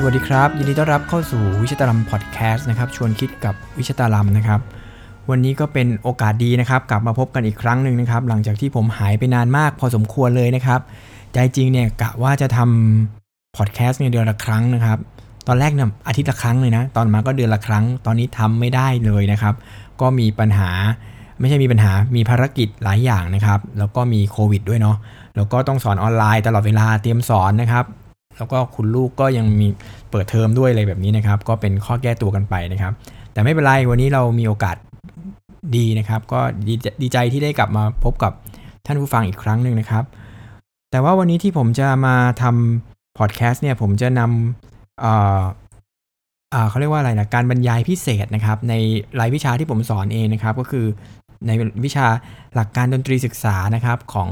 สวัสดีครับ ยินดีต้อนรับเข้าสู่วิชาตาลัมพอดแคสต์นะครับชวนคิดกับวิชาตาลัมนะครับ วันนี้ก็เป็นโอกาสดีนะครับ กลับมาพบกันอีกครั้งหนึ่งนะครับ หลังจากที่ผมหายไปนานมากพอสมควรเลยนะครับ ใจจริงเนี่ยกะว่าจะทำพอดแคสต์เนี่ยเดือนละครั้งนะครับ ตอนแรกเนี่ยอาทิตย์ละครั้งเลยนะ ตอนมาก็เดือนละครั้ง ตอนนี้ทำไม่ได้เลยนะครับ ก็มีปัญหาไม่ใช่มีปัญหา มีภารกิจหลายอย่างนะครับ แล้วก็มีโควิดด้วยเนาะ แล้วก็ต้องสอนออนไลน์ตลอดเวลา เตรียมสอนนะครับ แล้วก็คุณลูกก็ยังมีเปิดเทอมด้วยอะไรแบบนี้นะครับ ก็เป็นข้อแก้ตัวกันไปนะครับ แต่ไม่เป็นไรวันนี้เรามีโอกาสดีนะครับ ก็ดีใจที่ได้กลับมาพบกับท่านผู้ฟังอีกครั้งหนึ่งนะครับ แต่ว่าวันนี้ที่ผมจะมาทำพอดแคสต์เนี่ยผมจะนำเอ่อเขาเรียกว่าอะไรนะการบรรยายพิเศษนะครับ ในรายวิชาที่ผมสอนเองนะครับ ก็คือในวิชาหลักการดนตรีศึกษานะครับของ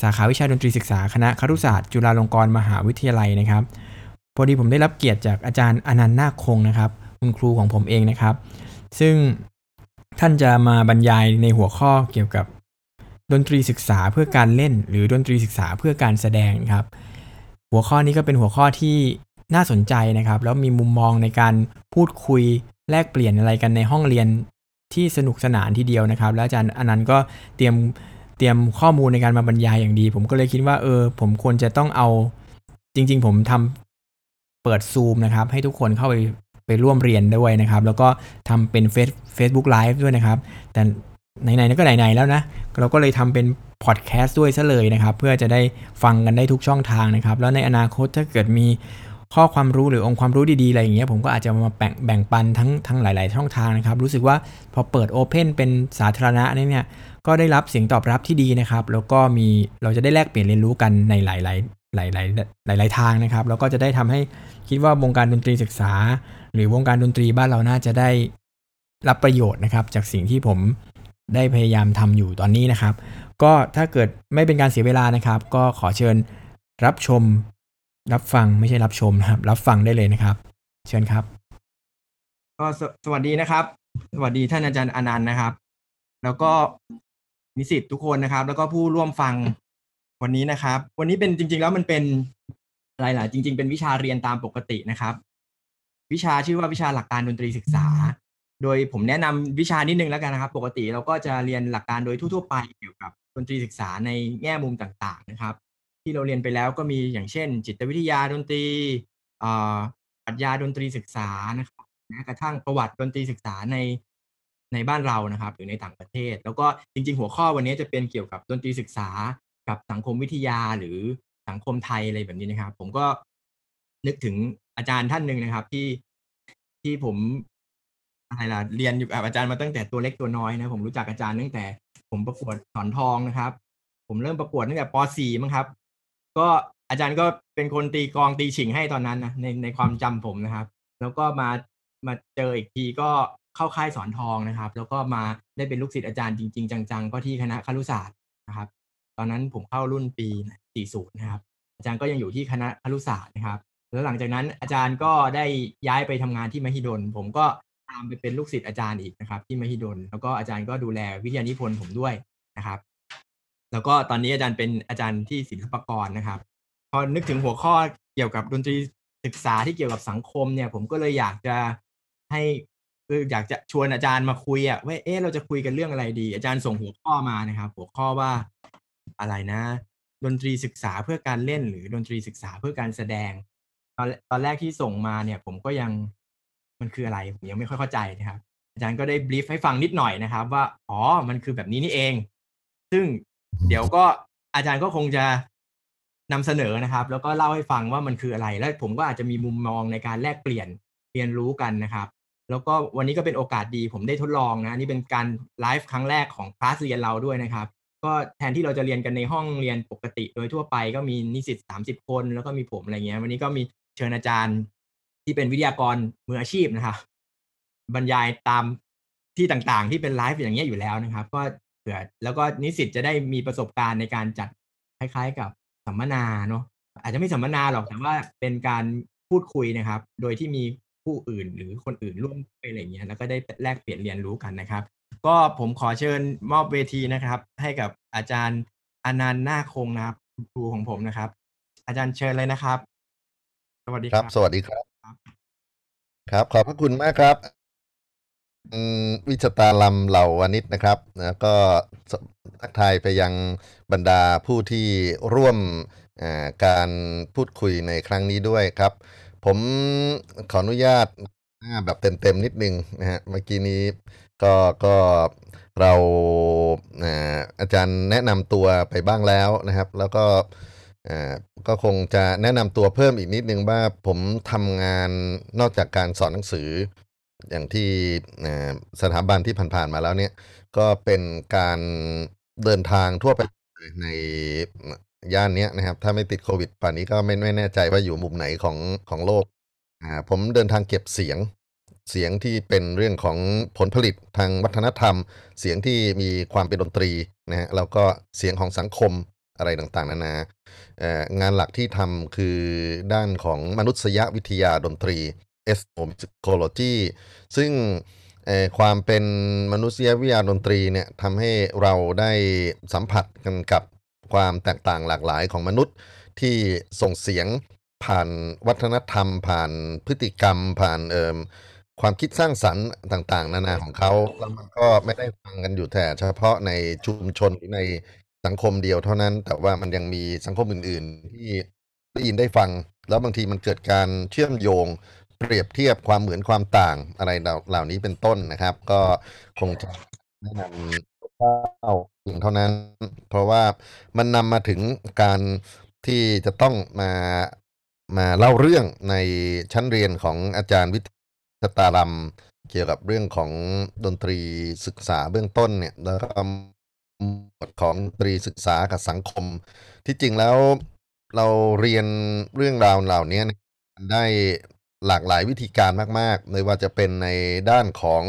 สาขาวิชาดนตรีศึกษาคณะครุศาสตร์จุฬาลงกรณ์มหาวิทยาลัยนะครับ พอดีผมได้รับเกียรติจากอาจารย์อนันต์นาคคงนะครับ คุณครูของผมเองนะครับ ซึ่งท่านจะมาบรรยายในหัวข้อเกี่ยวกับดนตรีศึกษาเพื่อการเล่น หรือดนตรีศึกษาเพื่อการแสดงครับ หัวข้อนี้ก็เป็นหัวข้อที่น่าสนใจนะครับ แล้วมีมุมมองในการพูดคุยแลกเปลี่ยนอะไรกันในห้องเรียนที่สนุกสนานทีเดียวนะครับ แล้วอาจารย์อนันต์ก็เตรียม เตรียมข้อมูลในการมาบรรยายอย่างดี ผมก็เลยคิดว่าเออ ผมควรจะต้องเอา จริง ๆ ผมทำเปิดซูมนะครับ ให้ทุกคนเข้าไปไปร่วมเรียนด้วยนะครับ แล้วก็ทำเป็นเฟซเฟซบุ๊กไลฟ์ด้วยนะครับ แต่ไหนๆก็ไหนๆแล้วนะ เราก็เลยทำเป็นพอดแคสต์ด้วยซะเลยนะครับ เพื่อจะได้ฟังกันได้ทุกช่องทางนะครับ แล้วในอนาคตถ้าเกิดมีข้อความรู้หรือองค์ความรู้ดีๆ อะไรอย่างเงี้ยผมก็อาจจะมาแบ่งแบ่งปันทั้งทั้งหลาย ๆ ช่องทางนะครับ รู้สึกว่าพอเปิดโอเพนเป็นสาธารณะเนี่ย ก็ได้รับเสียงตอบรับที่ดีนะครับ แล้วก็มีเราจะได้แลกเปลี่ยนเรียนรู้กันในหลาย ๆ หลาย ๆ หลาย ๆ ทางนะครับ แล้วก็จะได้ทำให้คิดว่าวงการดนตรีศึกษา หรือวงการดนตรีบ้านเราน่าจะได้รับประโยชน์นะครับ จากสิ่งที่ผมได้พยายามทำอยู่ตอนนี้นะครับ ก็ถ้าเกิดไม่เป็นการเสียเวลานะครับ ก็ขอเชิญรับชม รับฟังไม่ใช่รับชมนะครับ รับฟังได้เลยนะครับ เชิญครับ ก็สวัสดีนะครับ สวัสดีท่านอาจารย์อนันต์นะครับ แล้วก็ นิสิตทุกคนนะครับ แล้วก็ผู้ร่วมฟังวันนี้นะครับ วันนี้เป็นจริง ๆ แล้วมันเป็นอะไรล่ะจริง ๆ เป็นวิชาเรียนตามปกตินะครับ วิชาชื่อว่าวิชาหลักการดนตรีศึกษา โดยผมแนะนำวิชานิดนึงแล้วกันนะครับ ปกติเราก็จะเรียนหลักการโดยทั่วๆไปเกี่ยวกับดนตรีศึกษาในแง่มุมต่าง ๆ นะครับ ที่เราเรียนไปแล้วก็มีอย่างเช่น จิตวิทยาดนตรีปรัชญาดนตรีศึกษานะครับแม้กระทั่งประวัติดนตรีศึกษาใน ในบ้านเรานะครับหรือในต่างประเทศ แล้วก็จริง ๆ หัวข้อวันนี้จะเป็นเกี่ยวกับดนตรีศึกษา กับสังคมวิทยาหรือสังคมไทยอะไรแบบนี้นะครับ ผมก็นึกถึงอาจารย์ท่านหนึ่งนะครับ ที่ที่ผมอะไรล่ะเรียนอยู่กับอาจารย์มาตั้งแต่ตัวเล็กตัวน้อยนะผมรู้จักอาจารย์ตั้งแต่ผมประกวดสอนทองนะครับ ผมเริ่มประกวดตั้งแต่ป .4 มั้งครับ ก็อาจารย์ก็เป็นคนตีกองตีฉิงให้ตอนนั้นนะในในความจำผมนะครับ แล้วก็มามาเจออีกทีก็ เข้าค่ายสอนทองนะครับ แล้วก็มาได้เป็นลูกศิษย์อาจารย์จริง ๆ จัง ๆ ก็ที่คณะครุศาสตร์นะครับ ตอนนั้นผมเข้ารุ่นปี 40 นะครับ อาจารย์ก็ยังอยู่ที่คณะครุศาสตร์นะครับ แล้วหลังจากนั้นอาจารย์ก็ได้ย้ายไปทำงานที่มหิดล ผมก็ตามไปเป็นลูกศิษย์อาจารย์อีกนะครับ ที่มหิดล แล้วก็อาจารย์ก็ดูแลวิทยานิพนธ์ผมด้วยนะครับ แล้วก็ตอนนี้อาจารย์เป็นอาจารย์ที่ศิลปากรนะครับ พอนึกถึงหัวข้อเกี่ยวกับดนตรีศึกษาที่เกี่ยวกับสังคมเนี่ย ผมก็เลยอยากจะให้ คืออยากจะชวนอาจารย์มาคุยอะว่าเอ๊ะเราจะคุยกันเรื่องอะไรดี อาจารย์ส่งหัวข้อมานะครับ หัวข้อว่าอะไรนะ ดนตรีศึกษาเพื่อการเล่น หรือดนตรีศึกษาเพื่อการแสดง ตอนตอนแรกที่ส่งมาเนี่ย ผมก็ยังมันคืออะไร ผมยังไม่ค่อยเข้าใจนะครับ อาจารย์ก็ได้บรีฟให้ฟังนิดหน่อยนะครับ ว่าอ๋อมันคือแบบนี้นี่เอง ซึ่งเดี๋ยวก็อาจารย์ก็คงจะนำเสนอนะครับ แล้วก็เล่าให้ฟังว่ามันคืออะไร แล้วผมก็อาจจะมีมุมมองในการแลกเปลี่ยนเรียนรู้กันนะครับ แล้วก็วันนี้ก็เป็นโอกาสดีผมได้ทดลองนะนี่เป็นการไลฟ์ครั้งแรกของคลาสเรียนเราด้วยนะครับ ก็แทนที่เราจะเรียนกันในห้องเรียนปกติ โดยทั่วไปก็มีนิสิต30 คน แล้วก็มีผมอะไรเงี้ย วันนี้ก็มีเชิญอาจารย์ที่เป็นวิทยากรมืออาชีพนะครับบรรยายตามที่ต่างๆ ที่เป็นไลฟ์อย่างเงี้ยอยู่แล้วนะครับ ก็เผื่อแล้วก็นิสิตจะได้มีประสบการณ์ในการจัดคล้าย ๆ กับสัมมนาเนาะอาจจะไม่สัมมนาหรอกแต่ว่าเป็นการพูดคุยนะครับ โดยที่มี ผู้อื่น หรือคนอื่นร่วมด้วยอะไรเงี้ยแล้วก็ได้แลกเปลี่ยนเรียนรู้กันนะครับ ก็ผมขอเชิญมอบเวทีนะครับ ให้กับอาจารย์อนันต์นาคคงนะครับครูของผมนะครับ อาจารย์เชิญเลยนะครับ สวัสดีครัคบรับสวัสดีครับครับ ครับ ขอบพระคุณมากครับอืมวิชตาลัมเหล่าวานิชนะครับแล้วก็สทักทายไปยังบรรดาผู้ที่ร่วมอ่าการพูดคุยในครั้งนี้ด้วยครับ ผมขออนุญาตแบบเต็มๆนิดนึงนะฮะเมื่อกี้นี้ก็ก็เราอาจารย์แนะนำตัวไปบ้างแล้วนะครับ แล้วก็ก็คงจะแนะนำตัวเพิ่มอีกนิดนึงว่าผมทำงานนอกจากการสอนหนังสือ อย่างที่สถาบันที่ผ่านๆมาแล้วเนี่ย ก็เป็นการเดินทางทั่วไปใน ย่านนี้นะครับ ถ้าไม่ติดโควิด ป่านนี้ก็ไม่ไม่แน่ใจว่าอยู่มุมไหนของของโลกอ่าผมเดินทางเก็บเสียงเสียงที่เป็นเรื่องของผลผลิตทางวัฒนธรรม เสียงที่มีความเป็นดนตรีนะฮะแล้วก็เสียงของสังคมอะไรต่างๆนานาเอ่องานหลักที่ทำคือด้านของมนุษยวิทยาดนตรี ethnomusicology ซึ่งความเป็นมนุษยวิทยาดนตรีเนี่ยทำให้เราได้สัมผัสกันกับ ความแตกต่างหลากหลายของมนุษย์ที่ส่งเสียงผ่านวัฒนธรรม ผ่านพฤติกรรม ผ่านเอ่อความคิดสร้างสรรค์ต่างๆ นานาของเขาแล้วมันก็ไม่ได้ฟังกันอยู่แต่เฉพาะในชุมชนหรือในสังคมเดียวเท่านั้น แต่ว่ามันยังมีสังคมอื่น ๆ ที่ได้ยินได้ฟัง แล้วบางทีมันเกิดการเชื่อมโยง เปรียบเทียบความเหมือนความต่างอะไรเหล่านี้เป็นต้นนะครับ ก็คงจะแนะนำาเพียงเท่านั้น เพราะว่ามันนำมาถึงการที่จะต้องมามาเล่าเรื่องในชั้นเรียนของอาจารย์วิทตารัมเกี่ยวกับเรื่องของดนตรีศึกษาเบื้องต้นเนี่ยแล้วก็หมวดของดนตรีศึกษากับสังคม ที่จริงแล้วเราเรียนเรื่องราวเหล่านี้ได้หลากหลายวิธีการมาก ๆ ไม่ว่าจะเป็นในด้านของ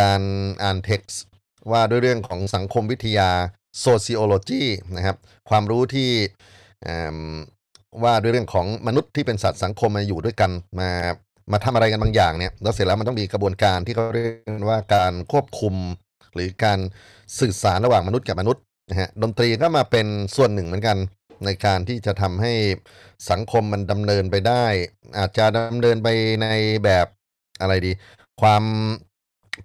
การอ่านเท็กซ์ ว่าด้วยเรื่องของสังคมวิทยา sociology นะครับ ความรู้ที่ว่าด้วยเรื่องของมนุษย์ที่เป็นสัตว์สังคมมาอยู่ด้วยกันมามาทำอะไรกันบางอย่างเนี่ยแล้วเสร็จแล้วมันต้องมีกระบวนการที่เขาเรียกว่าการควบคุม หรือการสื่อสารระหว่างมนุษย์กับมนุษย์นะฮะดนตรีก็มาเป็นส่วนหนึ่งเหมือนกันในการที่จะทำให้สังคมมันดำเนินไปได้ อาจจะดำเนินไปในแบบอะไรดี ความ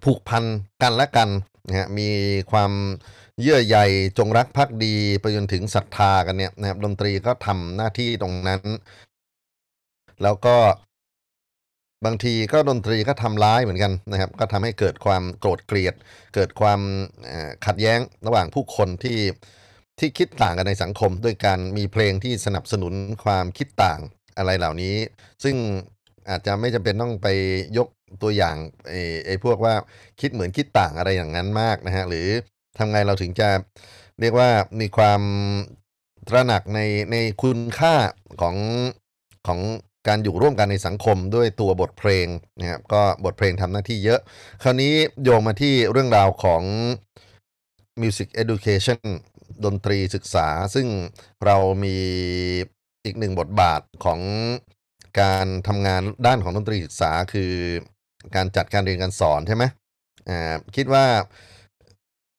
ผูกพันกันและกัน นะฮะมีความเยื่อใยจงรักภักดีไปจนถึงศรัทธากันเนี่ยนะครับดนตรีก็ทำหน้าที่ตรงนั้น แล้วก็บางทีก็ดนตรีก็ทำร้ายเหมือนกันนะครับ ก็ทำให้เกิดความโกรธเกลียด เกิดความขัดแย้งระหว่างผู้คนที่ที่คิดต่างกันในสังคม ด้วยการมีเพลงที่สนับสนุนความคิดต่างอะไรเหล่านี้ ซึ่ง อาจจะไม่จำเป็นต้องไปยกตัวอย่างไอ้ไอ้พวกว่าคิดเหมือนคิดต่างอะไรอย่างนั้นมากนะฮะหรือทำไงเราถึงจะเรียกว่ามีความตระหนักในในคุณค่าของของการอยู่ร่วมกันในสังคมด้วยตัวบทเพลงนะครับก็บทเพลงทำหน้าที่เยอะ คราวนี้โยงมาที่เรื่องราวของ Music Education ดนตรีศึกษา ซึ่งเรามีอีกหนึ่งบทบาทของ การทำงานด้านของดนตรีศึกษาคือการจัดการเรียนการสอนใช่ไหมอ่าคิดว่า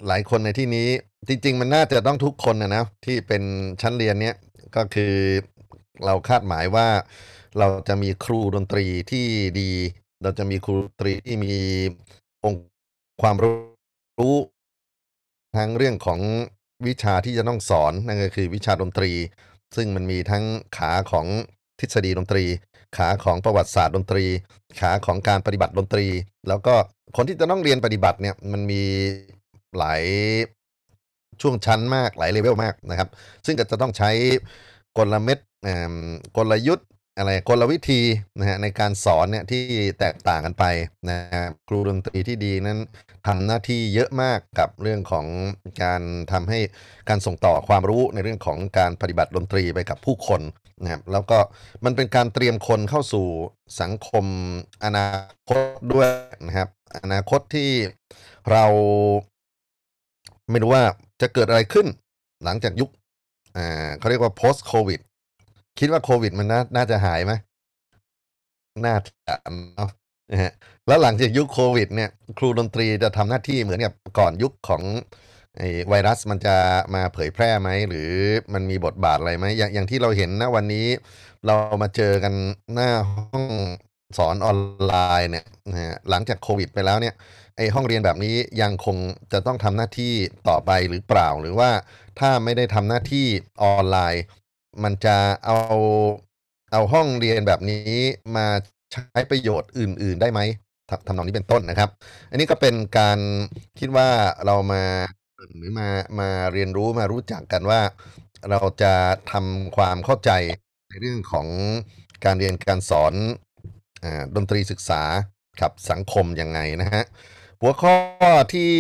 หลายคนในที่นี้จริง ๆ มันน่าจะต้องทุกคนนะนะที่เป็นชั้นเรียนเนี้ยก็คือเราคาดหมายว่าเราจะมีครูดนตรีที่ดี เราจะมีครูดนตรีที่มีองค์ความรู้ทั้งเรื่องของวิชาที่จะต้องสอนนั่นก็คือวิชาดนตรี ซึ่งมันมีทั้งขาของ ทฤษฎีดนตรี ขาของประวัติศาสตร์ดนตรี ขาของการปฏิบัติดนตรี แล้วก็คนที่จะต้องเรียนปฏิบัติเนี่ยมันมีหลายช่วงชั้นมากหลายเลเวลมากนะครับ ซึ่งก็จะต้องใช้กลเม็ดกลยุทธ์อะไรกลวิธีนะฮะในการสอนเนี่ยที่แตกต่างกันไปนะครับครูดนตรีที่ดีนั้นทำหน้าที่เยอะมากกับเรื่องของการทำให้การส่งต่อความรู้ในเรื่องของการปฏิบัติดนตรีไปกับผู้คน นะครับแล้วก็มันเป็นการเตรียมคนเข้าสู่สังคมอนาคตด้วยนะครับ อนาคตที่เราไม่รู้ว่าจะเกิดอะไรขึ้น หลังจากยุคอ่าเขาเรียกว่า post covid คิดว่าโควิดมันน่าน่าจะหายไหมน่าจะเนาะนะฮะแล้วหลังจากยุคโควิดเนี่ย ครูดนตรีจะทำหน้าที่เหมือนกับก่อนยุคของ ไอ้ไวรัสมันจะมาเผยแพร่ไหม หรือมันมีบทบาทอะไรไหมอย่างอย่างที่เราเห็นนะวันนี้ เรามาเจอกันหน้าห้องสอนออนไลน์เนี่ยนะฮะหลังจากโควิดไปแล้วเนี่ยไอห้องเรียนแบบนี้ยังคงจะต้องทำหน้าที่ต่อไปหรือเปล่า หรือว่าถ้าไม่ได้ทำหน้าที่ออนไลน์ มันจะเอาเอาห้องเรียนแบบนี้มาใช้ประโยชน์อื่น ๆ ได้ไหมทำนองนี้เป็นต้นนะครับ อันนี้ก็เป็นการคิดว่าเรามา หรือมามาเรียนรู้มารู้จักกันว่า เราจะทำความเข้าใจในเรื่องของการเรียนการสอนอาดนตรีศึกษากับสังคมยังไงนะฮะหัวข้อที่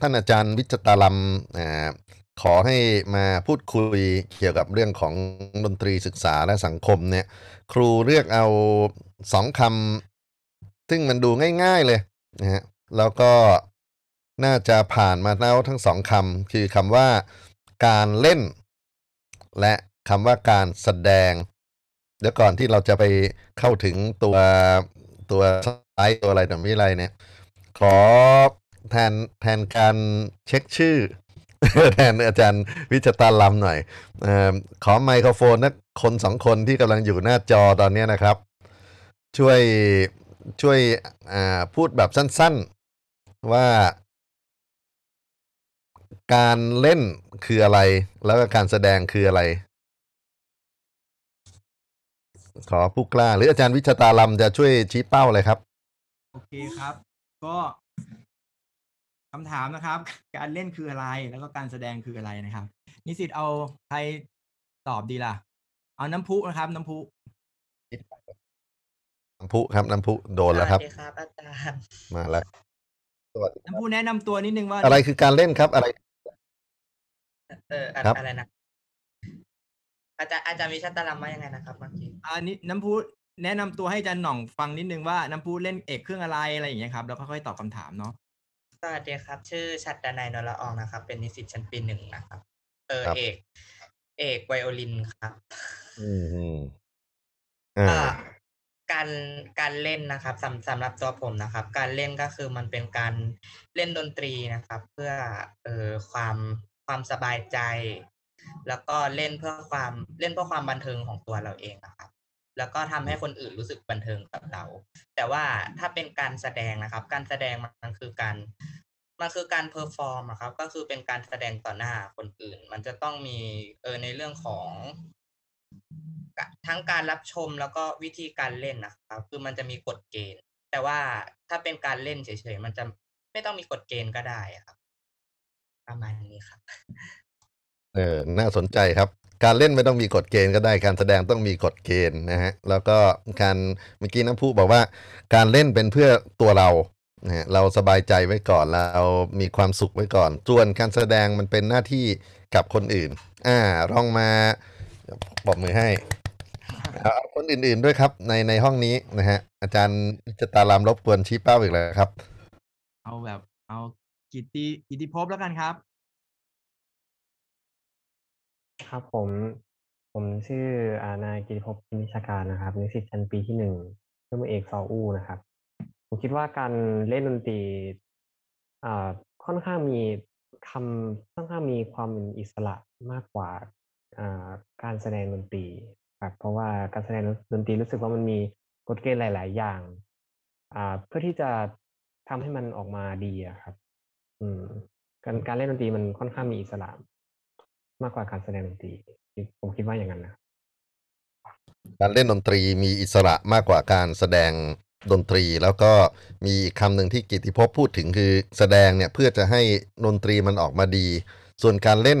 ท่านอาจารย์วิจตาลัมอ่าขอให้มาพูดคุยเกี่ยวกับเรื่องของดนตรีศึกษาและสังคมเนี่ย ครูเลือกเอาสองคำซึ่งมันดูง่าย ๆเลยนะฮะแล้วก็ น่าจะผ่านมาแล้วทั้งสองคำคือคำว่า การเล่น และคำว่าการแสดง เดี๋ยวก่อนที่เราจะไปเข้าถึงตัวตัวสไลด์ตัวอะไรต่อม่อะไรเนี่ย ขอแทนแทนการเช็คชื่อ แทนอาจารย์วิจตาลำหน่อยออขอไมโครโฟนนะคนสองคนที่กำลังอยู่หน้าจอตอนนี้นะครับ ช่วยช่วยพูดแบบสั้น ๆ ว่า การเล่นคืออะไร แล้วก็การแสดงคืออะไร ขอผู้กล้า หรืออาจารย์วิชตาลำจะช่วยชี้เป้าเลยครับ โอเคครับ ก็คำถามนะครับ การเล่นคืออะไร แล้วก็การแสดงคืออะไรนะครับ นิสิตเอาใครตอบดีล่ะ เอาน้ำพุนะครับ น้ำพุน้ำพุครับน้ำพุโดนแล้วครับสวัสดีครับอาจารย์มาแล้ว สวัสดีน้ำพุแนะนำตัวนิดนึงว่าอะไรคือการเล่นครับ อะไร เอออะครับ อะไรนะ อาจารย์อาจารย์วิชาตาลัมว่ายังไงนะครับเมื่อกี้อันนี้น้ำพุแนะนำตัวให้อาจารย์หน่องฟังนิดนึงว่าน้ำพุเล่นเอกเครื่องอะไรอะไรอย่างเงี้ยครับแล้วค่อยๆตอบคำถามเนาะสวัสดีครับ ชื่อชัดดนัยนรอองนะครับ เป็นนิสิตชั้นปีหนึ่งนะครับ เออครับ เอก เอกไวโอลินครับ อืมอืมอ่า อ่า การการเล่นนะครับสำสำหรับตัวผมนะครับ การเล่นก็คือมันเป็นการเล่นดนตรีนะครับ เพื่อเอ่อความความสบายใจ แล้วก็เล่นเพื่อความเล่นเพื่อความบันเทิงของตัวเราเองนะครับ แล้วก็ทำให้คนอื่นรู้สึกบันเทิงกับเรา แต่ว่าถ้าเป็นการแสดงนะครับ การแสดงมันคือการมันคือการ perform ครับ ก็คือเป็นการแสดงต่อหน้าคนอื่น มันจะต้องมีเออในเรื่องของ ทั้งการรับชมแล้วก็วิธีการเล่นนะครับ คือมันจะมีกฎเกณฑ์ แต่ว่าถ้าเป็นการเล่นเฉยๆมันจะไม่ต้องมีกฎเกณฑ์ก็ได้ครับ ประมาณนี้ครับ เออน่าสนใจครับ การเล่นไม่ต้องมีกฎเกณฑ์ก็ได้ การแสดงต้องมีกฎเกณฑ์นะฮะ แล้วก็การเมื่อกี้น้ำพุบอกว่า การเล่นเป็นเพื่อตัวเรานะฮะเราสบายใจไว้ก่อนเรามีความสุขไว้ก่อน ส่วนการแสดงมันเป็นหน้าที่กับคนอื่น อ่าลองมาปรบมือให้ เอาเอาคนอื่นๆด้วยครับ ในในห้องนี้นะฮะ อาจารย์จะตารามรบกวนชี้เป้าอีกแล้วครับ เอาแบบเอากิตติกิตติภพแล้วกันครับ ครับผม ผมชื่ออานายกิติภพพินิชาการนะครับนิสิตชั้นปีที่หนึ่งเครื่องมือเอกซออู้นะครับ ผมคิดว่าการเล่นดนตรีอ่าค่อนข้างมีคำค่อนข้างมีความเป็นอิสระมากกว่าอ่าการแสดงดนตรี ครับเพราะว่าการแสดงดนตรีรู้สึกว่ามันมีกฎเกณฑ์หลาย ๆ อย่างอ่าเพื่อที่จะทำให้มันออกมาดีอะครับ อืม การการเล่นดนตรีมันค่อนข้างมีอิสระ มากกว่าการแสดงดนตรี ผมคิดว่าอย่างนั้นนะการเล่นดนตรีมีอิสระมากกว่าการแสดงดนตรี แล้วก็มีอีกคำหนึ่งที่กิติภพพูดถึงคือแสดงเนี่ยเพื่อจะให้ดนตรีมันออกมาดี ส่วนการเล่น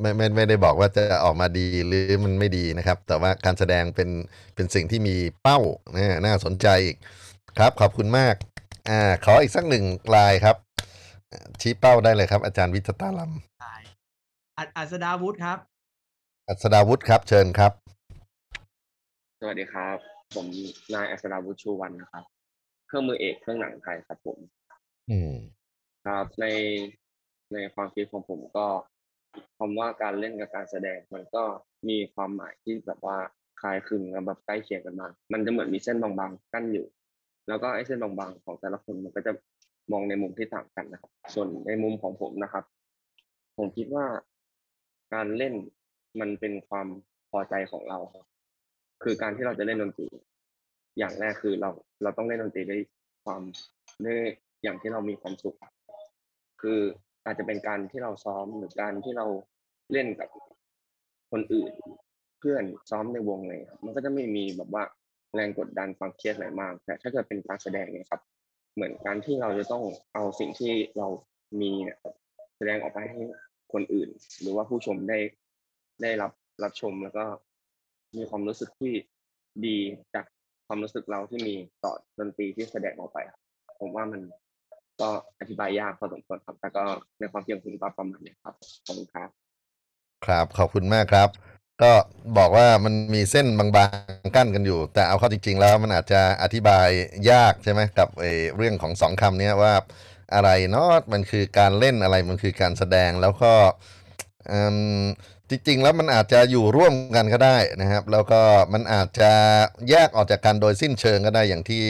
ไม่ไม่ไม่ได้บอกว่าจะออกมาดีหรือมันไม่ดีนะครับ แต่ว่าการแสดงเป็นเป็นสิ่งที่มีเป้านะน่าสนใจอีกครับ ขอบคุณมากอ่าขออีกสักหนึ่งลายครับ ชี้เป้าได้เลยครับ อาจารย์วิจตาลัมอัดอัศดาวุฒิครับ อัศดาวุฒิครับ เชิญครับ สวัสดีครับ ผมนายอัศราวุฒิชูวันนะครับ เครื่องมือเอกเครื่องหนังไทยครับผม อืมครับในในความคิดของผมก็ คำว่าการเล่นกับการแสดงมันก็มีความหมายที่แบบว่าคล้ายคลึงและแบบใกล้เคียงกันมากมันจะเหมือนมีเส้นบางๆกั้นอยู่ แล้วก็ไอ้เส้นบางๆของแต่ละคนมันก็จะมองในมุมที่ต่างกันนะครับ ส่วนในมุมของผมนะครับ ผมคิดว่าการเล่นมันเป็นความพอใจของเราครับ คือการที่เราจะเล่นดนตรี อย่างแรกคือเราเราต้องเล่นดนตรีด้วยความด้วยอย่างที่เรามีความสุข คือ อาจจะเป็นการที่เราซ้อมหรือการที่เราเล่นกับคนอื่น เพื่อนซ้อมในวงเลยครับมันก็จะไม่มีแบบว่าแรงกดดันความเครียดอะไรมากแต่ถ้าเกิดเป็นการแสดงเนี่ยครับ เหมือนการที่เราจะต้องเอาสิ่งที่เรามีเนี่ยแสดงออกไปให้คนอื่น หรือว่าผู้ชมได้ได้รับรับชมแล้วก็มีความรู้สึกที่ดีจากความรู้สึกเราที่มีต่อดนตรีที่แสดงออกไป ผมว่ามัน ก็อธิบายยากพอสมควรครับ แต่ก็ในความคิดของผมก็ประมาณนี้ครับ ขอบคุณครับ ครับขอบคุณมากครับ ก็บอกว่ามันมีเส้นบางๆกั้นกันอยู่ แต่เอาเข้าจริง ๆ แล้วมันอาจจะอธิบายยากใช่ไหมกับเรื่องของสองคำนี้ว่าอะไรเนาะมันคือการเล่นอะไรมันคือการแสดงแล้วก็อืมจริงๆ แล้วมันอาจจะอยู่ร่วมกันก็ได้นะครับ แล้วก็มันอาจจะแยกออกจากกันโดยสิ้นเชิงก็ได้อย่างที่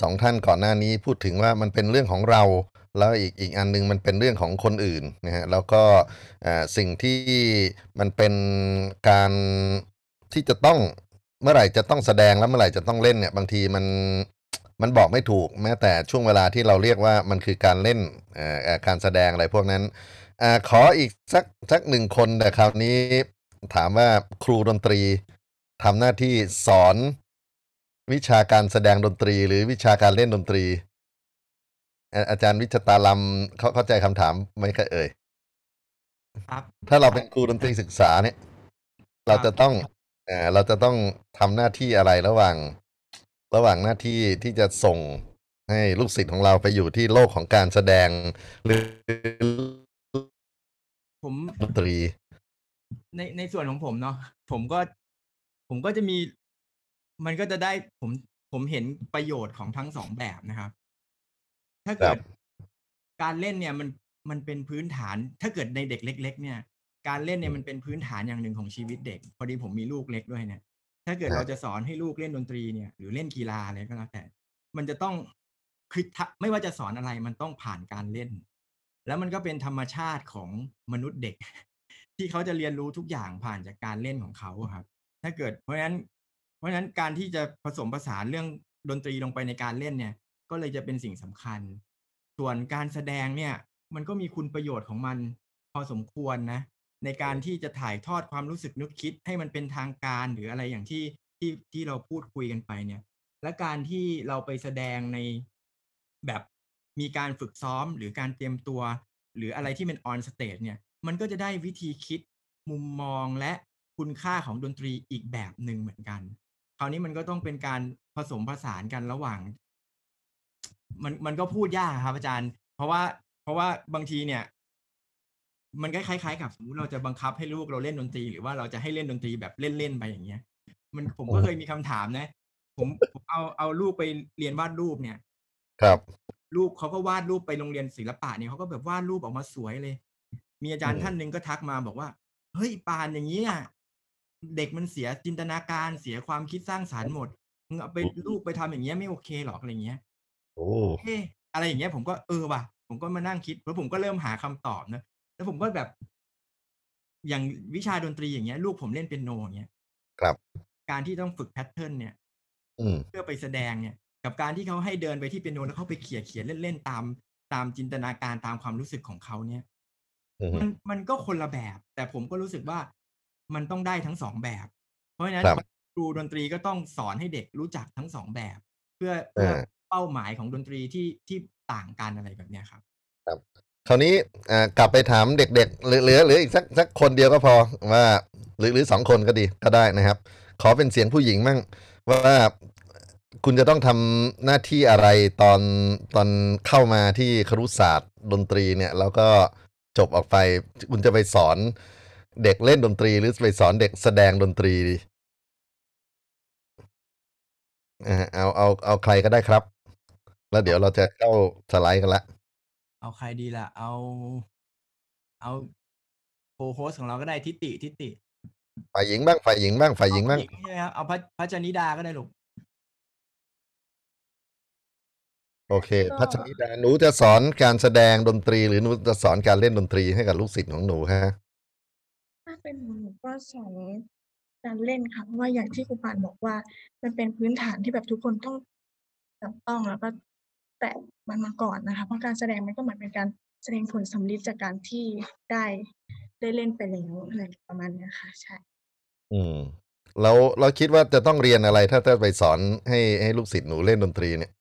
สองท่านก่อนหน้านี้พูดถึงว่ามันเป็นเรื่องของเรา แล้วอีกอีกอันหนึงมันเป็นเรื่องของคนอื่นนะฮะแล้วก็สิ่งที่มันเป็นการที่จะต้องเมื่อไหร่จะต้องแสดงแล้วเมื่อไหร่จะต้องเล่นเนี่ยบางทีมันมันบอกไม่ถูกแม้แต่ช่วงเวลาที่เราเรียกว่ามันคือการเล่นการแสดงอะไรพวกนั้นอขออีกสักสักหนึ่งคนแต่คราวนี้ถามว่าครูดนตรีทำหน้าที่สอน วิชาการแสดงดนตรี หรือวิชาการเล่นดนตรี อาอาจารย์วิชตาลำเขาเข้าใจคำถามไหมครับเอ่ยครับ ถ้าเราเป็นครูดนตรีศึกษาเนี่ย เราจะต้องเอ่อเราจะต้องทำหน้าที่อะไรระหว่าง ระหว่างหน้าที่ที่จะส่งให้ลูกศิษย์ของเราไปอยู่ที่โลกของการแสดงหรือผมดนตรี ในในส่วนของผมเนาะผมก็ ผมก็จะมี มันก็จะได้ผมผมเห็นประโยชน์ของทั้งสองแบบนะครับ ถ้าเกิครัดบการเล่นเนี่ยมันมันเป็นพื้นฐาน ถ้าเกิดในเด็กเล็ก ๆ เนี่ย การเล่นเนี่ยมันเป็นพื้นฐานอย่างหนึ่งของชีวิตเด็ก พอดีผมมีลูกเล็กด้วยเนี่ย ถ้าเกิดครับเราจะสอนให้ลูกเล่นดนตรีเนี่ย หรือเล่นกีฬาอะไรก็แล้วแต่ มันจะต้องคือถ้าไม่ว่าจะสอนอะไรมันต้องผ่านการเล่น แล้วมันก็เป็นธรรมชาติของมนุษย์เด็ก ที่เขาจะเรียนรู้ทุกอย่างผ่านจากการเล่นของเขาอะครับ ถ้าเกิดเพราะฉะนั้น เพราะฉะนั้นการที่จะผสมผสานเรื่องดนตรีลงไปในการเล่นเนี่ย ก็เลยจะเป็นสิ่งสำคัญ ส่วนการแสดงเนี่ยมันก็มีคุณประโยชน์ของมันพอสมควรนะ ในการที่จะถ่ายทอดความรู้สึกนึกคิดให้มันเป็นทางการหรืออะไรอย่างที่ที่ที่เราพูดคุยกันไปเนี่ย และการที่เราไปแสดงในแบบมีการฝึกซ้อมหรือการเตรียมตัว หรืออะไรที่เป็น on stage เนี่ย มันก็จะได้วิธีคิดมุมมองและคุณค่าของดนตรีอีกแบบหนึ่งเหมือนกัน คราวนี้มันก็ต้องเป็นการผสมผสานกันระหว่าง มันมันก็พูดยากครับ อาจารย์ เพราะว่า เพราะว่าบางทีเนี่ย มันก็คล้ายๆกับสมมติเราจะบังคับให้ลูกเราเล่นดนตรี หรือว่าเราจะให้เล่นดนตรีแบบเล่นๆไปอย่างเงี้ย มันผมก็เคยมีคำถามนะ ผมผมเอาเอาลูกไปเรียนวาดรูปเนี่ย ครับรูปเขาก็วาดรูปไปโรงเรียนศิลปะเนี่ยเขาก็แบบวาดรูปออกมาสวยเลย มีอาจารย์อืมท่านหนึ่งก็ทักมาบอกว่า เฮ้ยปานอย่างนี้ย เด็กมันเสียจินตนาการเสียความคิดสร้างสารรค์หมดมึงเอาไปรูปไปทำอย่างเงี้ยไม่โอเคหรอกอะไรเงี้ยโอ้เอ๊ะอะไรอย่างเงี้ยผมก็เออว่ะ ผมก็มานั่งคิดแล้วผมก็เริ่มหาคำตอบนะแล้วผมก็แบบ อย่างวิชาดนตรีอย่างเงี้ย ลูกผมเล่นเปียโนอย่างเงี้ยครับ การที่ต้องฝึกแพทเทิร์นเนี่ยอืมเพื่อไปแสดงเนี่ย กับการที่เขาให้เดินไปที่เปียโนแล้วเขาไปเขี่ยเขียนเล่นๆตามตามจินตนาการตามความรู้สึกของเขาเนี่ยอืมมันมันก็คนละแบบ แต่ผมก็รู้สึกว่า มันต้องได้ทั้งสองแบบ เพราะฉะนั้นครับครูดนตรีก็ต้องสอนให้เด็กรู้จักทั้งสองแบบ เพื่อเอเพื่ออเป้าหมายของดนตรีที่ที่ต่างกันอะไรแบบเนี้ยครับ คราวนี้อ่ากลับไปถามเด็กๆเหลือเหลือเหลืออีกสักสักคนเดียวก็พอว่า หรือหรือสองคนก็ดีก็ได้นะครับ ขอเป็นเสียงผู้หญิงมั่งว่าคุณจะต้องทำหน้าที่อะไรตอนตอนเข้ามาที่ครุศาสตร์ดนตรีเนี่ย แล้วก็จบออกไปคุณจะไปสอน เด็กเล่นดนตรีหรือไปสอนเด็กแสดงดนตรีดีอ่าเอาเอาเอาใครก็ได้ครับ แล้วเดี๋ยวเราจะเข้าสไลด์กันละเอาใครดีล่ะ เอา เอาโคโฮสของเราก็ได้ทิติทิติฝ่ายหญิงบ้างฝ่ายหญิงบ้างฝ่ายหญิงบ้างเอผู้ใช่ไหมครับเอาพัชพัชนิดาก็ได้ลูกโอเคก็พัชริดาหนูจะสอนการแสดงดนตรี หรือหนูจะสอนการเล่นดนตรีให้กับลูกศิษย์ของหนูฮะถ้า เป็นหนูหนูก็สอนการเล่นค่ะเพราะว่าอย่างที่ครูปานบอกว่า มันเป็นพื้นฐานที่แบบทุกคนต้องจับต้องแล้วก็แตะมันมาก่อนนะคะ เพราะการแสดงมันก็เหมือนเป็นการแสดงผลสำลิดจากการที่ได้ได้เล่นไปแล้วอะไรประมาณเนี้ยค่ะ ใช่ อืมแล้วเราคิดว่าจะต้องเรียนอะไร ถ้าจะไปสอนให้ให้ลูกศิษย์หนูเล่นดนตรีเนี่ย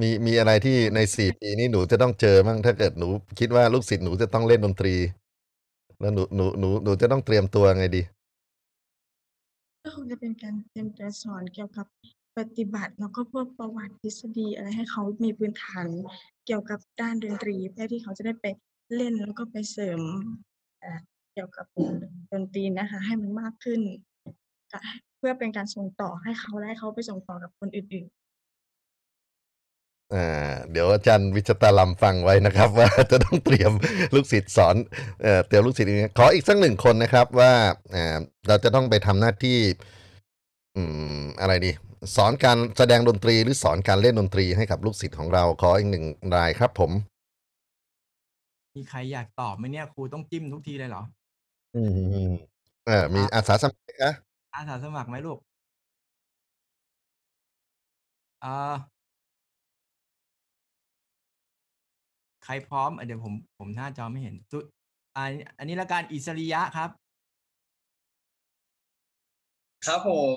มี มีอะไรที่ในสี่ปีนี้หนูจะต้องเจอบ้างถ้าเกิดหนูคิดว่าลูกศิษย์หนูจะต้องเล่นดนตรี แล้วหนู หนู หนู หนูจะต้องเตรียมตัวไงดี ก็คงจะเป็นการเตรียมตัวสอนเกี่ยวกับปฏิบัติ แล้วก็พวกประวัติ ทฤษฎีอะไรให้เขามีพื้นฐานเกี่ยวกับด้านดนตรี เพื่อที่เขาจะได้ไปเล่น แล้วก็ไปเสริมเอ่อเกี่ยวกับ ดนตรีนะคะ ให้มันมากขึ้นก็เพื่อเป็นการส่งต่อให้เขา และให้เขาไปส่งต่อกับคนอื่น อ่าเดี๋ยวอาจารย์วิชตาลัมฟังไว้นะครับ ว่าจะต้องเตรียมลูกศิษย์สอนเอ่อเตรียมลูกศิษย์อย่างนี้ขออีกสักหนึ่งคนนะครับว่าอ่าเราจะต้องไปทำหน้าที่ อืมอะไรดี สอนการแสดงดนตรีหรือสอนการเล่นดนตรีให้กับลูกศิษย์ของเรา ขออีกหนึ่งรายครับ ผม มีใครอยากตอบไหมเนี่ยครูต้องจิ้มทุกทีเลยเหรอ อืมเออมีอาสาสมัครนะอาสาสมัครไหมลูกอ่า ใครพร้อมอะเดี๋ยวผมผมหน้าจอไม่เห็นสุอันอันนี้ละการอิสริยะครับ ครับผม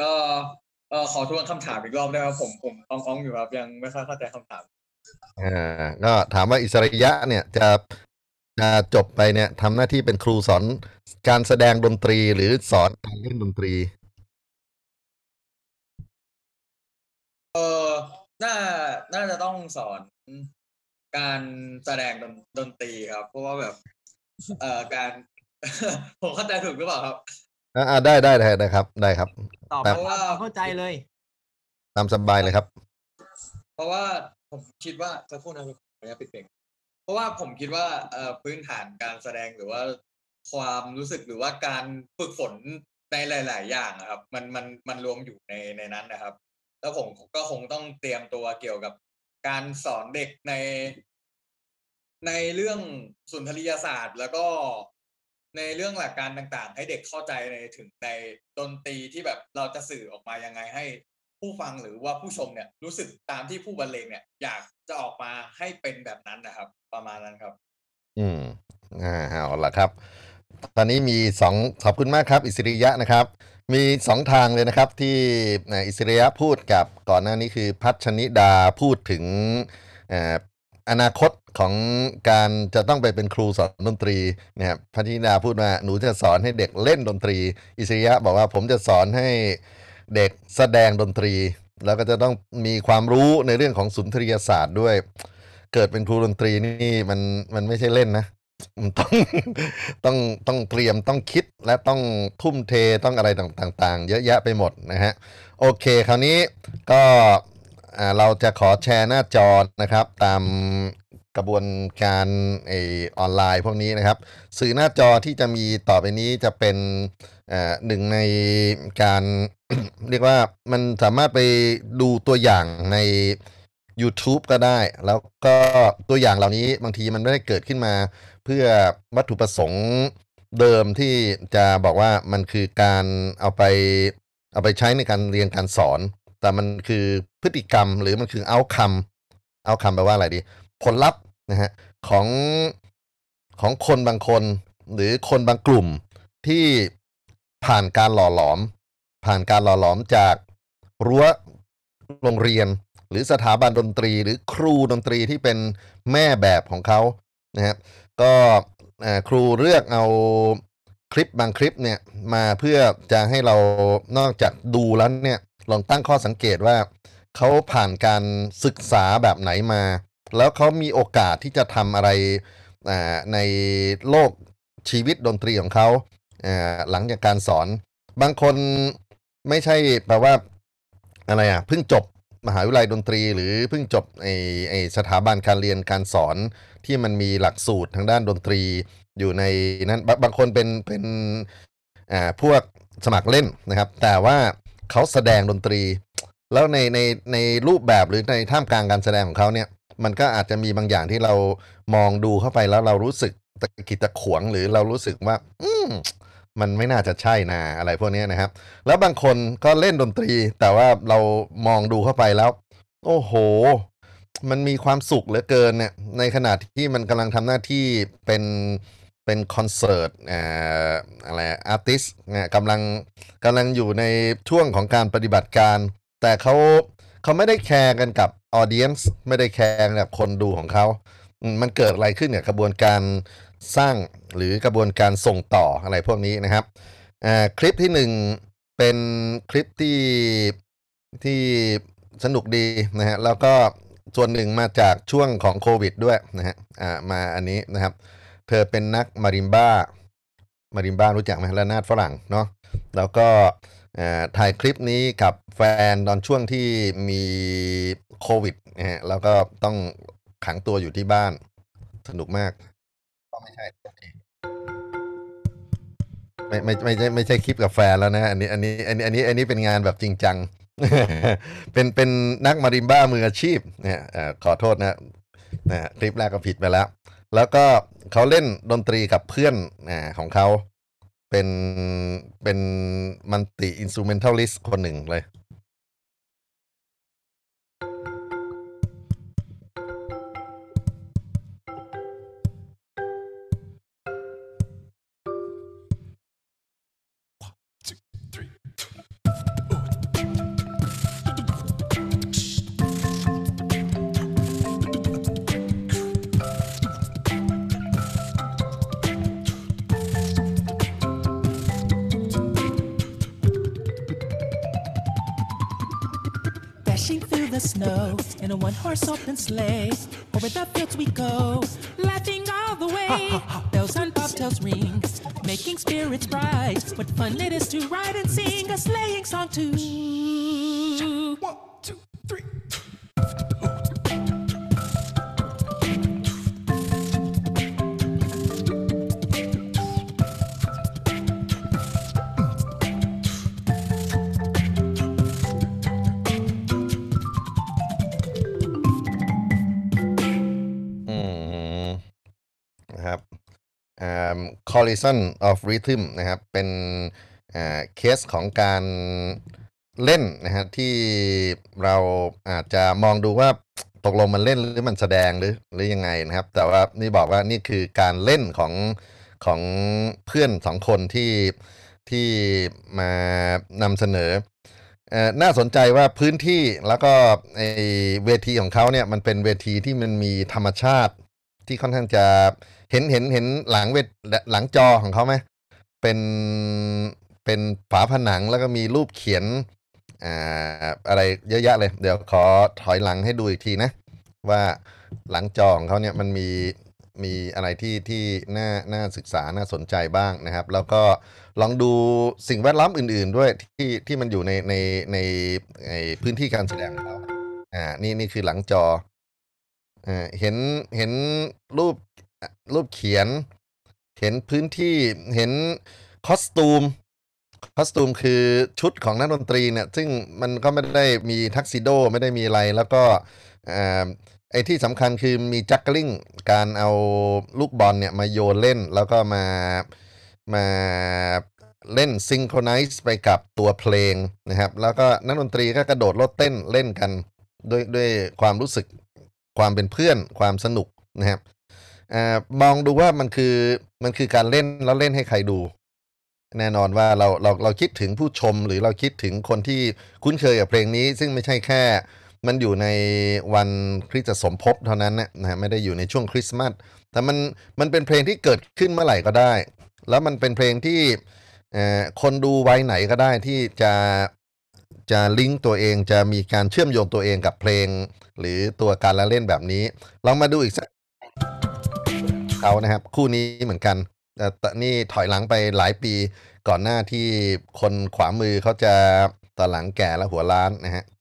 ก็เออขอทวนคำถามอีกรอบได้ไหมครับผมผมอ้องๆอยู่ครับ ยังไม่ค่อยเข้าใจคำถามอ่าก็ถามว่าอิสริยะเนี่ยจะจะจบไปเนี่ยทำหน้าที่เป็นครูสอนการแสดงดนตรีหรือสอนการเล่นดนตรี เออ น่าน่าจะต้องสอนการแสดงดนดนตรีครับ เพราะว่าแบบ เอ่อการ ผมเข้าใจถูกหรือเปล่าครับ อ่าอ่าได้ได้ได้ได้ครับได้ครับ ตอบครับเพราะว่าเข้าใจเลย ตามสบายเลยครับ เพราะว่าผมคิดว่าจะพูดนะผมขออนุญาตปิดเพลงเพราะว่าผมคิดว่าเอ่อพื้นฐานการแสดงหรือว่าความรู้สึกหรือว่าการฝึกฝนในหลาย ๆ อย่างอะครับ มันมันมันรวมอยู่ในในนั้นนะครับ แล้วผมก็คงต้องเตรียมตัวเกี่ยวกับการสอนเด็กใน ในเรื่องสุนทรียศาสตร์ แล้วก็ในเรื่องหลักการต่างๆ ให้เด็กเข้าใจในถึงในดนตรีที่แบบเราจะสื่อออกมายังไงให้ผู้ฟังหรือว่าผู้ชมเนี่ย รู้สึกตามที่ผู้บรรเลงเนี่ย อยากจะออกมาให้เป็นแบบนั้นนะครับ ประมาณนั้นครับ อืมอ่าเอาละครับ ตอนนี้มีสองขอบคุณมากครับ อิสริยะนะครับ มีสองทางเลยนะครับที่อิสริยะพูดกับก่อนหน้านี้คือพัชนิดาพูดถึงอนาคตของการจะต้องไปเป็นครูสอนดนตรีนะครับพัชนิดาพูดว่าหนูจะสอนให้เด็กเล่นดนตรี อิสริยะบอกว่าผมจะสอนให้เด็กแสดงดนตรี แล้วก็จะต้องมีความรู้ในเรื่องของสุนทรียศาสตร์ด้วย เกิดเป็นครูดนตรีนี่มันมันไม่ใช่เล่นนะ ต้องต้องต้องเตรียมต้องคิดและต้องทุ่มเทต้องอะไรต่างๆ เยอะแยะไปหมดนะฮะโอเค คราวนี้ก็เราจะขอแชร์หน้าจอนะครับ ตามกระบวนการไอออนไลน์พวกนี้นะครับ สื่อหน้าจอที่จะมีต่อไปนี้จะเป็นหนึ่งในการเรียกว่ามันสามารถไปดูตัวอย่างใน YouTube ก็ได้ แล้วก็ตัวอย่างเหล่านี้บางทีมันไม่ได้เกิดขึ้นมา เพื่อวัตถุประสงค์เดิมที่จะบอกว่ามันคือการเอาไปเอาไปใช้ในการเรียนการสอน แต่มันคือพฤติกรรมหรือมันคือเอาคำเอาคำแปลว่าอะไรดี ผลลัพธ์นะฮะของของคนบางคน หรือคนบางกลุ่มที่ผ่านการหล่อหลอม ผ่านการหล่อหลอมจากรั้วโรงเรียน หรือสถาบันดนตรี หรือครูดนตรีที่เป็นแม่แบบของเขานะครับ ก็ครูเลือกเอาคลิปบางคลิปเนี่ยมาเพื่อจะให้เรานอกจากดูแล้วเนี่ยลองตั้งข้อสังเกตว่าเขาผ่านการศึกษาแบบไหนมา แล้วเขามีโอกาสที่จะทำอะไรในโลกชีวิตดนตรีของเขาอ่าหลังจากการสอน บางคนไม่ใช่แปลว่าอะไรอะเพิ่งจบมหาวิทยาลัยดนตรี หรือเพิ่งจบไอไอสถาบันการเรียนการสอน ที่มันมีหลักสูตรทางด้านดนตรีอยู่ในนั้นบางบางคนเป็นเป็นอ่าพวกสมัครเล่นนะครับ แต่ว่าเขาแสดงดนตรี แล้วในในในรูปแบบหรือในท่ามกลางการแสดงของเขาเนี่ย มันก็อาจจะมีบางอย่างที่เรามองดูเข้าไปแล้วเรารู้สึกตะกิตะขวงหรือเรารู้สึกว่า อืมมันไม่น่าจะใช่นาอะไรพวกนี้นะครับ แล้วบางคนก็เล่นดนตรี แต่ว่าเรามองดูเข้าไปแล้ว โอ้โห มันมีความสุขเหลือเกินเนี่ยในขณะที่มันกำลังทำหน้าที่เป็นเป็นคอนเสิร์ตอะไรอาร์ติสเนี่ยกำลังกำลังอยู่ในช่วงของการปฏิบัติการ แต่เขาเขาไม่ได้แคร์กันกับ audience ไม่ได้แคร์กับคนดูของเขา มันเกิดอะไรขึ้นเนี่ยกระบวนการสร้างหรือกระบวนการส่งต่ออะไรพวกนี้นะครับคลิปที่หนึ่งเป็นคลิปที่ที่สนุกดีนะฮะแล้วก็ ส่วนหนึ่งมาจากช่วงของโควิดด้วยนะฮะอ่ามาอันนี้นะครับ เธอเป็นนัก marimba marimba รู้จักไหมระนาดฝรั่งเนาะแล้วก็ถ่ายคลิปนี้กับแฟนตอนช่วงที่มีโควิดนะฮะแล้วก็ต้องขังตัวอยู่ที่บ้าน สนุกมาก ก็ไม่ใช่ไม่ไม่ไม่ใช่ไม่ใช่คลิปกับแฟนแล้วนะ อันนี้อันนี้อันนี้อันนี้อันนี้เป็นงานแบบจริงจัง เป็นเป็นนักมาริมบ้ามืออาชีพเนี่ยขอโทษนะนะคลิปแรกก็ผิดไปแล้ว แล้วก็เขาเล่นดนตรีกับเพื่อนนะของเขาเป็นเป็นมันติอินสูเมนทัลลิสคนหนึ่งเลย horse open sleigh. Over the fields we go, laughing all the way. Bells on bobtails ring, making spirits bright. What fun it is to ride and sing a sleighing song too. า collision of rhythm นะครับ เป็นเคสของการเล่นนะฮะที่เราอาจจะมองดูว่าตกลงมันเล่นหรือมันแสดงหรือหรือยังไงนะครับ แต่ว่านี่บอกว่านี่คือการเล่นของของเพื่อนสองคนที่ที่มานำเสนอเอ่อน่าสนใจว่าพื้นที่แล้วก็ไอเวทีของเขาเนี่ยมันเป็นเวทีที่มันมีธรรมชาติที่ค่อนข้างจะ เห็นเห็นเห็นหลังเวทหลังจอของเขาไหมเป็นเป็นฝาผนังแล้วก็มีรูปเขียนอ่าอะไรเยอะแยะเลย เดี๋ยวขอถอยหลังให้ดูอีกทีนะ ว่าหลังจอของเขาเนี่ยมันมีมีอะไรที่ที่น่าน่าศึกษาน่าสนใจบ้างนะครับ แล้วก็ลองดูสิ่งแวดล้อมอื่น ๆ ด้วยที่ที่มันอยู่ในในในในพื้นที่การแสดงของเขาอ่านี่นี่คือหลังจออ่าเห็นเห็นรูป รูปเขียน เห็นพื้นที่เห็น costume costume คือชุดของนักดนตรีเนี่ยซึ่งมันก็ไม่ได้มีทักซิโดไม่ได้มีอะไรแล้วก็อ่าไอ้ที่สำคัญคือมี juggling การเอาลูกบอลเนี่ยมาโยนเล่นแล้วก็มามาเล่น synchronize ไปกับตัวเพลงนะครับ แล้วก็นักดนตรีก็กระโดดโลดเต้นเล่นกันด้วยด้วยความรู้สึกความเป็นเพื่อนความสนุกนะครับ อมองดูว่ามันคือมันคือการเล่นแล้วเล่นให้ใครดู แน่นอนว่าเราเราเราคิดถึงผู้ชมหรือเราคิดถึงคนที่คุ้นเคยกับเพลงนี้ ซึ่งไม่ใช่แค่ มันอยู่ในวันคริสตสมภพเท่านั้นนะนะฮะไม่ได้อยู่ในช่วงคริสต์มาสแต่มันมันเป็นเพลงที่เกิดขึ้นเมื่อไหร่ก็ได้ แล้วมันเป็นเพลงที่เอ่อคนดูไวัยไหนก็ได้ที่จะจะลิงก์ตัวเองจะมีการเชื่อมโยงตัวเองกับเพลง หรือตัวการละเล่นแบบนี้ลองมาดูอีกสัก เขานะครับ คู่นี้เหมือนกันแต่นี่ถอยหลังไปหลายปีก่อนหน้าที่คนขวามือเขาจะตอนหลังแก่และหัวล้านนะฮะ「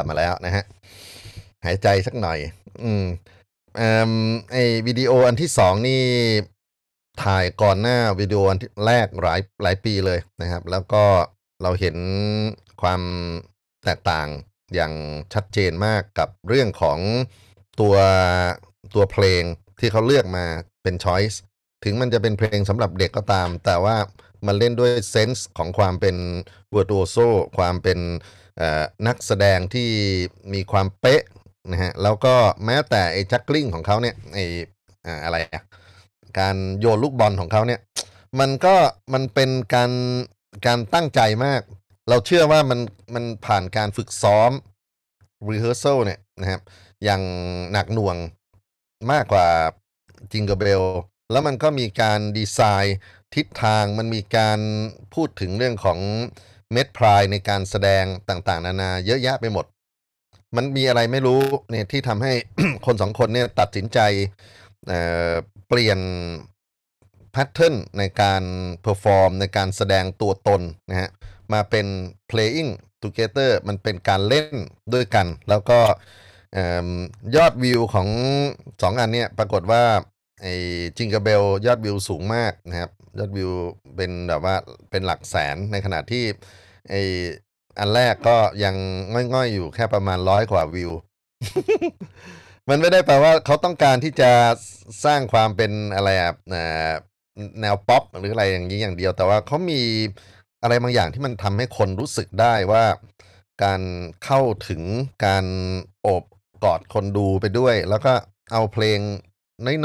ลับมาแล้วนะฮะ หายใจสักหน่อย อืมเอ่อไอวิดีโออันที่สองนี่ถ่ายก่อนหน้าวิดีโออันแรกหลายหลายปีเลยนะครับ แล้วก็เราเห็นความแตกต่างอย่างชัดเจนมากกับเรื่องของตัวตัวเพลงที่เขาเลือกมาเป็น choice ถึงมันจะเป็นเพลงสำหรับเด็กก็ตาม แต่ว่ามันเล่นด้วยเซนส์ของความเป็น virtuoso ความเป็น นักแสดงที่มีความเป๊ะนะฮะแล้วก็แม้แต่ไอ้ juggling ของเขาเนี่ยไอ้อะไรอะการโยนลูกบอลของเขาเนี่ย มันก็มันเป็นการการตั้งใจมาก เราเชื่อว่ามันมันผ่านการฝึกซ้อม rehearsal เนี่ยนะครับอย่างหนักหน่วงมากกว่า Jingle Bells แล้วมันก็มีการดีไซน์ทิศทางมันมีการพูดถึงเรื่องของ เม็ดพรายในการแสดงต่างๆ นานา เยอะแยะไปหมด มันมีอะไรไม่รู้เนี่ยที่ทำให้คนสองคนเนี่ยตัดสินใจเเปลี่ยน pattern ในการ perform ในการแสดงตัวตนนะฮะมาเป็น playing together มันเป็นการเล่นด้วยกัน แล้วก็อยอดวิวของสองอันเนี้ยปรากฏว่าไอ้จิงกอร์เบลยอดวิวสูงมากนะครับ ยอดวิวเป็นแบบว่าเป็นหลักแสนในขณะที่ไออันแรกก็ยังง่อยๆอยู่แค่ประมาณร้อยกว่าวิว มันไม่ได้แปลว่าเขาต้องการที่จะสร้างความเป็นอะไรอะแนวป๊อปหรืออะไรอย่างนี้อย่างเดียว แต่ว่าเขามีอะไรบางอย่างที่มันทำให้คนรู้สึกได้ว่า การเข้าถึงการโอบกอดคนดูไปด้วย แล้วก็เอาเพลง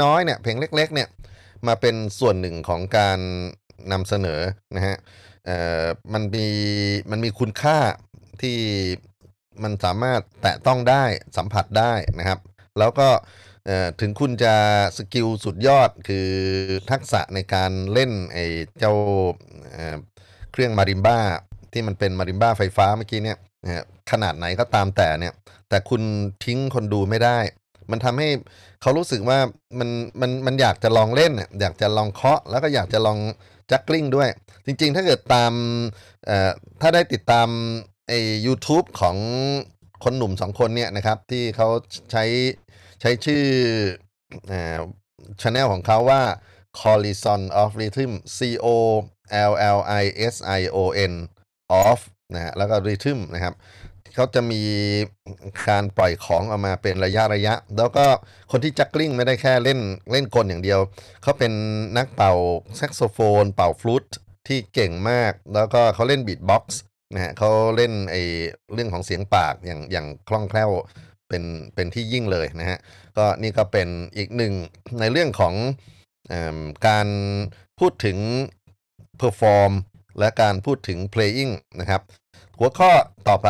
น้อยๆเนี่ย เพลงเล็ก ๆ เนี่ย มาเป็นส่วนหนึ่งของการนำเสนอนะฮะมันมีมันมีคุณค่าที่มันสามารถแตะต้องได้สัมผัสได้นะครับ แล้วก็ถึงคุณจะสกิลสุดยอดคือทักษะในการเล่นไอ้เจ้าเเครื่องมาริมบ้าที่มันเป็นมาริมบ้าไฟฟ้าเมื่อกี้เนี่ยขนาดไหนก็ตามแต่เนี่ย แต่คุณทิ้งคนดูไม่ได้ มันทำให้เขารู้สึกว่ามันมันมันอยากจะลองเล่นน่ะอยากจะลองเคาะ แล้วก็อยากจะลองจักกลิ้งด้วย จริง ๆ ถ้าเกิดตามเอ่อถ้าได้ติดตามไอ้ YouTube ของคนหนุ่มสองคนเนี่ยนะครับ ที่เขาใช้ใช้ชื่อเอ่อchannel ของเขาว่า Collision of Rhythm C O L L I S I O N of นะฮะแล้วก็ Rhythm นะครับเขาจะมีการปล่อยของออกมาเป็นระยะระยะ แล้วก็คนที่ juggling ไม่ได้แค่เล่นเล่นกลอย่างเดียว เขาเป็นนักเป่าแซกโซโฟน เป่าฟลูตที่เก่งมาก แล้วก็เขาเล่น beatbox นะฮะเขาเล่นไอเรื่องของเสียงปากอย่างอย่างคล่องแคล่วเป็นเป็นที่ยิ่งเลยนะฮะก็นี่ก็เป็นอีกหนึ่งในเรื่องของอการพูดถึง perform และการพูดถึง playing นะครับ หัวข้อต่อไป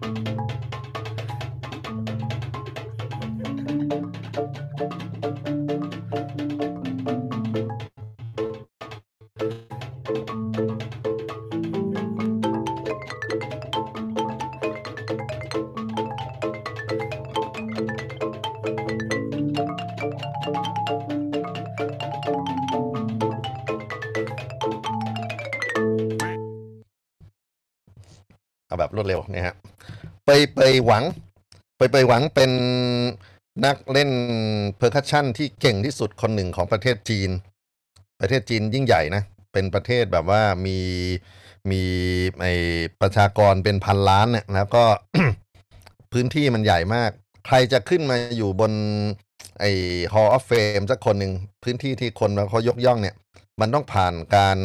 เอ หวังเปยเปยหวังเป็นนักเล่น percussion ที่เก่งที่สุดคนหนึ่งของประเทศจีน ประเทศจีนยิ่งใหญ่นะ เป็นประเทศแบบว่ามีมีไอประชากรเป็นพันล้านเนี่ยแล้วก็พื้นที่มันใหญ่มาก ใครจะขึ้นมาอยู่บนไอ้ Hall of Fame สักคนหนึ่งพื้นที่ที่คนเขายกย่องเนี่ย มันต้องผ่านการ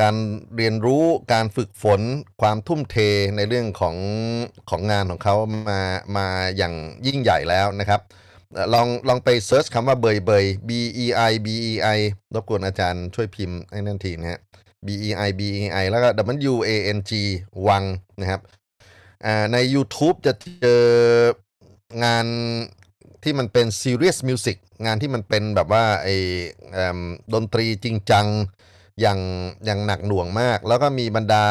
การเรียนรู้การฝึกฝนความทุ่มเทในเรื่องของของงานของเขามามาอย่างยิ่งใหญ่แล้วนะครับ ลองลองไปเซิร์ชคำว่าเบยเบย B E I B E I รบกวนอาจารย์ช่วยพิมพ์ให้นั่นทีนะฮะ B E I B E I แล้วก็ W A N G วังนะครับใน YouTube จะเจองานที่มันเป็น serious music งานที่มันเป็นแบบว่าไอเอิ่มดนตรีจริงจัง อย่างอย่างหนักหน่วงมาก แล้วก็มีบรรดา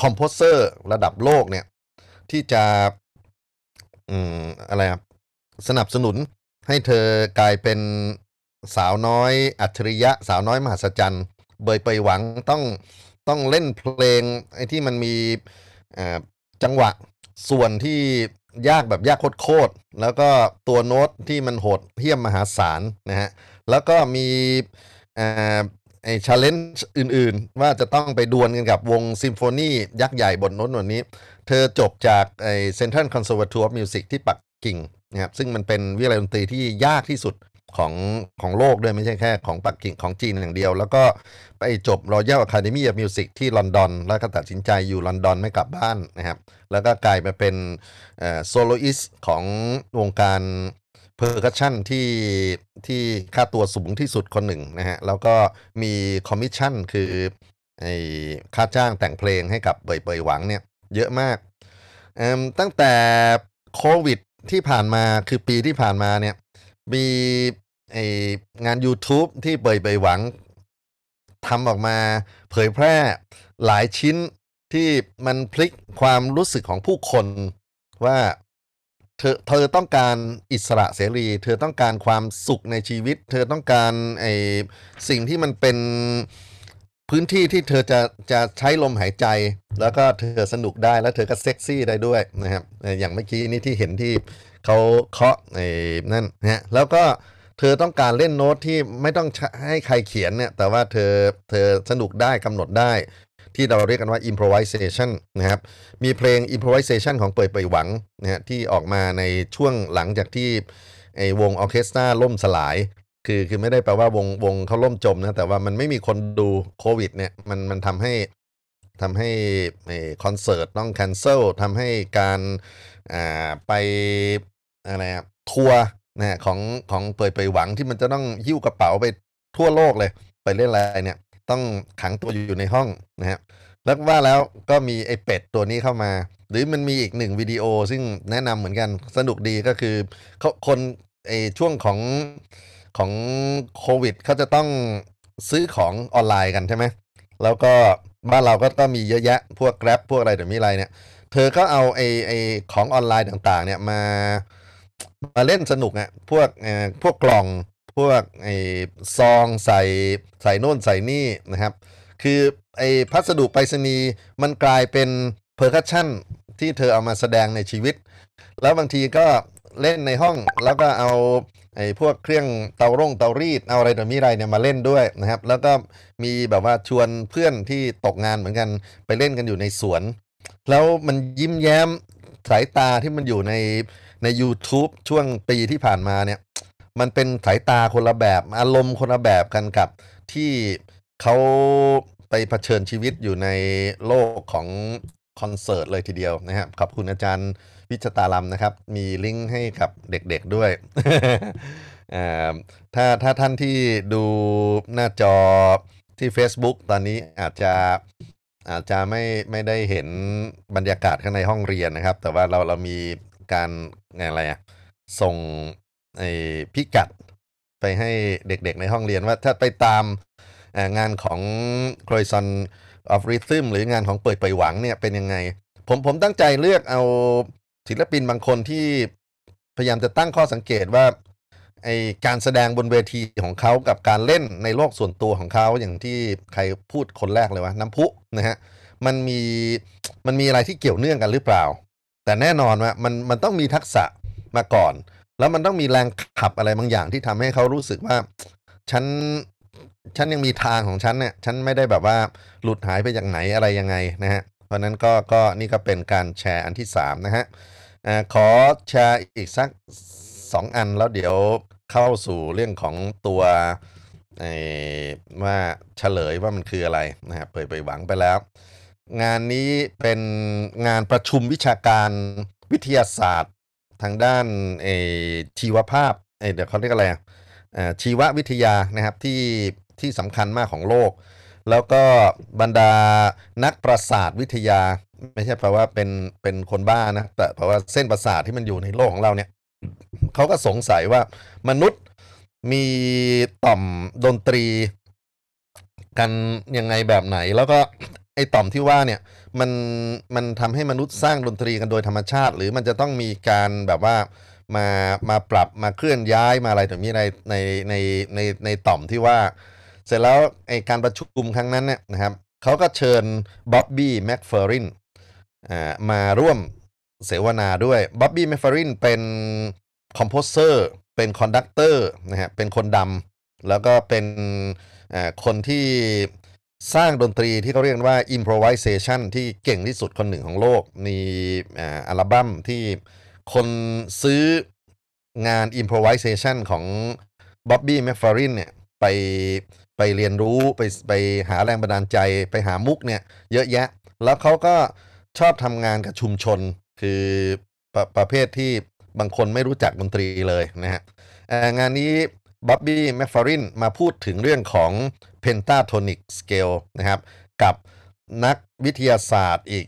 คอมโพเซอร์ระดับโลกเนี่ย ที่จะ อืมอะไรครับสนับสนุนให้เธอกลายเป็นสาวน้อยอัจฉริยะ สาวน้อยมหัศจรรย์ เบยเปยหวังต้องต้องเล่นเพลงไอ้ที่มันมีอ่าจังหวะส่วนที่ยากแบบยากโคตรแล้วก็ตัวโน้ตที่มันโหดเหี้ยมมหาศาลนะฮะแล้วก็มีอ่า ไอ้ challenge อื่นๆ ว่าจะต้องไปดวลกันกับวงซิมโฟนียักษ์ใหญ่บนโน้ตหนวดนี้ เธอจบจากไอ้ Central Conservatory of Music ที่ปักกิ่งนะครับซึ่งมันเป็นวิทยาลัยดนตรีที่ยากที่สุดของของโลกด้วยไม่ใช่แค่ของปักกิ่งของจีนอย่างเดียว แล้วก็ไปจบ Royal Academy of Music ที่ลอนดอน แล้วก็ตัดสินใจอยู่ลอนดอนไม่กลับบ้านนะครับ แล้วก็กลายมาเป็น soloist ของวงการ percussion ที่ที่ค่าตัวสูงที่สุดคนหนึ่งนะฮะ แล้วก็มีคอมมิชชั่นคือไอค่าจ้างแต่งเพลงให้กับเบยเบยหวังเนี่ย เยอะมากตั้งแต่โควิดที่ผ่านมาคือปีที่ผ่านมาเนี่ย มีไองาน YouTube ที่เบยเบยหวังทำออกมาเผยแพร่หลายชิ้นที่มันพลิกความรู้สึกของผู้คนว่า เธอเธอต้องการอิสระเสรี เธอต้องการความสุขในชีวิต เธอต้องการไอสิ่งที่มันเป็นพื้นที่ที่เธอจะจะใช้ลมหายใจ แล้วก็เธอสนุกได้แล้วเธอก็เซ็กซี่ได้ด้วยนะครับอย่างเมื่อกี้นี้ที่เห็นที่เขาเคาะไอ้นั่นนะฮะแล้วก็เธอต้องการเล่นโน้ตที่ไม่ต้องให้ใครเขียนเนี่ยแต่ว่าเธอเธอสนุกได้กำหนดได้ ที่เราเรียกกันว่า improvisation นะครับ มีเพลง improvisation ของเปิดเปยหวังนะฮะที่ออกมาในช่วงหลังจากที่ไอ้วงออเคสตราล่มสลาย คือคือไม่ได้แปลว่าวงวงเขาล่มจมนะ แต่ว่ามันไม่มีคนดูโควิดเนี่ยมันมันทำให้ทำให้ไอ้คอนเสิร์ตต้อง cancel ทำให้การอ่าไปอะไรอะทัวร์นะฮะของของเปิดเปยหวังที่มันจะต้องหิ้วกระเป๋าไปทั่วโลกเลย ไปเล่นอะไรเนี่ย ต้องขังตัวอยู่ในห้องนะฮะแล้วว่าแล้วก็มีไอ้เป็ดตัวนี้เข้ามา หรือมันมีอีกหนึ่งวิดีโอ ซึ่งแนะนำเหมือนกันสนุกดีก็คือเขาคนไอ้ช่วงของของโควิดเขาจะต้องซื้อของออนไลน์กันใช่ไหมแล้วก็บ้านเราก็ต้องมีเยอะแยะพวก Grab พวกอะไรเดี๋ยวมีอะไรเนี่ย เธอก็เอาไอ้ไอ้ของออนไลน์ต่างๆ เนี่ยมามาเล่นสนุกอะ่ะพวกเอ่อพวกกล่อง พวกไอ้ซองใส่ใส่โน่นใส่นี่นะครับ คือไอ้พัสดุไปรษณีย์มันกลายเป็น percussion ที่เธอเอามาแสดงในชีวิต แล้วบางทีก็เล่นในห้องแล้วก็เอาไอ้พวกเครื่องเตารงเตารีดเอาอะไรต่อมีอะไรเนี่ยมาเล่นด้วยนะครับ แล้วก็มีแบบว่าชวนเพื่อนที่ตกงานเหมือนกันไปเล่นกันอยู่ในสวน แล้วมันยิ้มแย้มสายตาที่มันอยู่ในใน YouTube ช่วงปีที่ผ่านมาเนี่ย มันเป็นสายตาคนละแบบอารมณ์คนละแบบกันกับที่เขาไปเผชิญชีวิตอยู่ในโลกของคอนเสิร์ตเลยทีเดียวนะครับขอบคุณอาจารย์วิชตาลัมนะครับ มีลิงก์ให้กับเด็กๆด้วยอ่าถ้าถ้าท่านที่ดูหน้าจอที่ Facebook ตอนนี้อาจจะอาจจะไม่ไม่ได้เห็นบรรยากาศข้างในห้องเรียนนะครับ แต่ว่าเราเรามีการอะไรอะส่ง ไอ้พิกัดไปให้เด็กๆในห้องเรียนว่าถ้าไปตามงานของ c r o i s o n of Rhythm หรืองานของเปิดเปยหวังเนี่ยเป็นยังไง ผมผมตั้งใจเลือกเอาศิลปินบางคนที่พยายามจะตั้งข้อสังเกตว่าไอการแสดงบนเวทีของเขากับการเล่นในโลกส่วนตัวของเขาอย่างที่ใครพูดคนแรกเลยว่าน้ำพุนะฮะมันมีมันมีอะไรที่เกี่ยวเนื่องกันหรือเปล่า แต่แน่นอนว่ามันมันต้องมีทักษะมาก่อน แล้วมันต้องมีแรงขับอะไรบางอย่างที่ทำให้เขารู้สึกว่าฉันฉันยังมีทางของฉันเนี่ยฉันไม่ได้แบบว่าหลุดหายไปจากไหนอะไรยังไงนะฮะเพราะนั้นก็ก็นี่ก็เป็นการแชร์อันที่สามนะฮะอขอแชร์อีกสักสองอันแล้วเดี๋ยวเข้าสู่เรื่องของตัวว่าเฉลยว่ามันคืออะไรนะฮะเปิดไปหวังไปแล้ว งานนี้เป็นงานประชุมวิชาการวิทยาศาสตร์ ทางด้านเอชีวภาพเอเดี๋ยวเขาเรียกอะไรอะชีววิทยานะครับที่ที่สำคัญมากของโลก แล้วก็บรรดานักประสาทวิทยา ไม่ใช่แปลว่าเป็นเป็นคนบ้านะ แต่แปลว่าเส้นประสาทที่มันอยู่ในโลกของเราเนี่ยเขาก็สงสัยว่ามนุษย์มีต่อมดนตรี กันยังไงแบบไหน แล้วก็ไอ้ต่อมที่ว่าเนี่ย มันมันทำให้มนุษย์สร้างดนตรีกันโดยธรรมชาติ หรือมันจะต้องมีการแบบว่ามามาปรับมาเคลื่อนย้ายมาอะไรถึงมีในในในในในต่อมที่ว่า เสร็จแล้วไอการประชุมครั้งนั้นเนี่ยนะครับเขาก็เชิญ Bobby McFerrin อ่ามาร่วมเสวนาด้วย Bobby McFerrin เป็น composer เป็น conductor นะฮะเป็นคนดำแล้วก็เป็นอ่าคนที่ สร้างดนตรีที่เขาเรียกว่า improvisation ที่เก่งที่สุดคนหนึ่งของโลก มีอัลบั้มที่คนซื้องาน improvisation ของบ๊อบบี้แมคฟารินเนี่ยไปไปเรียนรู้ไปไปหาแรงบันดาลใจไปหามุกเนี่ยเยอะแยะ แล้วเขาก็ชอบทำงานกับชุมชน คือประประเภทที่บางคนไม่รู้จักดนตรีเลยนะฮะงานนี้บ๊อบบี้แมคฟารินมาพูดถึงเรื่องของ pentatonic scale นะครับ กับนักวิทยาศาสตร์อีก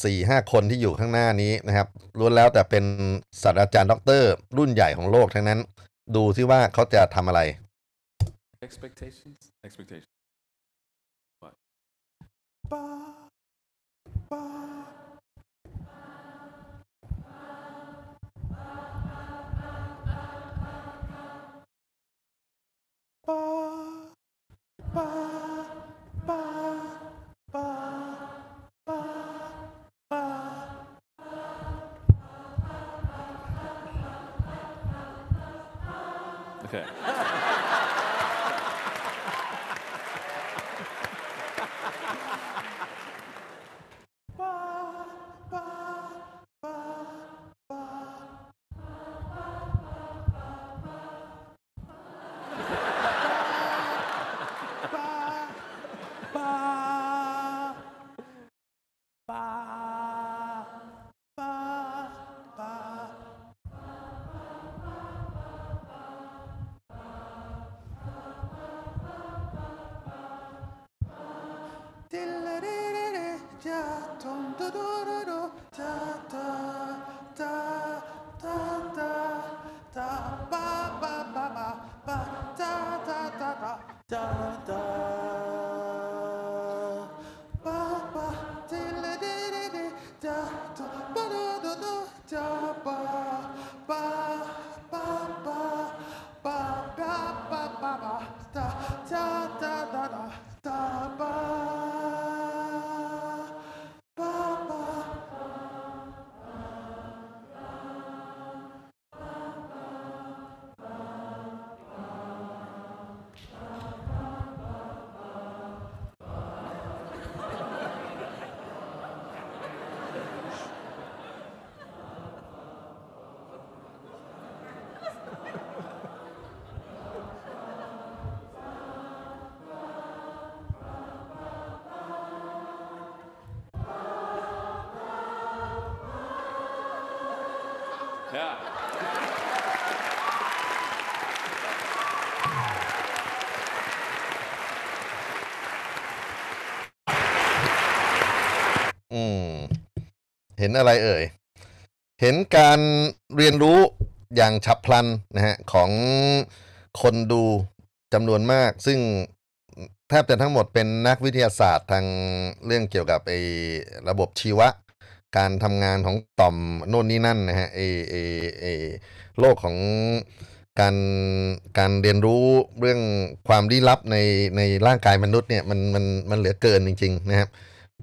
4-5 คนที่อยู่ข้างหน้านี้นะครับล้วนแล้วแต่เป็นศาสตราจารย์ด็อกเตอร์รุ่นใหญ่ของโลกทั้งนั้น ดูที่ว่าเขาจะทำอะไร Expectations? Expectations. What? Okay. เห็นอะไรเอ่ย เห็นการเรียนรู้อย่างฉับพลันนะฮะของคนดูจำนวนมาก ซึ่งแทบจะทั้งหมดเป็นนักวิทยาศาสตร์ทางเรื่องเกี่ยวกับไอ้ระบบชีวะ การทำงานของต่อมโน่นนี่นั่นนะฮะไอ้ไอ้ไอ้โลกของการการเรียนรู้เรื่องความลี้ลับในในร่างกายมนุษย์เนี่ยมันมันมันเหลือเกินจริง ๆ นะครับ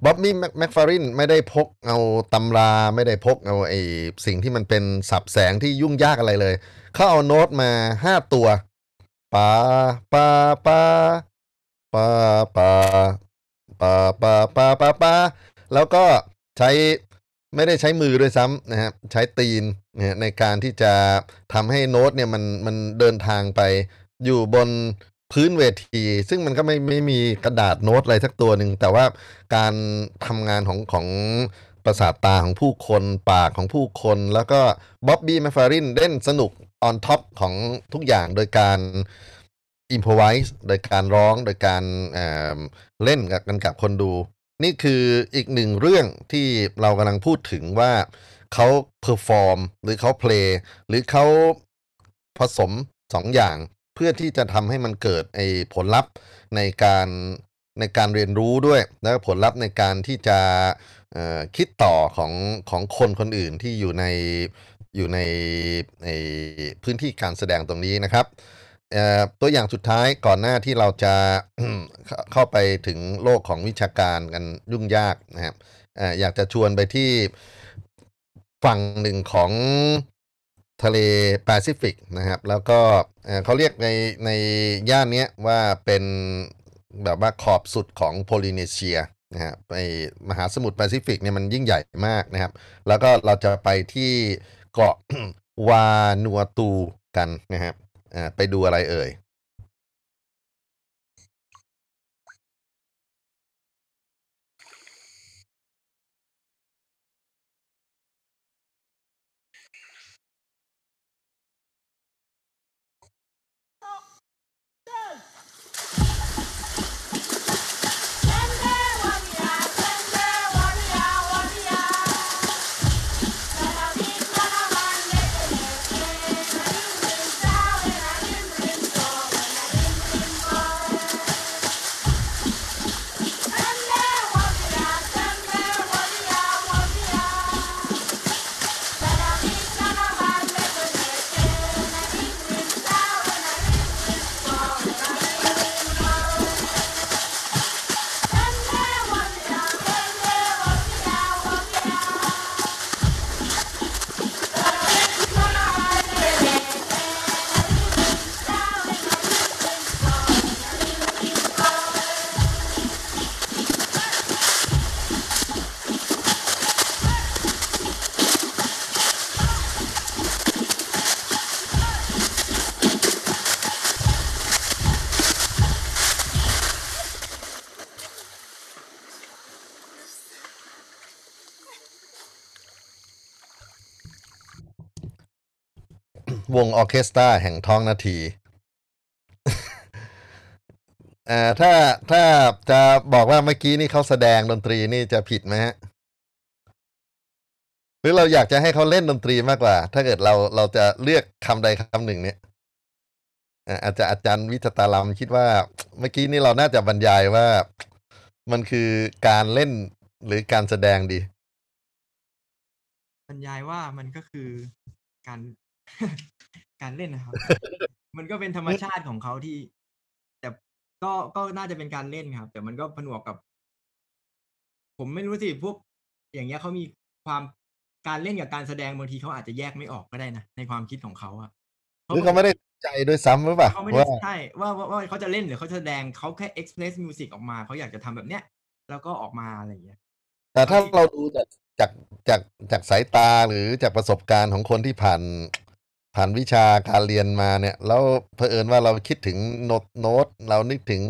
บ๊อบบี้แมคฟารินไม่ได้พกเอาตำราไม่ได้พกเอาไอ้สิ่งที่มันเป็นสับแสงที่ยุ่งยากอะไรเลย เขาเอาโน้ตมาห้าตัวปาปาปาปาปาปาปาปาปาปาแล้วก็ใช้ไม่ได้ใช้มือด้วยซ้ำนะครับใช้ตีนในการที่จะทำให้โน้ตเนี่ยมันมันเดินทางไปอยู่บน พื้นเวที ซึ่งมันก็ไม่ไม่มีกระดาษโน้ตอะไรสักตัวหนึ่ง แต่ว่าการทำงานของของประสาทตาของผู้คนปากของผู้คน แล้วก็ Bobby McFerrin เล่นสนุก on top ของทุกอย่างโดยการ improvise โดยการร้องโดยการเอ่อเล่นกับกันกับคนดู นี่คืออีกหนึ่งเรื่องที่เรากำลังพูดถึงว่าเขา perform หรือเขา playหรือเขาผสมสองอย่าง เพื่อที่จะทำให้มันเกิดไอ้ผลลัพธ์ในการในการเรียนรู้ด้วย แล้วผลลัพธ์ในการที่จะคิดต่อของของคนคนอื่นที่อยู่ในอยู่ในในพื้นที่การแสดงตรงนี้นะครับตัวอย่างสุดท้ายก่อนหน้าที่เราจะเข้าไปถึงโลกของวิชาการกันยุ่งยากนะครับอยากจะชวนไปที่ฝั่งหนึ่งของ ทะเลแปซิฟิกนะครับ แล้วก็เขาเรียกในในย่านนี้ว่าเป็นแบบว่าขอบสุดของโพลิเนเซียนะฮะไปมหาสมุทรแปซิฟิกเนี่ยมันยิ่งใหญ่มากนะครับ แล้วก็เราจะไปที่เกาะวานูอาตูกันนะครับไปดูอะไรเอ่ย ออเคสตราแห่งท้องนาทีเอ่อถ้าถ้าจะบอกว่าเมื่อกี้นี่เขาแสดงดนตรีนี่จะผิดไหมฮะหรือเราอยากจะให้เขาเล่นดนตรีมากกว่า ถ้าเกิดเราเราจะเลือกคำใดคำหนึ่งเนี่ยอ่าอาจจะอาจารย์วิชตาลามคิดว่า เมื่อกี้นี่เราน่าจะบรรยายว่ามันคือการเล่นหรือการแสดงดี บรรยายว่ามันก็คือการ การเล่นนะครับ มันก็เป็นธรรมชาติของเขาที่ แต่ก็ก็น่าจะเป็นการเล่นครับ แต่มันก็ผนวกกับ ผมไม่รู้สิพวก อย่างเงี้ยเขามีความการเล่นกับการแสดงบางทีเขาอาจจะแยกไม่ออกก็ได้นะในความคิดของเขาอะหรือเขาไม่ได้ใจด้วยซ้ำหรือเปล่าเขาไม่ได้ว่าใช่ว่าว่าว่าเขาจะเล่นหรือเขาจะแสดงเขาแค่ express music ออกมาเขาอยากจะทำแบบเนี้ยแล้วก็ออกมาอะไรอย่างเงี้ย แต่ถ้าเราดูจากจากจากจากสายตาหรือจากประสบการณ์ของคนที่ผ่าน ผ่านวิชาการเรียนมาเนี่ย แล้วเผอิญว่าเราคิดถึงโน้ตโน้ตเรานึกถึง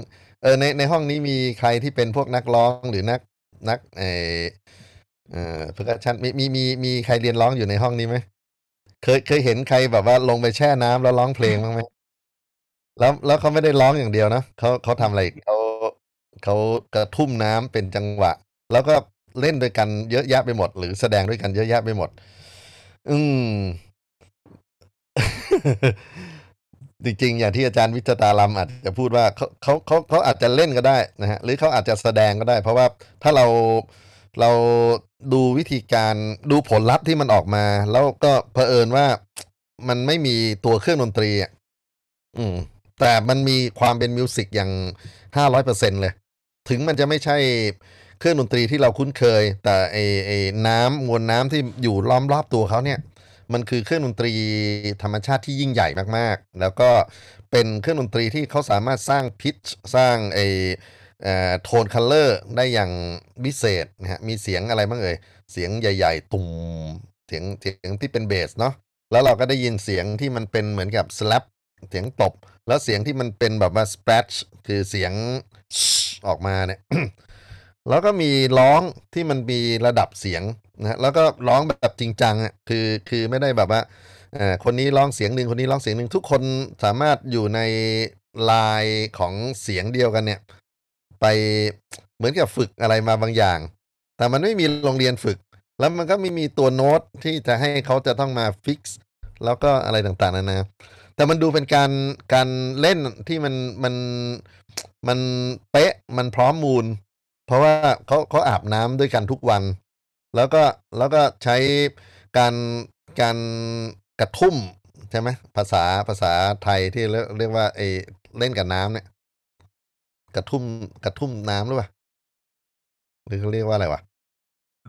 เออในในห้องนี้มีใครที่เป็นพวกนักร้องหรือนักนักเออเออเพอชันมีมีมีมีใครเรียนร้องอยู่ในห้องนี้ไหมเคยเคยเห็นใครแบบว่าลงไปแช่น้ำแล้วร้องเพลงบ้างไหมแล้วแล้วเขาไม่ได้ร้องอย่างเดียวนะเขาเขาทำอะไรเขาเขากระทุ่มน้ำเป็นจังหวะ แล้วก็เล่นด้วยกันเยอะแยะไปหมด หรือแสดงด้วยกันเยอะแยะไปหมด อืม จริงๆ อย่างที่อาจารย์วิจตาลัมอาจจะพูดว่าเขาเขาเขาเขาอาจจะเล่นก็ได้นะฮะหรือเขาอาจจะแสดงก็ได้ เพราะว่าถ้าเราเราดูวิธีการดูผลลัพธ์ที่มันออกมา แล้วก็เผอิญว่ามันไม่มีตัวเครื่องดนตรีอะอืม แต่มันมีความเป็น music อย่างห้าร้อยเปอร์เซ็นต์เลย ถึงมันจะไม่ใช่เครื่องดนตรีที่เราคุ้นเคย แต่ไอไอน้ำมวลน้ำที่อยู่ล้อมรอบตัวเขาเนี่ย มันคือเครื่องดนตรีธรรมชาติที่ยิ่งใหญ่มากๆ แล้วก็เป็นเครื่องดนตรีที่เขาสามารถสร้าง pitch สร้างไอ tone color ได้อย่างวิเศษนะฮะมีเสียงอะไรบ้างเอ่ยเสียงใหญ่ ๆ ตุ่มเสียงเสียงที่เป็นเบสเนาะแล้วเราก็ได้ยินเสียงที่มันเป็นเหมือนกับสแลปเสียงตบ แล้วเสียงที่มันเป็นแบบว่าสเปรชคือเสียงออกมาเนี่ยแล้วก็มีร้องที่มันมีระดับเสียง นะฮะแล้วก็ร้องแบบจริงจังอะคือคือไม่ได้แบบว่าอ่อคนนี้ร้องเสียงหนึ่งคนนี้ร้องเสียงหนึ่งทุกคนสามารถอยู่ในลายของเสียงเดียวกันเนี่ย ไปเหมือนกับฝึกอะไรมาบางอย่าง แต่มันไม่มีโรงเรียนฝึก แล้วมันก็ไม่มีตัวโน้ตที่จะให้เขาจะต้องมาฟิกซ์แล้วก็อะไรต่างๆนานาแต่มันดูเป็นการการเล่นที่มันมันมันเป๊ะมันพร้อมมูล เพราะว่าเขาเขาอาบน้ำด้วยกันทุกวัน แล้วก็แล้วก็ใช้การการกระทุ่มใช่ไหมภาษาภาษาไทยที่เรียกว่าไอเล่นกับน้ำเนี่ย กระทุ่มกระทุ่มน้ำหรือเปล่าหรือเขาเรียกว่าอะไรวะ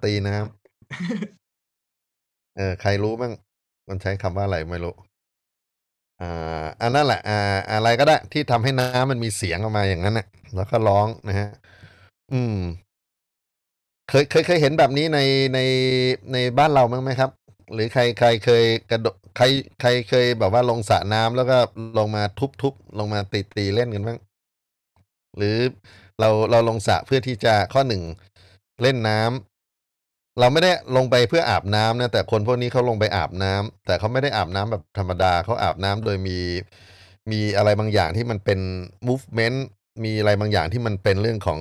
ตีน้ำเออใครรู้บ้างมันใช้คำว่าอะไรไม่รู้อ่าอันนั้นแหละอ่าอะไรก็ได้ ที่ทำให้น้ำมันมีเสียงออกมาอย่างนั้นน่ะ แล้วก็ร้องนะฮะ อืม เคยเคยเคยเห็นแบบนี้ในในในบ้านเราบ้างไหมครับ หรือใครใครเคยกระโดดใครใครเคยแบบว่าลงสระน้ำแล้วก็ลงมาทุบทุบลงมาตีตีเล่นกันบ้างหรือเราเราลงสระเพื่อที่จะข้อหนึ่งเล่นน้ำเราไม่ได้ลงไปเพื่ออาบน้ำนะแต่คนพวกนี้เขาลงไปอาบน้ำแต่เขาไม่ได้อาบน้ำแบบธรรมดาเขาอาบน้ำโดยมีมีอะไรบางอย่างที่มันเป็น movement มีอะไรบางอย่างที่มันเป็นเรื่องของ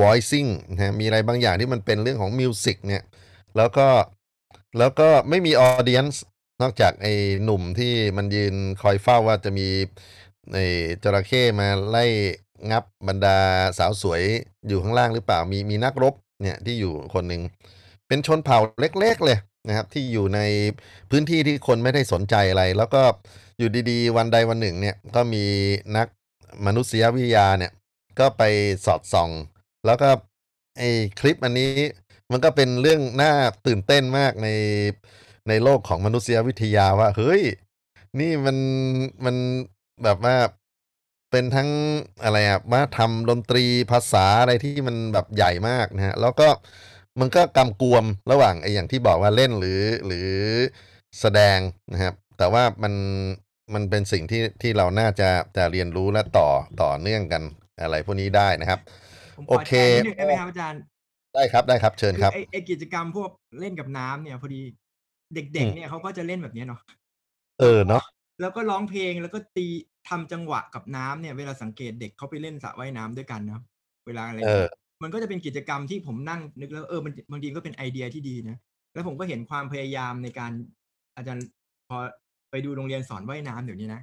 voicing นะฮะมีอะไรบางอย่างที่มันเป็นเรื่องของ music เนี่ยแล้วก็แล้วก็ไม่มี audience นอกจากไอ้หนุ่มที่มันยืนคอยเฝ้าว่าจะมีไอ้จระเข้มาไล่งับบรรดาสาวสวยอยู่ข้างล่างหรือเปล่ามีมีนักรบเนี่ยที่อยู่คนหนึ่งเป็นชนเผ่าเล็ก ๆ เลยนะครับ ที่อยู่ในพื้นที่ที่คนไม่ได้สนใจอะไร แล้วก็อยู่ดีๆ วันใดวันหนึ่งเนี่ยก็มีนัก มนุษยวิทยาเนี่ยก็ไปสอดส่อง แล้วก็ไอ้คลิปอันนี้มันก็เป็นเรื่องน่าตื่นเต้นมากในในโลกของมนุษยวิทยาว่า เฮ้ย นี่มันมันแบบว่าเป็นทั้งอะไรอะว่าทำดนตรีภาษาอะไรที่มันแบบใหญ่มากนะฮะ แล้วก็มันก็กำกวมระหว่างไอ้อย่างที่บอกว่าเล่นหรือหรือแสดงนะครับ แต่ว่ามัน มันเป็นสิ่งที่ที่เราน่าจะจะเรียนรู้และต่อต่อเนื่องกันอะไรพวกนี้ได้นะครับผมขโออเคแจ้งนิดนึงได้ไหมครับอาจารย์ ได้ครับได้ครับเชิญคือครับไอไอกิจกรรมพวกเล่นกับน้ำเนี่ยพอดีเด็กอืมๆเนี่ยเขาก็จะเล่นแบบเนี้ยเนาะเออเนาะแล้วก็ร้องเพลงแล้วก็ตีทำจังหวะกับน้ำเนี่ย เวลาสังเกตเด็กเขาไปเล่นสระว่ายน้ำด้วยกันนะครับเวลาอะไรเออมันก็จะเป็นกิจกรรมที่ผมนั่งนึกแล้วเออมันบางทีก็เป็นไอเดียที่ดีนะแล้วผมก็เห็นความพยายามในการอาจารย์พอ ไปดูโรงเรียนสอนว่ายน้ำเดี๋ยวนี้นะ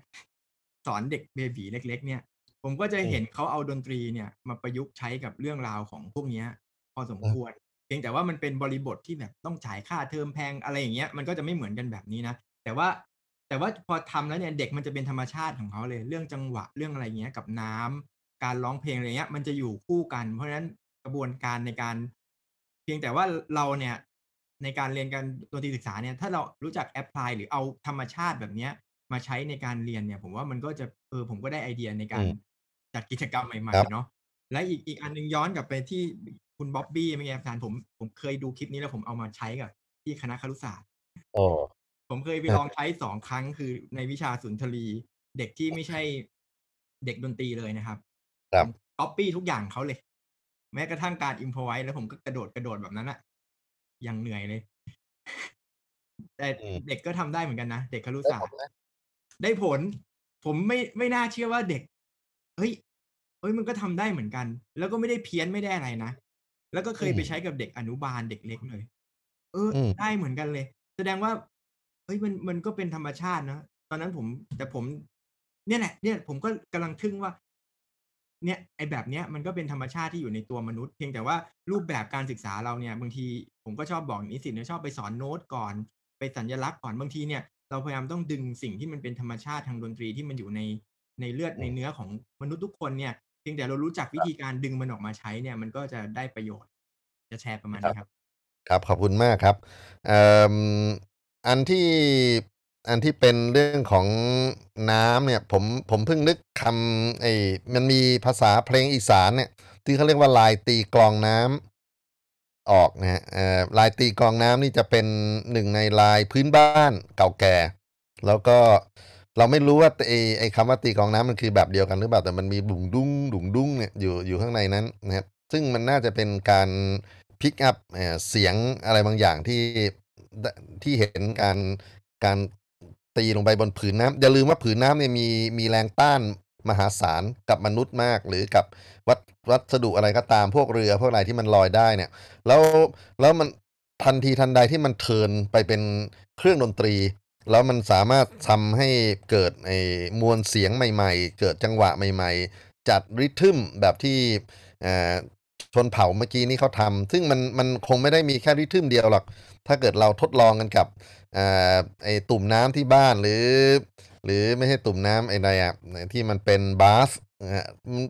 สอนเด็กเบบีเล็ก ๆ เนี่ย ผมก็จะเห็นเขาเอาดนตรีเนี่ย มาประยุกต์ใช้กับเรื่องราวของพวกเนี้ย พอสมควร เพียงแต่ว่ามันเป็นบริบทที่แบบต้องจ่ายค่าเทอมแพงอะไรอย่างเงี้ยมันก็จะไม่เหมือนกันแบบนี้นะแต่ว่าแต่ว่าพอทำแล้วเนี่ยเด็กมันจะเป็นธรรมชาติของเขาเลย เรื่องจังหวะเรื่องอะไรเงี้ยกับน้ำการร้องเพลงอะไรเงี้ย มันจะอยู่คู่กัน เพราะฉะนั้นกระบวนการในการ เพียงแต่ว่าเราเนี่ย ในการเรียนการดนตรีศึกษาเนี่ยถ้าเรารู้จักแอพพลายหรือเอาธรรมชาติแบบเนี้ยมาใช้ในการเรียนเนี่ย ผมว่ามันก็จะเออผมก็ได้ไอเดียในการอืมจัดกิจกรรมใหม่ครับๆเนาะและอีกอีกอันหนึ่งย้อนกลับไปที่คุณบ๊อบบี้เมื่อกี้อาจารย์ผมผมเคยดูคลิปนี้แล้วผมเอามาใช้กับที่คณะครุศาสตร์โอ้ผมเคยไปครับลองใช้สองครั้งคือในวิชาสุนทรีเด็กที่ไม่ใช่เด็กดนตรีเลยนะครับครับก๊อปปี้ทุกอย่างเขาเลย แม้กระทั่งการอิมพอไว้แล้วผมก็กระโดดกระโดดแบบนั้นอะ ยังเหนื่อยเลย แต่อืมเด็กก็ทำได้เหมือนกันนะ เด็กครุได้ศาสผตลร์นะได้ผล ผมไม่ไม่น่าเชื่อว่าเด็ก เฮ้ยเฮ้ยมันก็ทำได้เหมือนกัน แล้วก็ไม่ได้เพี้ยนไม่ได้อะไรนะ แล้วก็เคยอืมไปใช้กับเด็กอนุบาลเด็กเล็กเลย เอออืมได้เหมือนกันเลย แสดงว่าเฮ้ยมันมันก็เป็นธรรมชาตินะ ตอนนั้นผม แต่ผม เนี่ยแหละเนี่ยผมก็กำลังทึ่งว่า เนี่ยไอ้แบบเนี้ยมันก็เป็นธรรมชาติที่อยู่ในตัวมนุษย์ เพียงแต่ว่ารูปแบบการศึกษาเราเนี่ยบางทีผมก็ชอบบอกนิสิตเนี่ยชอบไปสอนโน้ตก่อน ไปสัญลักษณ์ก่อนบางทีเนี่ยเราพยายามต้องดึงสิ่งที่มันเป็นธรรมชาติทางดนตรีที่มันอยู่ในในเลือดอืมในเนื้อของมนุษย์ทุกคนเนี่ยเพียงแต่เรารู้จักวิธีการดึงมันออกมาใช้เนี่ยมันก็จะได้ประโยชน์ จะแชร์ประมาณครับนี้ครับ ครับขอบคุณมากครับเอ่ออันที่ อันที่เป็นเรื่องของน้ำเนี่ยผมผมเพิ่งนึกคำไอ้มันมีภาษาเพลงอีสานเนี่ย ที่เขาเรียกว่าลายตีกลองน้ำออกนะฮะเอ่อลายตีกลองน้ำนี่จะเป็นหนึ่งในลายพื้นบ้านเก่าแก่ แล้วก็เราไม่รู้ว่าไอ้ไอ้คำว่าตีกลองน้ำมันคือแบบเดียวกันหรือเปล่าแต่มันมีดุงดุ้งดุงดุ้งเนี่ยอยู่อยู่ข้างในนั้นนะครับซึ่งมันน่าจะเป็นการพิกอัพเสียงอะไรบางอย่างที่ที่เห็นการการ ตีลงไปบนผืนน้ำอย่าลืมว่าผืนน้ำเนี่ยมีมีแรงต้านมหาศาลกับมนุษย์มาก หรือกับวัสวัสดุอะไรก็ตามพวกเรือพวกอะไรที่มันลอยได้เนี่ย แล้วแล้วมันทันทีทันใดที่มันเทินไปเป็นเครื่องดนตรี แล้วมันสามารถทำให้เกิดไอ้มวลเสียงใหม่ ๆ เกิดจังหวะใหม่ ๆ จัดริทึมแบบที่อ่อ ชนเผ่าเมื่อกี้นี้เขาทำซึ่งมันมันคงไม่ได้มีแค่ริทึมเดียวหรอก ถ้าเกิดเราทดลองกันกับอไอตุ่มน้ำที่บ้านหรือ หรือไม่ใช่ตุ่มน้ำไอ้ใดอะที่มันเป็นบาส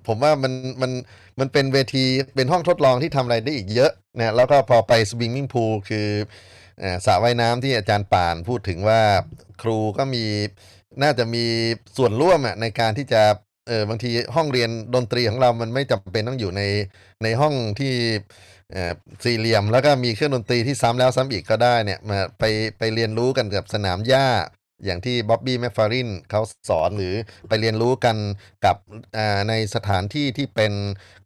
ผมว่ามันมันมันเป็นเวทีเป็นห้องทดลองที่ทำอะไรได้อีกเยอะนะแล้วก็พอไปสวิงมิ่งพูลคืออสระว่ายน้ำที่อาจารย์ป่านพูดถึงว่าครูก็มีน่าจะมีส่วนร่วมในการที่จะ เออบางทีห้องเรียนดนตรีของเรามันไม่จำเป็นต้องอยู่ในในห้องที่เออสี่เหลี่ยมแล้วก็มีเครื่องดนตรีที่ซ้ำแล้วซ้ำอีกก็ได้เนี่ยมาไปไปเรียนรู้กันกับสนามหญ้าอย่างที่บ๊อบบี้แมฟฟารินเขาสอนหรือไปเรียนรู้กันกับในสถานที่ที่เป็น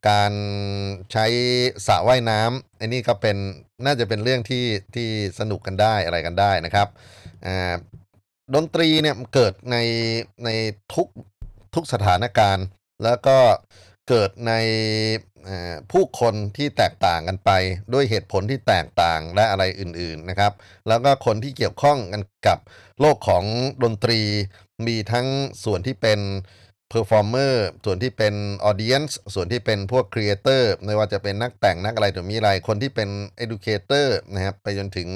การใช้สระว่ายน้ำอันนี้ก็เป็นน่าจะเป็นเรื่องที่ที่สนุกกันได้อะไรกันได้นะครับดนตรีเนี่ยเกิดในในทุก ทุกสถานการณ์ แล้วก็เกิดในผู้คนที่แตกต่างกันไป ด้วยเหตุผลที่แตกต่างและอะไรอื่นๆนะครับ แล้วก็คนที่เกี่ยวข้องกันกับโลกของดนตรี มีทั้งส่วนที่เป็น performer ส่วนที่เป็น audience ส่วนที่เป็นพวก creator ไม่ว่าจะเป็นนักแต่งนักอะไรตัวมีอะไร คนที่เป็น educator นะครับไปจนถึง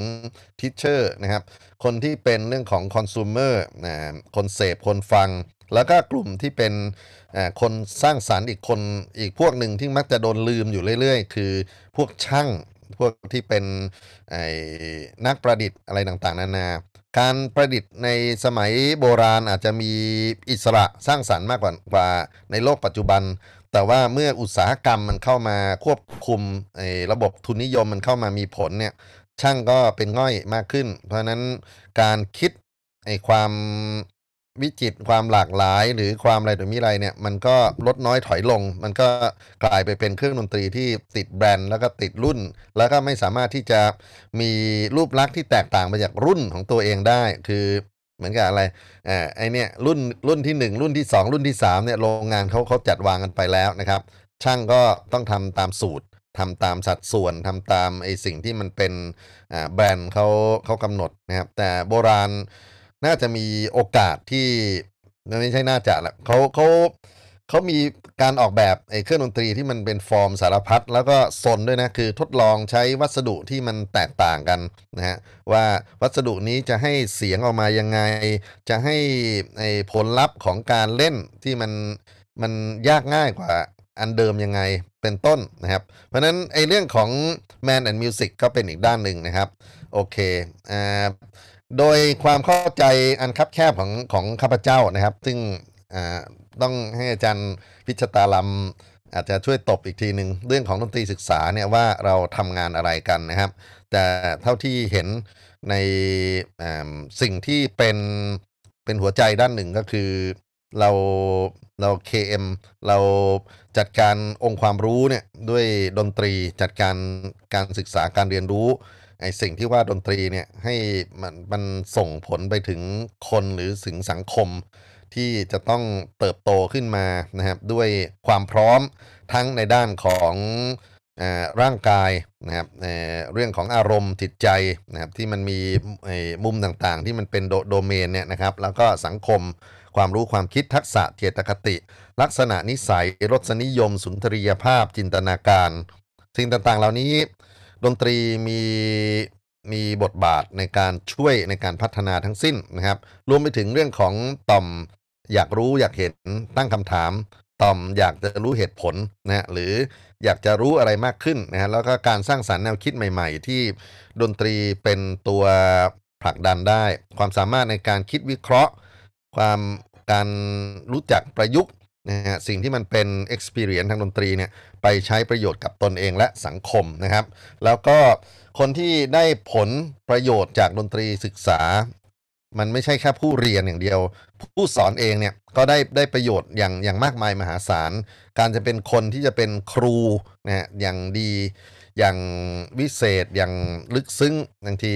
teacher นะครับ คนที่เป็นเรื่องของ consumer นะคนเสพคนฟัง แล้วก็กลุ่มที่เป็นคนสร้างสารรค์อีกคนอีกพวกหนึ่งที่มักจะโดนลืมอยู่เรื่อยๆ คือพวกช่างพวกที่เป็นนักประดิษฐ์อะไรต่างๆ นานา การประดิษฐ์ในสมัยโบราณอาจจะมีอิสระสร้างสรรค์มากกว่าวาในโลกปัจจุบัน แต่ว่าเมื่ออุตสาหกรรมมันเข้ามาควบคุมระบบทุนนิยมมันเข้ามามีผลเนี่ยช่างก็เป็นง่อยมากขึ้น เพราะฉะนั้นการคิดไอ้ความ วิจิตความหลากหลายหรือความอะไรต่อมีอะไรเนี่ยมันก็ลดน้อยถอยลง มันก็กลายไปเป็นเครื่องดนตรีที่ติดแบรนด์แล้วก็ติดรุ่น แล้วก็ไม่สามารถที่จะมีรูปลักษณ์ที่แตกต่างไปจากรุ่นของตัวเองได้ คือเหมือนกับอะไรอ่าไอเนี่ยรุ่นรุ่นที่หนึ่งรุ่นที่สองรุ่นที่สามเนี่ยโรงงานเขาเขาจัดวางกันไปแล้วนะครับ ช่างก็ต้องทำตามสูตรทำตามสัดส่วนทำตามไอสิ่งที่มันเป็นอ่าแบรนด์เขาเขากำหนดนะครับแต่โบราณ น่าจะมีโอกาสที่ไม่ใช่น่าจะแหละเขาเขาเขามีการออกแบบไอ้เครื่องดนตรีที่มันเป็นฟอร์มสารพัดแล้วก็สนด้วยนะ คือทดลองใช้วัสดุที่มันแตกต่างกันนะฮะว่าวัสดุนี้จะให้เสียงออกมายังไง จะให้ไอ้ผลลัพธ์ของการเล่นที่มันมันยากง่ายกว่าอันเดิมยังไงเป็นต้นนะครับ เพราะนั้นไอ้เรื่องของ Man and Music ก็เป็นอีกด้านหนึ่งนะครับ โอเคอ่า โดยความเข้าใจอันคับแคบของของข้าพเจ้านะครับ ซึ่งต้องให้อาจารย์พิชตาลัมอาจจะช่วยตบอีกทีหนึ่งเรื่องของดนตรีศึกษาเนี่ยว่าเราทำงานอะไรกันนะครับ แต่เท่าที่เห็นในสิ่งที่เป็นเป็นหัวใจด้านหนึ่งก็คือเราเรา KM เราจัดการองค์ความรู้เนี่ยด้วยดนตรีจัดการการศึกษาการเรียนรู้ ไอ้สิ่งที่ว่าดนตรีเนี่ยให้มันมันส่งผลไปถึงคนหรือถึงสังคม ที่จะต้องเติบโตขึ้นมานะครับด้วยความพร้อมทั้งในด้านของอ่าร่างกายนะครับเอ่อเรื่องของอารมณ์จิตใจนะครับที่มันมีมุมต่างๆ ที่มันเป็นโดโดเมนเนี่ยนะครับแล้วก็สังคมความรู้ความคิดทักษะเจตคติ ลักษณะนิสัยรสนิยม สุนทรียภาพจินตนาการ สิ่งต่างๆ เหล่านี้ ดนตรีมีมีบทบาทในการช่วยในการพัฒนาทั้งสิ้นนะครับ รวมไปถึงเรื่องของต่อมอยากรู้อยากเห็นตั้งคำถาม ต่อมอยากจะรู้เหตุผลนะฮะหรืออยากจะรู้อะไรมากขึ้นนะฮะแล้วก็การสร้างสรรค์แนวคิดใหม่ ๆ ที่ดนตรีเป็นตัวผลักดันได้ ความสามารถในการคิดวิเคราะห์ ความการรู้จักประยุกต์นะฮะสิ่งที่มันเป็น experience ทางดนตรีเนี่ย ไปใช้ประโยชน์กับตนเองและสังคมนะครับ แล้วก็คนที่ได้ผลประโยชน์จากดนตรีศึกษา มันไม่ใช่แค่ผู้เรียนอย่างเดียว ผู้สอนเองเนี่ยก็ได้ได้ประโยชน์อย่างอย่างมากมายมหาศาล การจะเป็นคนที่จะเป็นครูนะฮะอย่างดีอย่างวิเศษอย่างลึกซึ้งบางที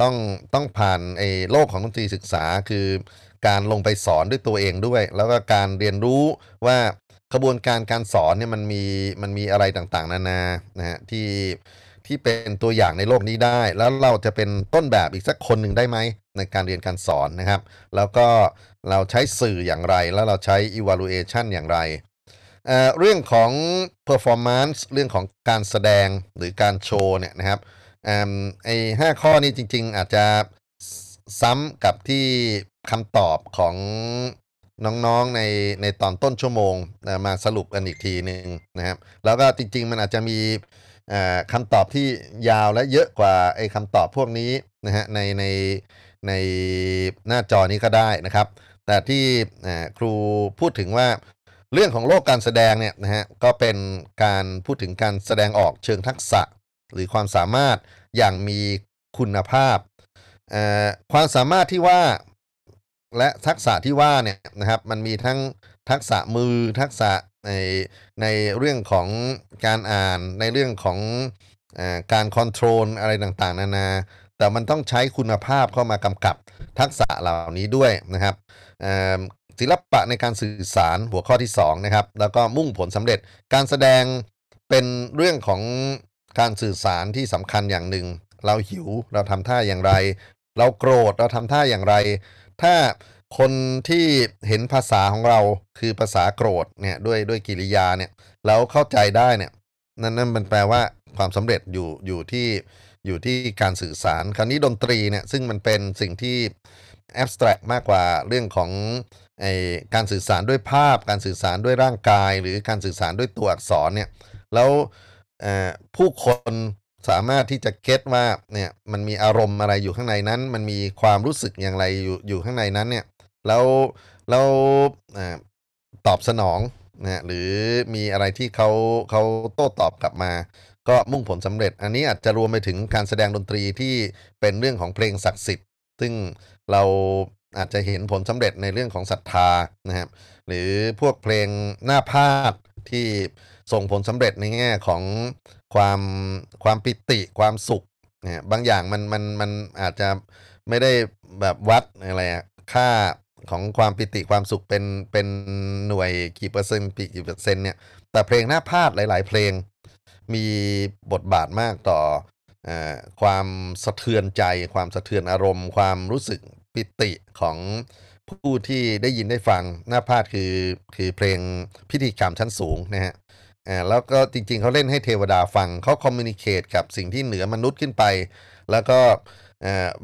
ต้องต้องผ่านไอ้โลกของดนตรีศึกษาคือการลงไปสอนด้วยตัวเองด้วย แล้วก็การเรียนรู้ว่า กระบวนการการสอนเนี่ยมันมีมันมีอะไรต่างๆ นานานะฮะที่ที่เป็นตัวอย่างในโลกนี้ได้ แล้วเราจะเป็นต้นแบบอีกสักคนหนึ่งได้ไหมในการเรียนการสอนนะครับ แล้วก็เราใช้สื่ออย่างไร แล้วเราใช้ evaluation อย่างไรเอ่อเรื่องของ performance เรื่องของการแสดงหรือการโชว์เนี่ยนะครับอืมไอ้ห้าข้อนี้จริง ๆ อาจจะซ้ำกับที่คำตอบของ น้องๆในในตอนต้นชั่วโมงนะมาสรุปกันอีกทีหนึ่งนะครับ แล้วก็จริง ๆ มันอาจจะมีคำตอบที่ยาวและเยอะกว่าไอ้คำตอบพวกนี้นะฮะในในในหน้าจอนี้ก็ได้นะครับ แต่ที่ครูพูดถึงว่าเรื่องของโลกการแสดงเนี่ยนะฮะก็เป็นการพูดถึงการแสดงออกเชิงทักษะ หรือความสามารถอย่างมีคุณภาพ ความสามารถที่ว่า และทักษะที่ว่าเนี่ยนะครับมันมีทั้งทักษะมือทักษะในในเรื่องของการอ่านในเรื่องของอการคอนโทรลอะไรต่างๆ นานา แต่มันต้องใช้คุณภาพเข้ามากำกับทักษะเหล่านี้ด้วยนะครับศิลปะในการสื่อสารหัวข้อที่2นะครับแล้วก็มุ่งผลสำเร็จการแสดงเป็นเรื่องของการสื่อสารที่สำคัญอย่างหนึ่ง เราหิวเราทำท่าอย่างไร เราโกรธเราทำท่าอย่างไร ถ้าคนที่เห็นภาษาของเราคือภาษาโกรธเนี่ยด้วยด้วยกิริยาเนี่ยแล้วเข้าใจได้เนี่ยนั่นนั่นมันแปลว่าความสำเร็จอยู่อยู่ที่อยู่ที่การสื่อสาร คราวนี้ดนตรีเนี่ยซึ่งมันเป็นสิ่งที่ abstract มากกว่าเรื่องของไอการสื่อสารด้วยภาพ การสื่อสารด้วยร่างกาย หรือการสื่อสารด้วยตัวอักษรเนี่ยแล้วผู้คน สามารถที่จะเก็ตว่าเนี่ยมันมีอารมณ์อะไรอยู่ข้างในนั้น มันมีความรู้สึกอย่างไรอยู่อยู่ข้างในนั้นเนี่ยแล้วแล้วอตอบสนองนะหรือมีอะไรที่เขาเขาโต้ตอบกลับมา ก็มุ่งผลสำเร็จ อันนี้อาจจะรวมไปถึงการแสดงดนตรีที่เป็นเรื่องของเพลงศักดิ์สิทธิ์ ซึ่งเราอาจจะเห็นผลสำเร็จในเรื่องของศรัทธานะครับหรือพวกเพลงหน้าพาดที่ส่งผลสำเร็จในแง่ของ ความความปิติความสุขเนะบางอย่างมันมันมันอาจจะไม่ได้แบบวัดอะไรอะค่าของความปิติความสุขเป็นเป็นหน่วยกี่เปอร์เซ็นต์ปีกี่เปอร์เซ็นต์เนี่ยแต่เพลงหน้าพาดหลาย ๆ เพลงมีบทบาทมากต่อเออความสะเทือนใจ ความสะเทือนอารมณ์ ความรู้สึกปิติของผู้ที่ได้ยินได้ฟังหน้าพาดคือคือเพลงพิธีกรรมชั้นสูงนะฮะ อ่าแล้วก็จริงๆเขาเล่นให้เทวดาฟังเขาคอมมิวนิเคตกับสิ่งที่เหนือมนุษย์ขึ้นไป แล้วก็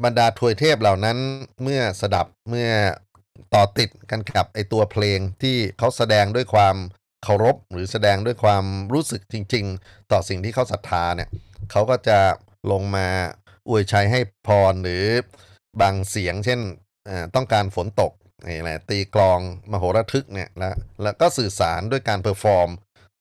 บรรดาทวยเทพเหล่านั้นเมื่อสดับเมื่อต่อติดกันกับไอตัวเพลงที่เขาแสดงด้วยความเคารพหรือแสดงด้วยความรู้สึกจริง ๆ ต่อสิ่งที่เขาศรัทธาเนี่ยเขาก็จะลงมาอวยชัยให้พรหรือบางสิ่งเช่นต้องการฝนตกนี่แหละตีกลองมโหระทึกเนี่ยแล้วแล้วก็สื่อสารด้วยการ perform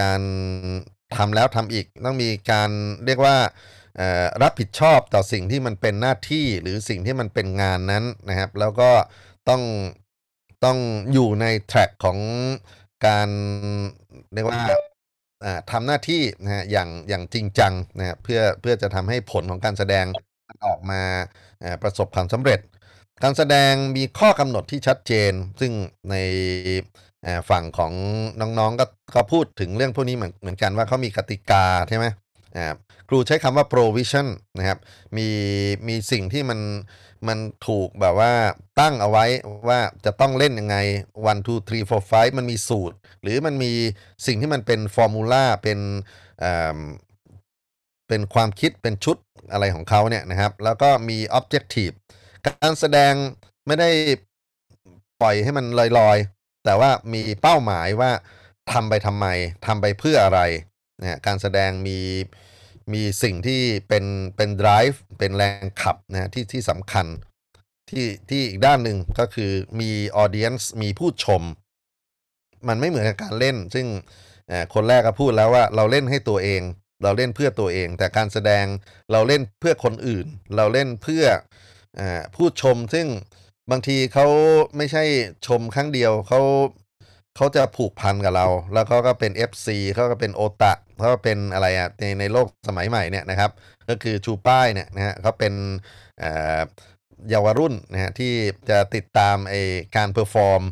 การทำแล้วทำอีก ต้องมีการเรียกว่ารับผิดชอบต่อสิ่งที่มันเป็นหน้าที่หรือสิ่งที่มันเป็นงานนั้นนะครับ แล้วก็ต้องต้องอยู่ในแทร็กของการเรียกว่าทำหน้าที่นะฮะอย่างอย่างจริงจังนะครับเพื่อเพื่อจะทำให้ผลของการแสดงออกมาประสบความสำเร็จ การแสดงมีข้อกำหนดที่ชัดเจน ซึ่งใน ฝั่งของน้องๆก็ก็พูดถึงเรื่องพวกนี้เหมือนเหมือนกันว่าเขามีกติกาใช่ไหมครูใช้คำว่า provision นะครับ มีมีสิ่งที่มันมันถูกแบบว่าตั้งเอาไว้ว่าจะต้องเล่นยังไง one two three four five มันมีสูตร หรือมันมีสิ่งที่มันเป็นฟอร์มูลาเป็นเป็นความคิดเป็นชุดอะไรของเขาเนี่ยนะครับ แล้วก็มี objective การแสดงไม่ได้ปล่อยให้มันลอย แต่ว่ามีเป้าหมายว่าทำไปทำไมทำไปเพื่ออะไรนะฮะการแสดงมีมีสิ่งที่เป็นเป็น drive เป็นแรงขับนะที่ที่สำคัญที่ที่อีกด้านหนึ่งก็คือมี audience มีผู้ชม มันไม่เหมือนกับการเล่น ซึ่งคนแรกก็พูดแล้วว่าเราเล่นให้ตัวเอง เราเล่นเพื่อตัวเอง แต่การแสดงเราเล่นเพื่อคนอื่น เราเล่นเพื่อผู้ชมซึ่ง บางทีเขาไม่ใช่ชมครั้งเดียวเขาเขาจะผูกพันกับเรา แล้วเขาก็เป็น FC เขาก็เป็นโอตะเขาก็เป็นอะไรอะในในโลกสมัยใหม่เนี่ยนะครับ ก็คือชูป้ายเนี่ยนะฮะเขาเป็นเยาวรุ่นนะฮะที่จะติดตามไอการ perform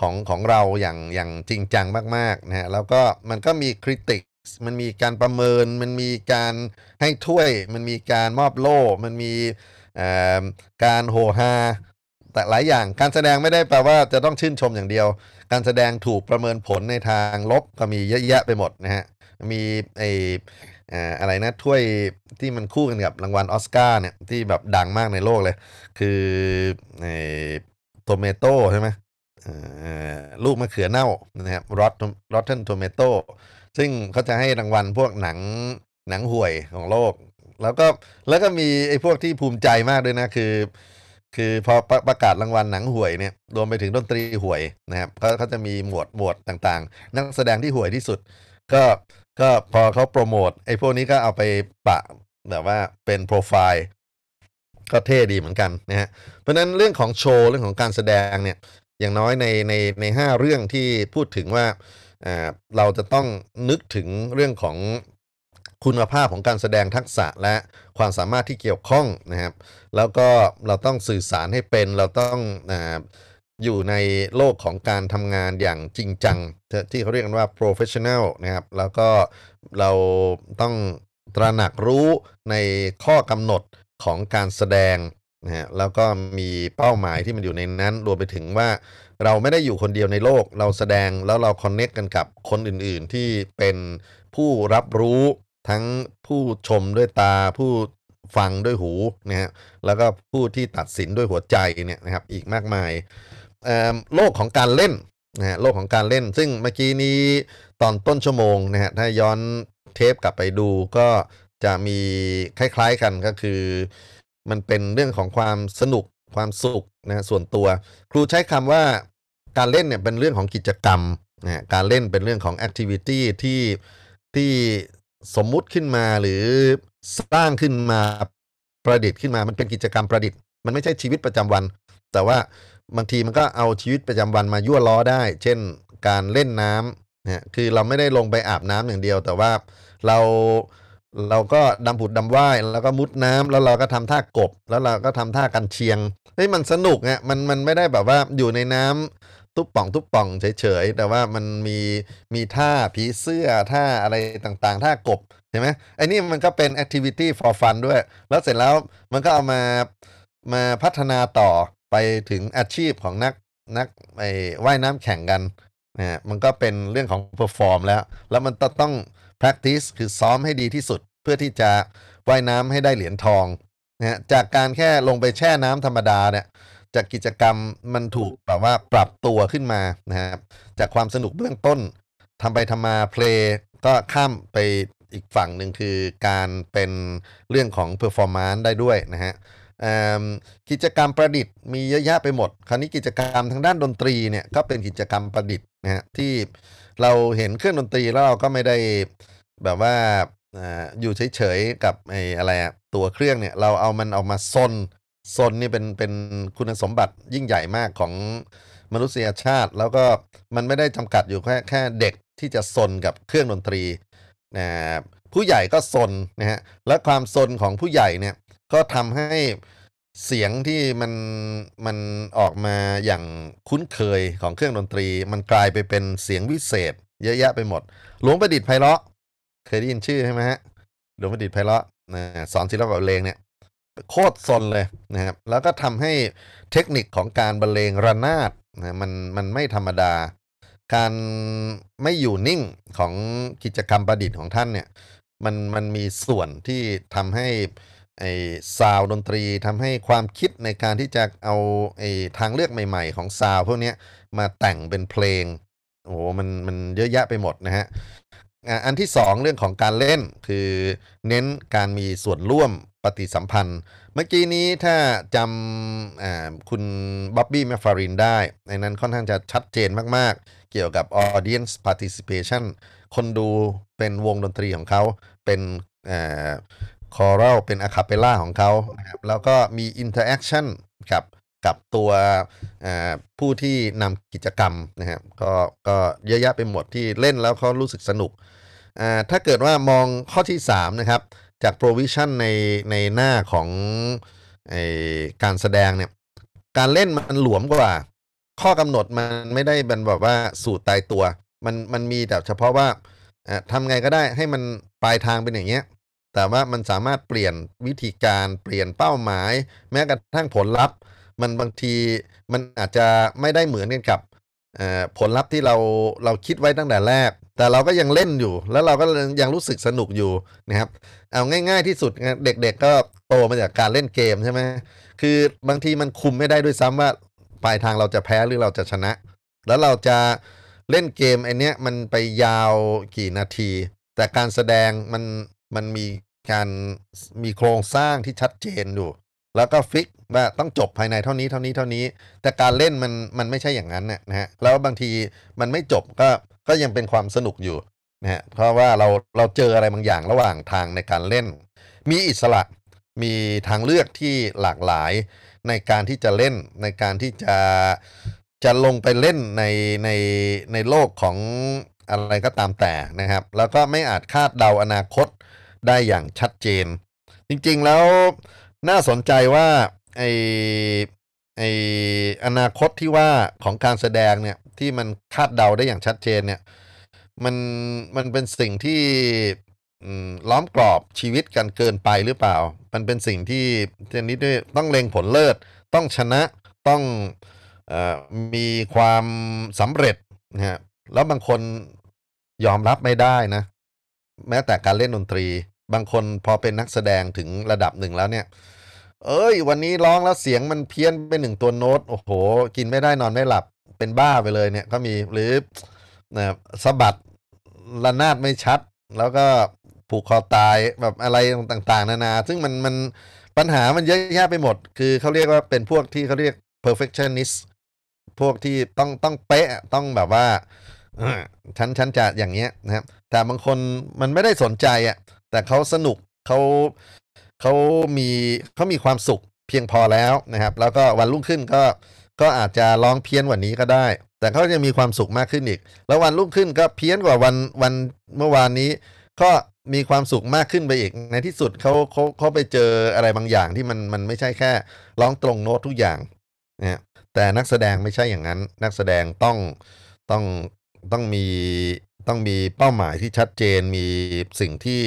ของของเราอย่างอย่างจริงจังมากๆนะฮะแล้วก็มันก็มีคริติกมันมีการประเมิน มันมีการให้ถ้วย มันมีการมอบโล่ มันมีการโหฮา แต่หลายอย่างการแสดงไม่ได้แปลว่าจะต้องชื่นชมอย่างเดียว การแสดงถูกประเมินผลในทางลบก็มีเยอะแยะไปหมดนะฮะมีไออ่าอะไรนะถ้วยที่มันคู่กันกับรางวัลออสการ์เนี่ยที่แบบดังมากในโลกเลย คือไอโทเมโต้ใช่ไหมลูกมะเขือเน่านะครับ Rot Rotten Tomatoes ซึ่งเขาจะให้รางวัลพวกหนังหนังห่วยของโลก แล้วก็แล้วก็มีไอ้พวกที่ภูมิใจมากด้วยนะ คือ คือพอประประกาศรางวัลหนังห่วยเนี่ยรวมไปถึงดนตรีห่วยนะครับเขาเขาจะมีหมวดหมวดต่างๆ นักแสดงที่ห่วยที่สุด ก็ก็พอเขาโปรโมตไอ้พวกนี้ก็เอาไปปะแบบว่าเป็นโปรไฟล์ก็เท่ดีเหมือนกันนะฮะเพราะนั้นเรื่องของโชว์เรื่องของการแสดงเนี่ยอย่างน้อยในในในห้าเรื่องที่พูดถึงว่าเราจะต้องนึกถึงเรื่องของคุณภาพของการแสดงทักษะและความสามารถที่เกี่ยวข้องนะครับ แล้วก็เราต้องสื่อสารให้เป็นเราต้องออยู่ในโลกของการทำงานอย่างจริงจัง ที่เขาเรียกกันว่า professional นะครับ แล้วก็เราต้องตระหนักรู้ในข้อกำหนดของการแสดงนะฮะแล้วก็มีเป้าหมายที่มันอยู่ในนั้น รวมไปถึงว่าเราไม่ได้อยู่คนเดียวในโลก เราแสดงแล้วเราคอนเน c t กันกับคนอื่นๆ ที่เป็นผู้รับรู้ทั้งผู้ชมด้วยตา ผู้ ฟังด้วยหูนะฮะแล้วก็ผู้ที่ตัดสินด้วยหัวใจเนี่ยนะครับอีกมากมายโลกของการเล่นนะฮะโลกของการเล่น ซึ่งเมื่อกี้นี้ตอนต้นชั่วโมงนะฮะถ้าย้อนเทปกลับไปดูก็จะมีคล้ายๆกันก็คือ มันเป็นเรื่องของความสนุกความสุขนะฮะส่วนตัว ครูใช้คำว่าการเล่นเนี่ยเป็นเรื่องของกิจกรรมนะฮะการเล่นเป็นเรื่องของแอคทิวิตี้ที่ที่ สมมุติขึ้นมาหรือสร้างขึ้นมาประดิษฐ์ขึ้นมา มันเป็นกิจกรรมประดิษฐ์ มันไม่ใช่ชีวิตประจำวัน แต่ว่าบางทีมันก็เอาชีวิตประจำวันมายั่วล้อได้ เช่น การเล่นน้ำนะฮะคือเราไม่ได้ลงไปอาบน้ำอย่างเดียว แต่ว่าเราเราก็ดำผุดดำว่ายแล้วก็มุดน้ำแล้วเราก็ทำท่ากบ แล้วเราก็ทำท่ากันเชียงเฮ้ยมันสนุกไงมันมันไม่ได้แบบว่าอยู่ในน้ำ ทุบป่องทุบป่องเฉยๆ แต่ว่ามันมีมีท่าผีเสื้อท่าอะไรต่างๆ ท่ากบใช่ไหมไอ้นี่มันก็เป็น activity for fun ด้วย แล้วเสร็จแล้วมันก็เอามามาพัฒนาต่อไปถึงอาชีพของนักนักไอ้ว่ายน้ำแข่งกันนะฮะมันก็เป็นเรื่องของ perform แล้ว แล้วมันต้องต้อง practice คือซ้อมให้ดีที่สุด เพื่อที่จะว่ายน้ำให้ได้เหรียญทองนะฮะจากการแค่ลงไปแช่น้ำธรรมดาเนี่ย จากกิจกรรมมันถูกแบบว่าปรับตัวขึ้นมานะครับจากความสนุกเบื้องต้นทำไปทำมาเพลงก็ข้ามไปอีกฝั่งหนึ่งคือการเป็นเรื่องของ performance ได้ด้วยนะฮะเอิ่มกิจกรรมประดิษฐ์มีเยอะแยะไปหมด คราวนี้กิจกรรมทางด้านดนตรีเนี่ยก็เป็นกิจกรรมประดิษฐ์นะฮะที่เราเห็นเครื่องดนตรีแล้วเราก็ไม่ได้แบบว่าอ่าอยู่เฉยๆกับไอ้อะไรอะตัวเครื่องเนี่ยเราเอามันออกมาซน ซนนี่เป็นเป็นคุณสมบัติยิ่งใหญ่มากของมนุษยชาติ แล้วก็มันไม่ได้จำกัดอยู่แค่แค่เด็กที่จะซนกับเครื่องดนตรีนะผู้ใหญ่ก็ซนนะฮะและความซนของผู้ใหญ่เนี่ยก็ทำให้เสียงที่มันมันออกมาอย่างคุ้นเคยของเครื่องดนตรี มันกลายไปเป็นเสียงวิเศษ เยอะแยะไปหมด หลวงประดิษฐ์ไพเราะ เคยได้ยินชื่อใช่ไหมฮะหลวงประดิษฐ์ไพเราะนะสอนศิลปะเลงเนี่ย โคตรซนเลยนะครับ แล้วก็ทำให้เทคนิคของการบรรเลงระนาดนะมันมันไม่ธรรมดา การไม่อยู่นิ่งของกิจกรรมประดิษฐ์ของท่านเนี่ย มันมันมีส่วนที่ทำให้ไอ้ซาวดนตรีทำให้ความคิดในการที่จะเอาไอ้ทางเลือกใหม่ ๆ ของซาวพวกนี้มาแต่งเป็นเพลงโอ้โหมันมันเยอะแยะไปหมดนะฮะอ่าอันที่สองเรื่องของการเล่นคือเน้นการมีส่วนร่วม ปฏิสัมพันธ์ เมื่อกี้นี้ถ้าจำคุณบ๊อบบี้แมฟฟารินได้ ในนั้นค่อนข้างจะชัดเจนมากๆ เกี่ยวกับ audience participation คนดูเป็นวงดนตรีของเขาเป็นคอรัลเป็นอะคาเปล่าของเขานะครับแล้วก็มี interaction กับกับตัวผู้ที่นำกิจกรรมนะครับก็ก็เยอะแยะไปหมดที่เล่นแล้วเขารู้สึกสนุก ถ้าเกิดว่ามองข้อที่ 3 นะครับ จาก provision ในในหน้าของไอการแสดงเนี่ย การเล่นมันหลวมกว่า ข้อกำหนดมันไม่ได้เป็นแบบว่าสูตรตายตัว มันมันมีแต่เฉพาะว่าทำไงก็ได้ให้มันปลายทางเป็นอย่างเงี้ย แต่ว่ามันสามารถเปลี่ยนวิธีการเปลี่ยนเป้าหมาย แม้กระทั่งผลลัพธ์ มันบางทีมันอาจจะไม่ได้เหมือนกันกับผลลัพธ์ที่เราเราคิดไว้ตั้งแต่แรก แต่เราก็ยังเล่นอยู่ แล้วเราก็ยังรู้สึกสนุกอยู่นะครับ เอาง่าย ๆ ที่สุดเด็ก ๆ ก็โตมาจากการเล่นเกมใช่ไหมคือบางทีมันคุมไม่ได้ด้วยซ้ำว่าปลายทางเราจะแพ้หรือเราจะชนะ แล้วเราจะเล่นเกมไอเนี้ยมันไปยาวกี่นาที แต่การแสดงมันมันมีการมีโครงสร้างที่ชัดเจนอยู่ แล้วก็ฟิกว่าต้องจบภายในเท่านี้เท่านี้เท่านี้ แต่การเล่นมันมันไม่ใช่อย่างนั้นนะฮะแล้วบางทีมันไม่จบก็ ก็ยังเป็นความสนุกอยู่นะฮะเพราะว่าเราเราเจออะไรบางอย่างระหว่างทางในการเล่น มีอิสระมีทางเลือกที่หลากหลายในการที่จะเล่นในการที่จะจะลงไปเล่นในในในโลกของอะไรก็ตามแต่นะครับ แล้วก็ไม่อาจคาดเดาอนาคตได้อย่างชัดเจน จริงๆแล้วน่าสนใจว่าไอไออนาคตที่ว่าของการแสดงเนี่ย ที่มันคาดเดาได้อย่างชัดเจนเนี่ย มันมันเป็นสิ่งที่ล้อมกรอบชีวิตกันเกินไปหรือเปล่า มันเป็นสิ่งที่เจนนี้ด้วยต้องเล็งผลเลิศ ต้องชนะต้องอมีความสำเร็จนะฮะแล้วบางคนยอมรับไม่ได้นะ แม้แต่การเล่นดนตรี บางคนพอเป็นนักแสดงถึงระดับหนึ่งแล้วเนี่ย เอ้ย วันนี้ร้องแล้วเสียงมันเพี้ยนไปหนึ่งตัวโน้ต โอ้โห กินไม่ได้นอนไม่หลับ เป็นบ้าไปเลยเนี่ยก็มีหรือนะสะบัดระนาดไม่ชัด แล้วก็ผูกคอตายแบบอะไรต่างๆ นานา ซึ่งมันมันปัญหามันเยอะแยะไปหมด คือเขาเรียกว่าเป็นพวกที่เขาเรียก perfectionist พวกที่ต้องต้องเป๊ะต้องแบบว่าเออฉันฉันจะอย่างเงี้ยนะครับ แต่บางคนมันไม่ได้สนใจอะแต่เขาสนุกเขาเขามีเขามีความสุขเพียงพอแล้วนะครับ แล้วก็วันรุ่งขึ้นก็ ก็อาจจะร้องเพี้ยนกว่านี้ก็ได้ แต่เขาจะมีความสุขมากขึ้นอีก แล้ววันรุ่งขึ้นก็เพี้ยนกว่าวันวันเมื่อวานนี้ ก็มีความสุขมากขึ้นไปอีก ในที่สุดเขาเขาเขาไปเจออะไรบางอย่างที่มันมันไม่ใช่แค่ ร้องตรงโน้ตทุกอย่างนะฮะแต่นักแสดงไม่ใช่อย่างนั้น นักแสดงต้องต้องต้องมีต้องมีเป้าหมายที่ชัดเจนมีสิ่งที่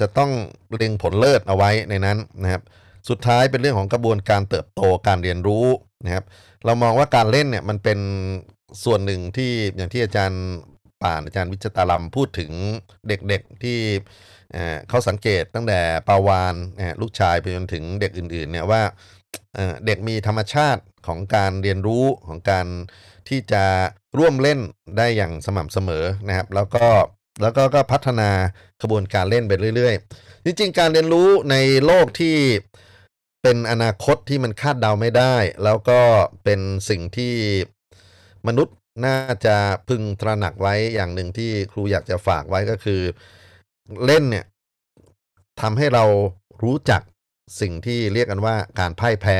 จะต้องเล็งผลเลิศเอาไว้ในนั้นนะครับ สุดท้ายเป็นเรื่องของกระบวนการเติบโตการเรียนรู้นะครับ เรามองว่าการเล่นเนี่ยมันเป็นส่วนหนึ่งที่อย่างที่อาจารย์ป่านอาจารย์วิจตาลัมพูดถึงเด็กๆที่เขาสังเกตตั้งแต่ปาวานลูกชายไปจนถึงเด็กอื่นๆเนี่ยว่าเอ่อเด็กมีธรรมชาติของการเรียนรู้ของการที่จะร่วมเล่นได้อย่างสม่ำเสมอนะครับ แล้วก็แล้วก็ก็พัฒนากระบวนการเล่นไปเรื่อยๆ จริงๆ การเรียนรู้ในโลกที่ เป็นอนาคตที่มันคาดเดาไม่ได้ แล้วก็เป็นสิ่งที่มนุษย์น่าจะพึงตระหนักไว้อย่างหนึ่งที่ครูอยากจะฝากไว้ก็คือ เล่นเนี่ยทำให้เรารู้จักสิ่งที่เรียกกันว่าการพ่ายแพ้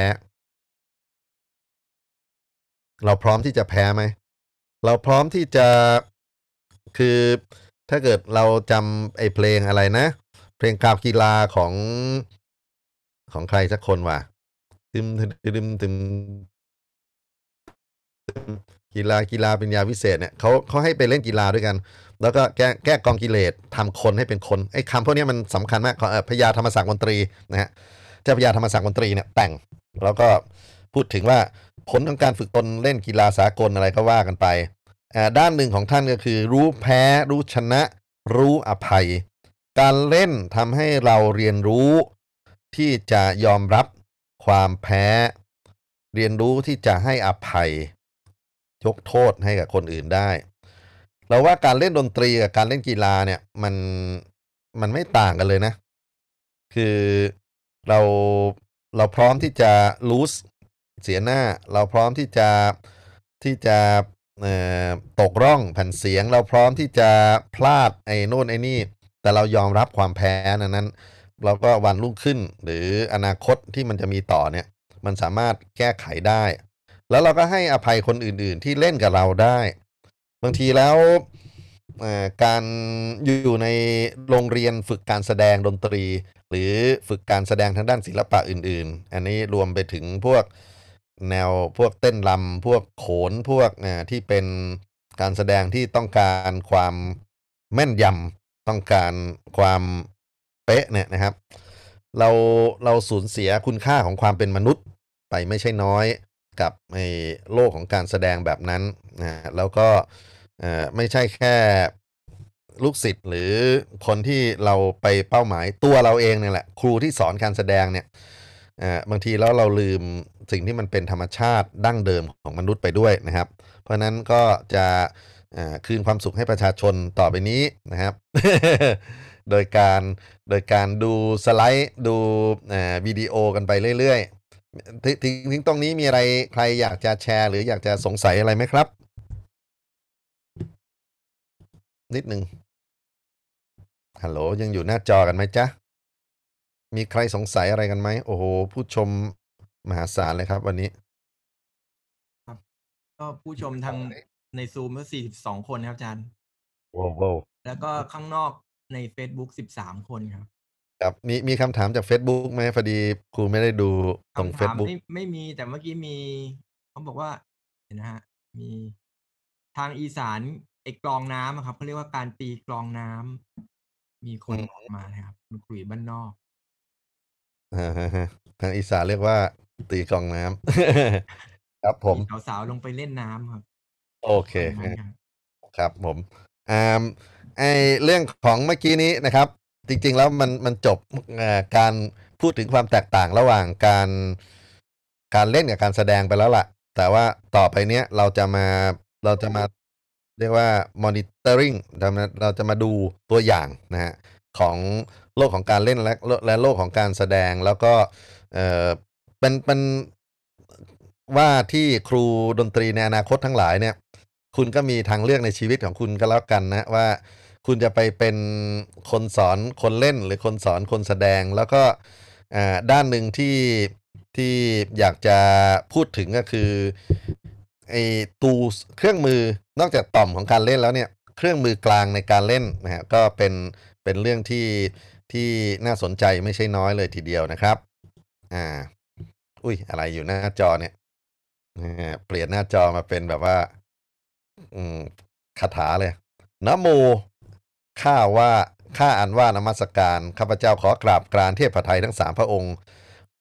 เราพร้อมที่จะแพ้ไหม เราพร้อมที่จะคือถ้าเกิดเราจำไอ้เพลงอะไรนะ เพลงกาวกีฬาของ ของใครสักคนว่ะตึมตึมตึมตึมกีฬากีฬาเป็นยาวิเศษเนี่ยเขาเขาให้ไปเล่นกีฬาด้วยกัน แล้วก็แก้แก้กองกิเลสทำคนให้เป็นคนไอ้คำพวกนี้มันสำคัญมากของพญาธรรมศักดิ์มนตรีนะฮะเจ้าพญาธรรมศักดิ์มนตรีเนี่ยแต่ง แล้วก็พูดถึงว่าผลของการฝึกตนเล่นกีฬาสากลอะไรก็ว่ากันไปอ่าด้านหนึ่งของท่านก็คือ รู้แพ้รู้ชนะ รู้อภัย การเล่นทำให้เราเรียนรู้ ที่จะยอมรับความแพ้ เรียนรู้ที่จะให้อภัย ยกโทษให้กับคนอื่นได้ เราว่าการเล่นดนตรีกับการเล่นกีฬาเนี่ยมันมันไม่ต่างกันเลยนะ คือเราเราพร้อมที่จะลูสเสียหน้า เราพร้อมที่จะที่จะตกร่องแผ่นเสียง เราพร้อมที่จะพลาดไอ้โน่นไอ้นี่ แต่เรายอมรับความแพ้นั้น เราก็วันรุ่งขึ้น หรืออนาคตที่มันจะมีต่อเนี่ย มันสามารถแก้ไขได้ แล้วเราก็ให้อภัยคนอื่นๆที่เล่นกับเราได้ บางทีแล้วการอยู่ในโรงเรียนฝึกการแสดงดนตรี หรือฝึกการแสดงทางด้านศิลปะอื่น ๆ อันนี้รวมไปถึงพวกแนวพวกเต้นรำพวกโขนพวกที่เป็นการแสดงที่ต้องการความแม่นยำต้องการความ ป๊ะเนี่ยนะครับ เราเราสูญเสียคุณค่าของความเป็นมนุษย์ไปไม่ใช่น้อยกับไอ้โลกของการแสดงแบบนั้นนะแล้วก็ไม่ใช่แค่ลูกศิษย์หรือคนที่เราไปเป้าหมายตัวเราเองเนี่ยแหละ ครูที่สอนการแสดงเนี่ยบางทีแล้วเราลืมสิ่งที่มันเป็นธรรมชาติดั้งเดิมของมนุษย์ไปด้วยนะครับ เพราะนั้นก็จะคืนความสุขให้ประชาชนต่อไปนี้นะครับ โดยการ โดยการดูสไลด์ดูเอ่อวิดีโอกันไปเรื่อยๆถึงถึงถึงตรงนี้มีอะไรใครอยากจะแชร์ หรืออยากจะสงสัยอะไรไหมครับ นิดหนึ่งฮัลโหลยังอยู่หน้าจอกันไหมจ๊ะ มีใครสงสัยอะไรกันไหมโอ้โห ผู้ชมมหาศาลเลยครับวันนี้ก็ผู้ชมทางในซูมก็สี่สิบสองคนครับอาจารย์ว้าวว้าวแล้วก็ข้างนอก ใน Facebook สิบสามคนครับครับมีมีคำถามจาก Facebook ไหมพอดีครูไม่ได้ดูตรงคำถาม Facebook ไม่ไม่มีแต่เมื่อกี้มีเขาบอกว่าเห็นนะฮะมีทางอีสานไอ้กลองน้ำอะครับเขาเรียกว่าการตีกลองน้ำมีคนอืม บอกมานะครับคุณขลุยบ้านนอก อ่าฮะฮะทางอีสานเรียกว่า ตีกลองน้ำ ครับผม มีสาวๆลงไปเล่นน้ำครับโอเค ประมาณนั้นครับ ครับผมอ่า ไอเรื่องของเมื่อกี้นี้นะครับ จริง ๆ แล้วมันมันจบการพูดถึงความแตกต่างระหว่างการการเล่นกับการแสดงไปแล้วล่ะ แต่ว่าต่อไปเนี้ยเราจะมาเราจะมาเรียกว่า monitoring เรามาเราจะมาดูตัวอย่างนะฮะของโลกของการเล่นและและโลกของการแสดงแล้วก็เออเป็นเป็นว่าที่ครูดนตรีในอนาคตทั้งหลายเนี่ย คุณก็มีทางเลือกในชีวิตของคุณก็แล้วกันนะว่า คุณจะไปเป็นคนสอนคนเล่นหรือคนสอนคนแสดง แล้วก็อ่าด้านหนึ่งที่ที่อยากจะพูดถึงก็คือไอ้ตูเครื่องมือนอกจากต่อมของการเล่นแล้วเนี่ย เครื่องมือกลางในการเล่นนะฮะก็เป็นเป็นเรื่องที่ที่น่าสนใจไม่ใช่น้อยเลยทีเดียวนะครับ อ่า อุ้ยอะไรอยู่หน้าจอเนี่ยเปลี่ยนหน้าจอมาเป็นแบบว่า อืมคาถาเลยนะโม ข้าว่าข้าอันว่านมัสการข้าพเจ้าขอกราบกรานเทพไทยทั้งสามพระองค์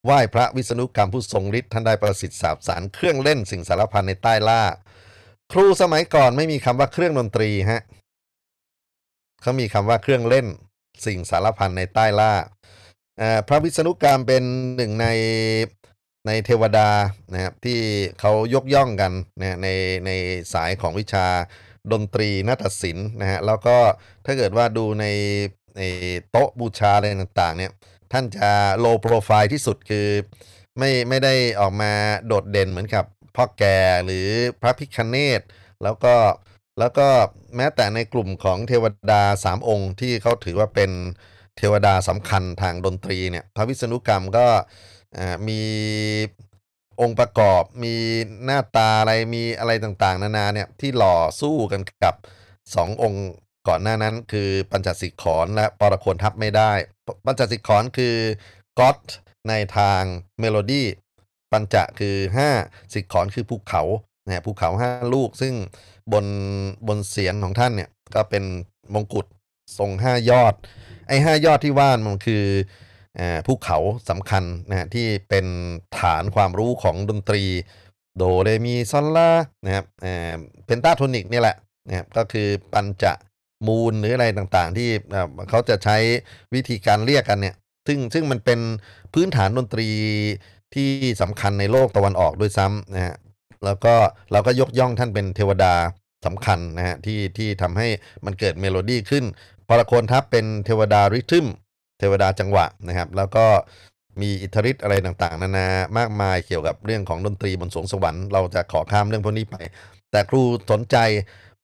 ไหว้พระวิษณุกรรมผู้ทรงฤทธิ์ท่านได้ประสิทธิ์สาบสารเครื่องเล่นสิ่งสารพันในใต้ล่า ครูสมัยก่อนไม่มีคำว่าเครื่องดนตรีฮะเขามีคำว่าเครื่องเล่นสิ่งสารพันในใต้ล่าพระวิษณุกรรมเป็นหนึ่งในในเทวดานะครับที่เขายกย่องกันนะในในสายของวิชา ดนตรีนาฏศิลป์นะฮะแล้วก็ถ้าเกิดว่าดูในในโต๊ะบูชาอะไรต่างๆเนี่ยท่านจะโลโปรไฟล์ที่สุดคือไม่ไม่ได้ออกมาโดดเด่นเหมือนกับพ่อแก่หรือพระพิคเนตแล้วก็แล้วก็แม้แต่ในกลุ่มของเทวดาสามองค์ที่เขาถือว่าเป็นเทวดาสำคัญทางดนตรีเนี่ยพระวิษณุกรรมก็มี องค์ประกอบมีหน้าตาอะไรมีอะไรต่างๆ นานาเนี่ยที่หล่อสู้กันกับสององค์ก่อนหน้านั้นคือปัญจสิกขรและปรคนธรรพไม่ได้ ปัญจสิกขรคือ god ในทางเมโลดี้ปัญจะคือ 5 สิกขรคือภูเขาเนะฮะภูเขา5ลูกซึ่งบนบนเศียรของท่านเนี่ยก็เป็นมงกุฎทรง 5 ยอด ไอ้ 5 ยอดที่ว่านมันคือ ภูเขาสำคัญนะฮะที่เป็นฐานความรู้ของดนตรี โดเรมีซอลลานะครับเพนตาโทนิกนี่แหละนะครับก็คือปัญจะมูลหรืออะไรต่างๆ ที่เขาจะใช้วิธีการเรียกกันเนี่ยซึ่งซึ่งมันเป็นพื้นฐานดนตรีที่สำคัญในโลกตะวันออกด้วยซ้ำนะฮะแล้วก็เราก็ยกย่องท่านเป็นเทวดาสำคัญนะฮะที่ที่ทำให้มันเกิดเมโลดี้ขึ้นปรคนธรรพเป็นเทวดา rhythm เทวดาจังหวะนะครับ แล้วก็มีอิทธิฤทธิ์อะไรต่างๆ นานามากมายเกี่ยวกับเรื่องของดนตรีบนสรวงสวรรค์เราจะขอข้ามเรื่องพวกนี้ไป แต่ครูสนใจ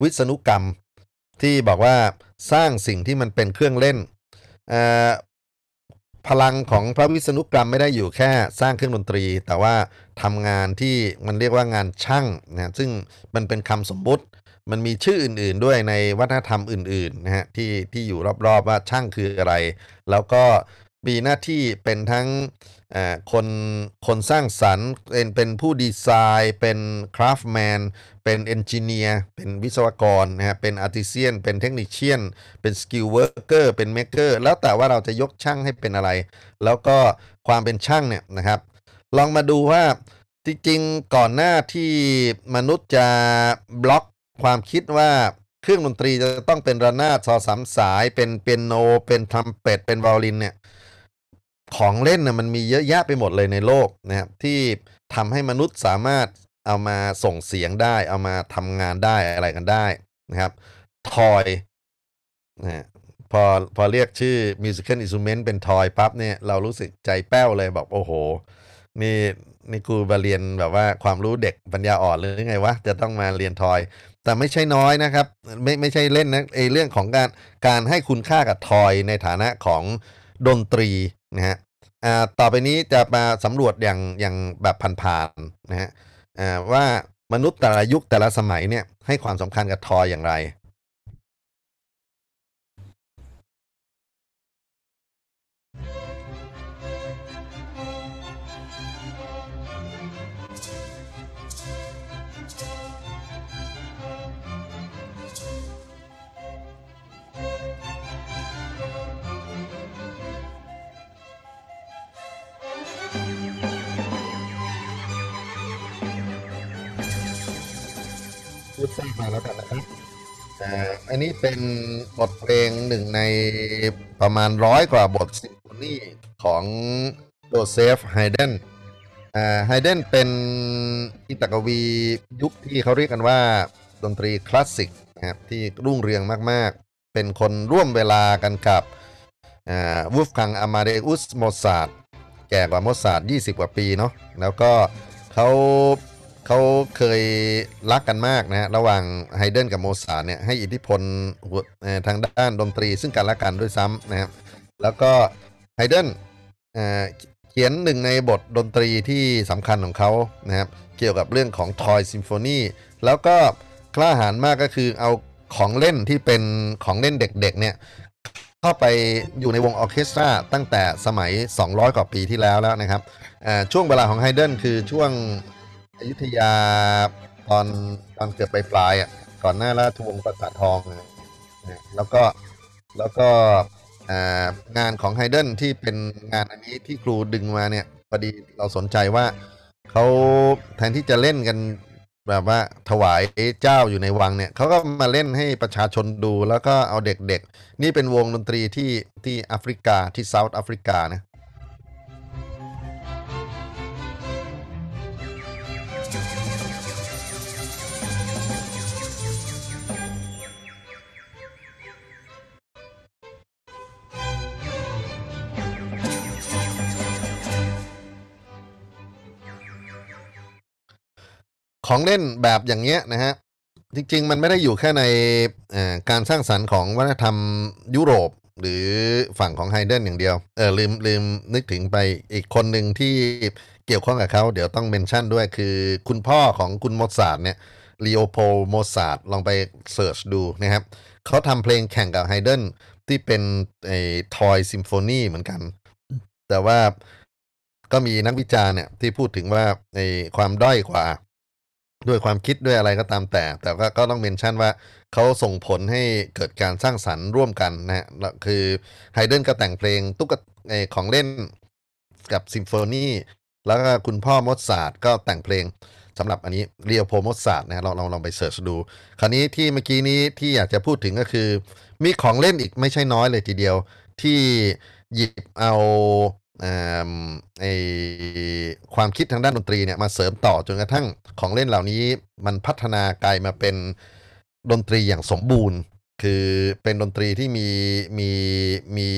วิษณุกรรมที่บอกว่าสร้างสิ่งที่มันเป็นเครื่องเล่นพลังของพระวิษณุกรรมไม่ได้อยู่แค่สร้างเครื่องดนตรี แต่ว่าทำงานที่มันเรียกว่างานช่างนะซึ่งมันเป็นคำสมมุติ มันมีชื่ออื่นๆด้วยในวัฒนธรรมอื่นๆนะฮะที่ที่อยู่รอบๆว่าช่างคืออะไร แล้วก็มีหน้าที่เป็นทั้งคนคนสร้างสรรค์เป็นเป็นผู้ดีไซน์เป็นคราฟแมนเป็นเอนจิเนียร์เป็นวิศวกรนะฮะเป็นอาร์ติเซียน เป็นเทคนิชเชียน เป็นสกิลเวิร์กเกอร์เป็นเม k เกอร์แล้วแต่ว่าเราจะยกช่างให้เป็นอะไร แล้วก็ความเป็นช่างเนี่ยนะครับ ลองมาดูว่าจริงๆก่อนหน้าที่มนุษย์จะบล็อก ความคิดว่าเครื่องดนตรีจะต้องเป็นระนาดซอสามสาย เป็นเปียโน เป็นทรัมเป็ตเป็นวอลลินเนี่ยของเล่นน่ะมันมีเยอะแยะไปหมดเลยในโลกนะครับที่ทำให้มนุษย์สามารถเอามาส่งเสียงได้ เอามาทำงานได้อะไรกันได้นะครับทอยนะฮะพอพอเรียกชื่อ musical instrument เป็นทอยปั๊บเนี่ยเรารู้สึกใจแป้วเลยบอกโอ้โห นี่นี่กูมาเรียนแบบว่าความรู้เด็กปัญญาอ่อนหรือไงวะ จะต้องมาเรียนทอย แต่ไม่ใช่น้อยนะครับ ไม่ไม่ใช่เล่นนะไอเรื่องของการการให้คุณค่ากับทอยในฐานะของดนตรีนะฮะอ่าต่อไปนี้จะมาสำรวจอย่างอย่างแบบผ่านๆนะฮะอ่าว่ามนุษย์แต่ละยุคแต่ละสมัยเนี่ยให้ความสำคัญกับทอยอย่างไร พูดสั้นมาแล้วกันนะครับอ่าอันนี้เป็นบทเพลงหนึ่งในประมาณร้อยกว่าบทซิมโฟนีของโจเซฟไฮเดนอ่าไฮเดนเป็นคีตกวียุคที่เขาเรียกกันว่าดนตรีคลาสสิกนะครับที่รุ่งเรืองมากๆ เป็นคนร่วมเวลากันกับอ่าวูฟคังอามาเดอุสโมซาร์ทแก่กว่าโมซาร์ท20 กว่าปีเนาะแล้วก็เขา เขาเคยรักกันมากนะฮะระหว่างไฮเดนกับโมซาร์ทเนี่ยให้อิทธิพลทางด้านดนตรี ซึ่งกันและกันด้วยซ้ำนะครับแล้วก็ไฮเดนเขียนหนึ่งในบทดนตรีที่สำคัญของเขานะครับเกี่ยวกับเรื่องของ Toy Symphony แล้วก็กล้าหาญมากก็คือเอาของเล่นที่เป็นของเล่นเด็กๆเนี่ยเข้าไปอยู่ในวงออเคสตราตั้งแต่สมัย 200 กว่าปีที่แล้วแล้วนะครับช่วงเวลาของไฮเดนคือช่วง อยุธยาตอนตอนเกือบปลายๆอะก่อนหน้าราชวงศ์ประสาททองนะแล้วก็แล้วก็งานของไฮเดนที่เป็นงานอันนี้ที่ครูดึงมาเนี่ยพอดีเราสนใจว่าเขาแทนที่จะเล่นกันแบบว่าถวายเจ้าอยู่ในวังเนี่ยเขาก็มาเล่นให้ประชาชนดูแล้วก็เอาเด็กๆ นี่เป็นวงดนตรีที่ที่แอฟริกาที่เซาท์แอฟริกานะ ของเล่นแบบอย่างเงี้ยนะฮะจริง ๆ มันไม่ได้อยู่แค่ในการสร้างสรรค์ของวัฒนธรรมยุโรป หรือฝั่งของไฮเดนอย่างเดียวเออลืมลืมนึกถึงไปอีกคนหนึ่งที่เกี่ยวข้องกับเขาเดี๋ยวต้อง mention ด้วยคือคุณพ่อของคุณโมซาร์ทเนี่ยลีโอโพลโมซาร์ทลองไป search ดูนะครับเขาทำเพลงแข่งกับไฮเดนที่เป็นไอ้ Toy Symphony เหมือนกัน แต่ว่าก็มีนักวิจารณ์เนี่ยที่พูดถึงว่าในความด้อยกว่า ด้วยความคิดด้วยอะไรก็ตามแต่ แต่ก็ก็ต้อง mention ว่าเขาส่งผลให้เกิดการสร้างสรรค์ร่วมกันนะฮะคือไฮเดนก็แต่งเพลงตุ๊กของเล่นกับซิมโฟนีแล้วก็คุณพ่อโมซาร์ทก็แต่งเพลงสำหรับอันนี้ลีโอโพลโมซาร์ทนะฮะลองลองลองไป search ดู คราวนี้ที่เมื่อกี้นี้ที่อยากจะพูดถึงก็คือ มีของเล่นอีกไม่ใช่น้อยเลยทีเดียว ที่หยิบเอา ไอความคิดทางด้านดนตรีเนี่ยมาเสริมต่อจนกระทั่งของเล่นเหล่านี้มันพัฒนากลายมาเป็นดนตรีอย่างสมบูรณ์ คือเป็นดนตรีที่มีมีมี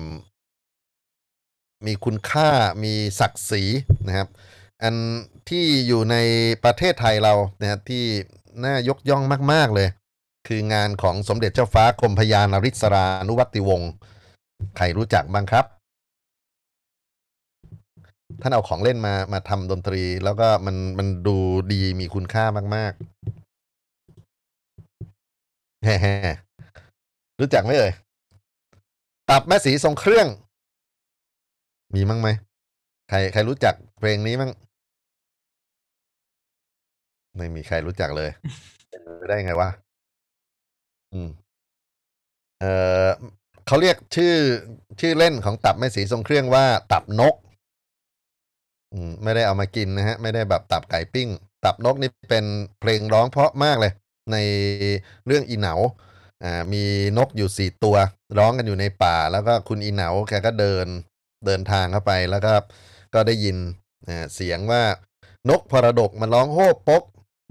มมีคุณค่ามีศักดิ์ศรีนะครับ อันที่อยู่ในประเทศไทยเรานะครับที่น่ายกย่องมาก ๆเลย คืองานของสมเด็จเจ้าฟ้ากรมพยานาริศรานุวัติวงศ์ใครรู้จักบ้างครับ ท่านเอาของเล่นมามาทำดนตรี แล้วก็มันมันดูดีมีคุณค่ามากๆแฮ่รู้จักไหมเอ่ยตับแม่สีทรงเครื่อง มีมั้งไหมใครใครรู้จักเพลงนี้มั้งไม่มีใครรู้จักเลยได้ไงวะอืม เออเขาเรียกชื่อชื่อเล่นของตับแม่สีทรงเครื่องว่า ตับนก ไม่ได้เอามากินนะฮะ ไม่ได้แบบตับไก่ปิ้ง ตับนกนี่เป็นเพลงร้องเพราะมากเลย ในเรื่องอีเหนาอ่ามีนกอยู่สี่ตัว ร้องกันอยู่ในป่า แล้วก็คุณอีเหนาแกก็เดินเดินทางเข้าไปแล้วก็ก็ได้ยินอ่าเสียงว่านกพรดกมันร้องโฮบปก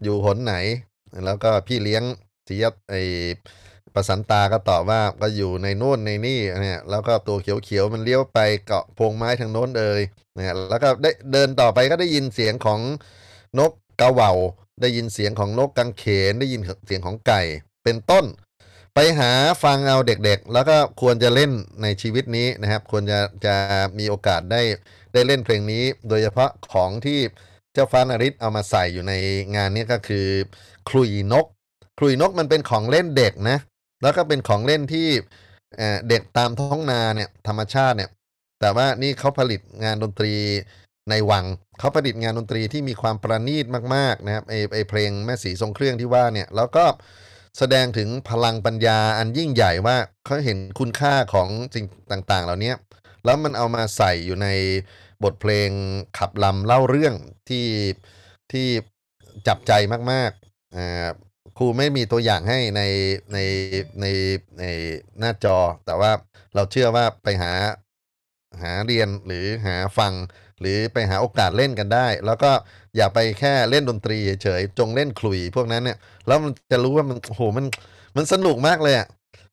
อยู่หนไหน แล้วก็พี่เลี้ยงเสียไอ ประสันตาก็ตอบว่าก็อยู่ในโน่นในนี่เนี่ยแล้วก็ตัวเขียวๆมันเลี้ยวไปเกาะพงไม้ทางโน้นเอยเนี่ยแล้วก็ได้เดินต่อไปก็ได้ยินเสียงของนกกระเหว่าได้ยินเสียงของนกกังเขนได้ยินเสียงของไก่เป็นต้น ไปหาฟังเอาเด็กๆ แล้วก็ควรจะเล่นในชีวิตนี้นะครับ ควรจะจะมีโอกาสได้ได้เล่นเพลงนี้ โดยเฉพาะของที่เจ้าฟ้านาริศเอามาใส่อยู่ในงานนี้ก็คือคลุยนกคลุยนกมันเป็นของเล่นเด็กนะ แล้วก็เป็นของเล่นที่เด็กตามท้องนาเนี่ยธรรมชาติเนี่ย แต่ว่านี่เขาผลิตงานดนตรีในวังเขาผลิตงานดนตรีที่มีความประณีตมากๆนะครับไอไอเพลงแม่สีทรงเครื่องที่ว่าเนี่ยแล้วก็แสดงถึงพลังปัญญาอันยิ่งใหญ่ว่าเขาเห็นคุณค่าของสิ่งต่างๆ เหล่านี้แล้วมันเอามาใส่อยู่ในบทเพลงขับลำเล่าเรื่องที่ที่จับใจมากๆอ่า ครูไม่มีตัวอย่างให้ในในในในหน้าจอ แต่ว่าเราเชื่อว่าไปหาหาเรียนหรือหาฟัง หรือไปหาโอกาสเล่นกันได้ แล้วก็อย่าไปแค่เล่นดนตรีเฉยจงเล่นขลุ่ยพวกนั้นเนี่ยแล้วมันจะรู้ว่ามันโอ้โหมันมันสนุกมากเลยอะ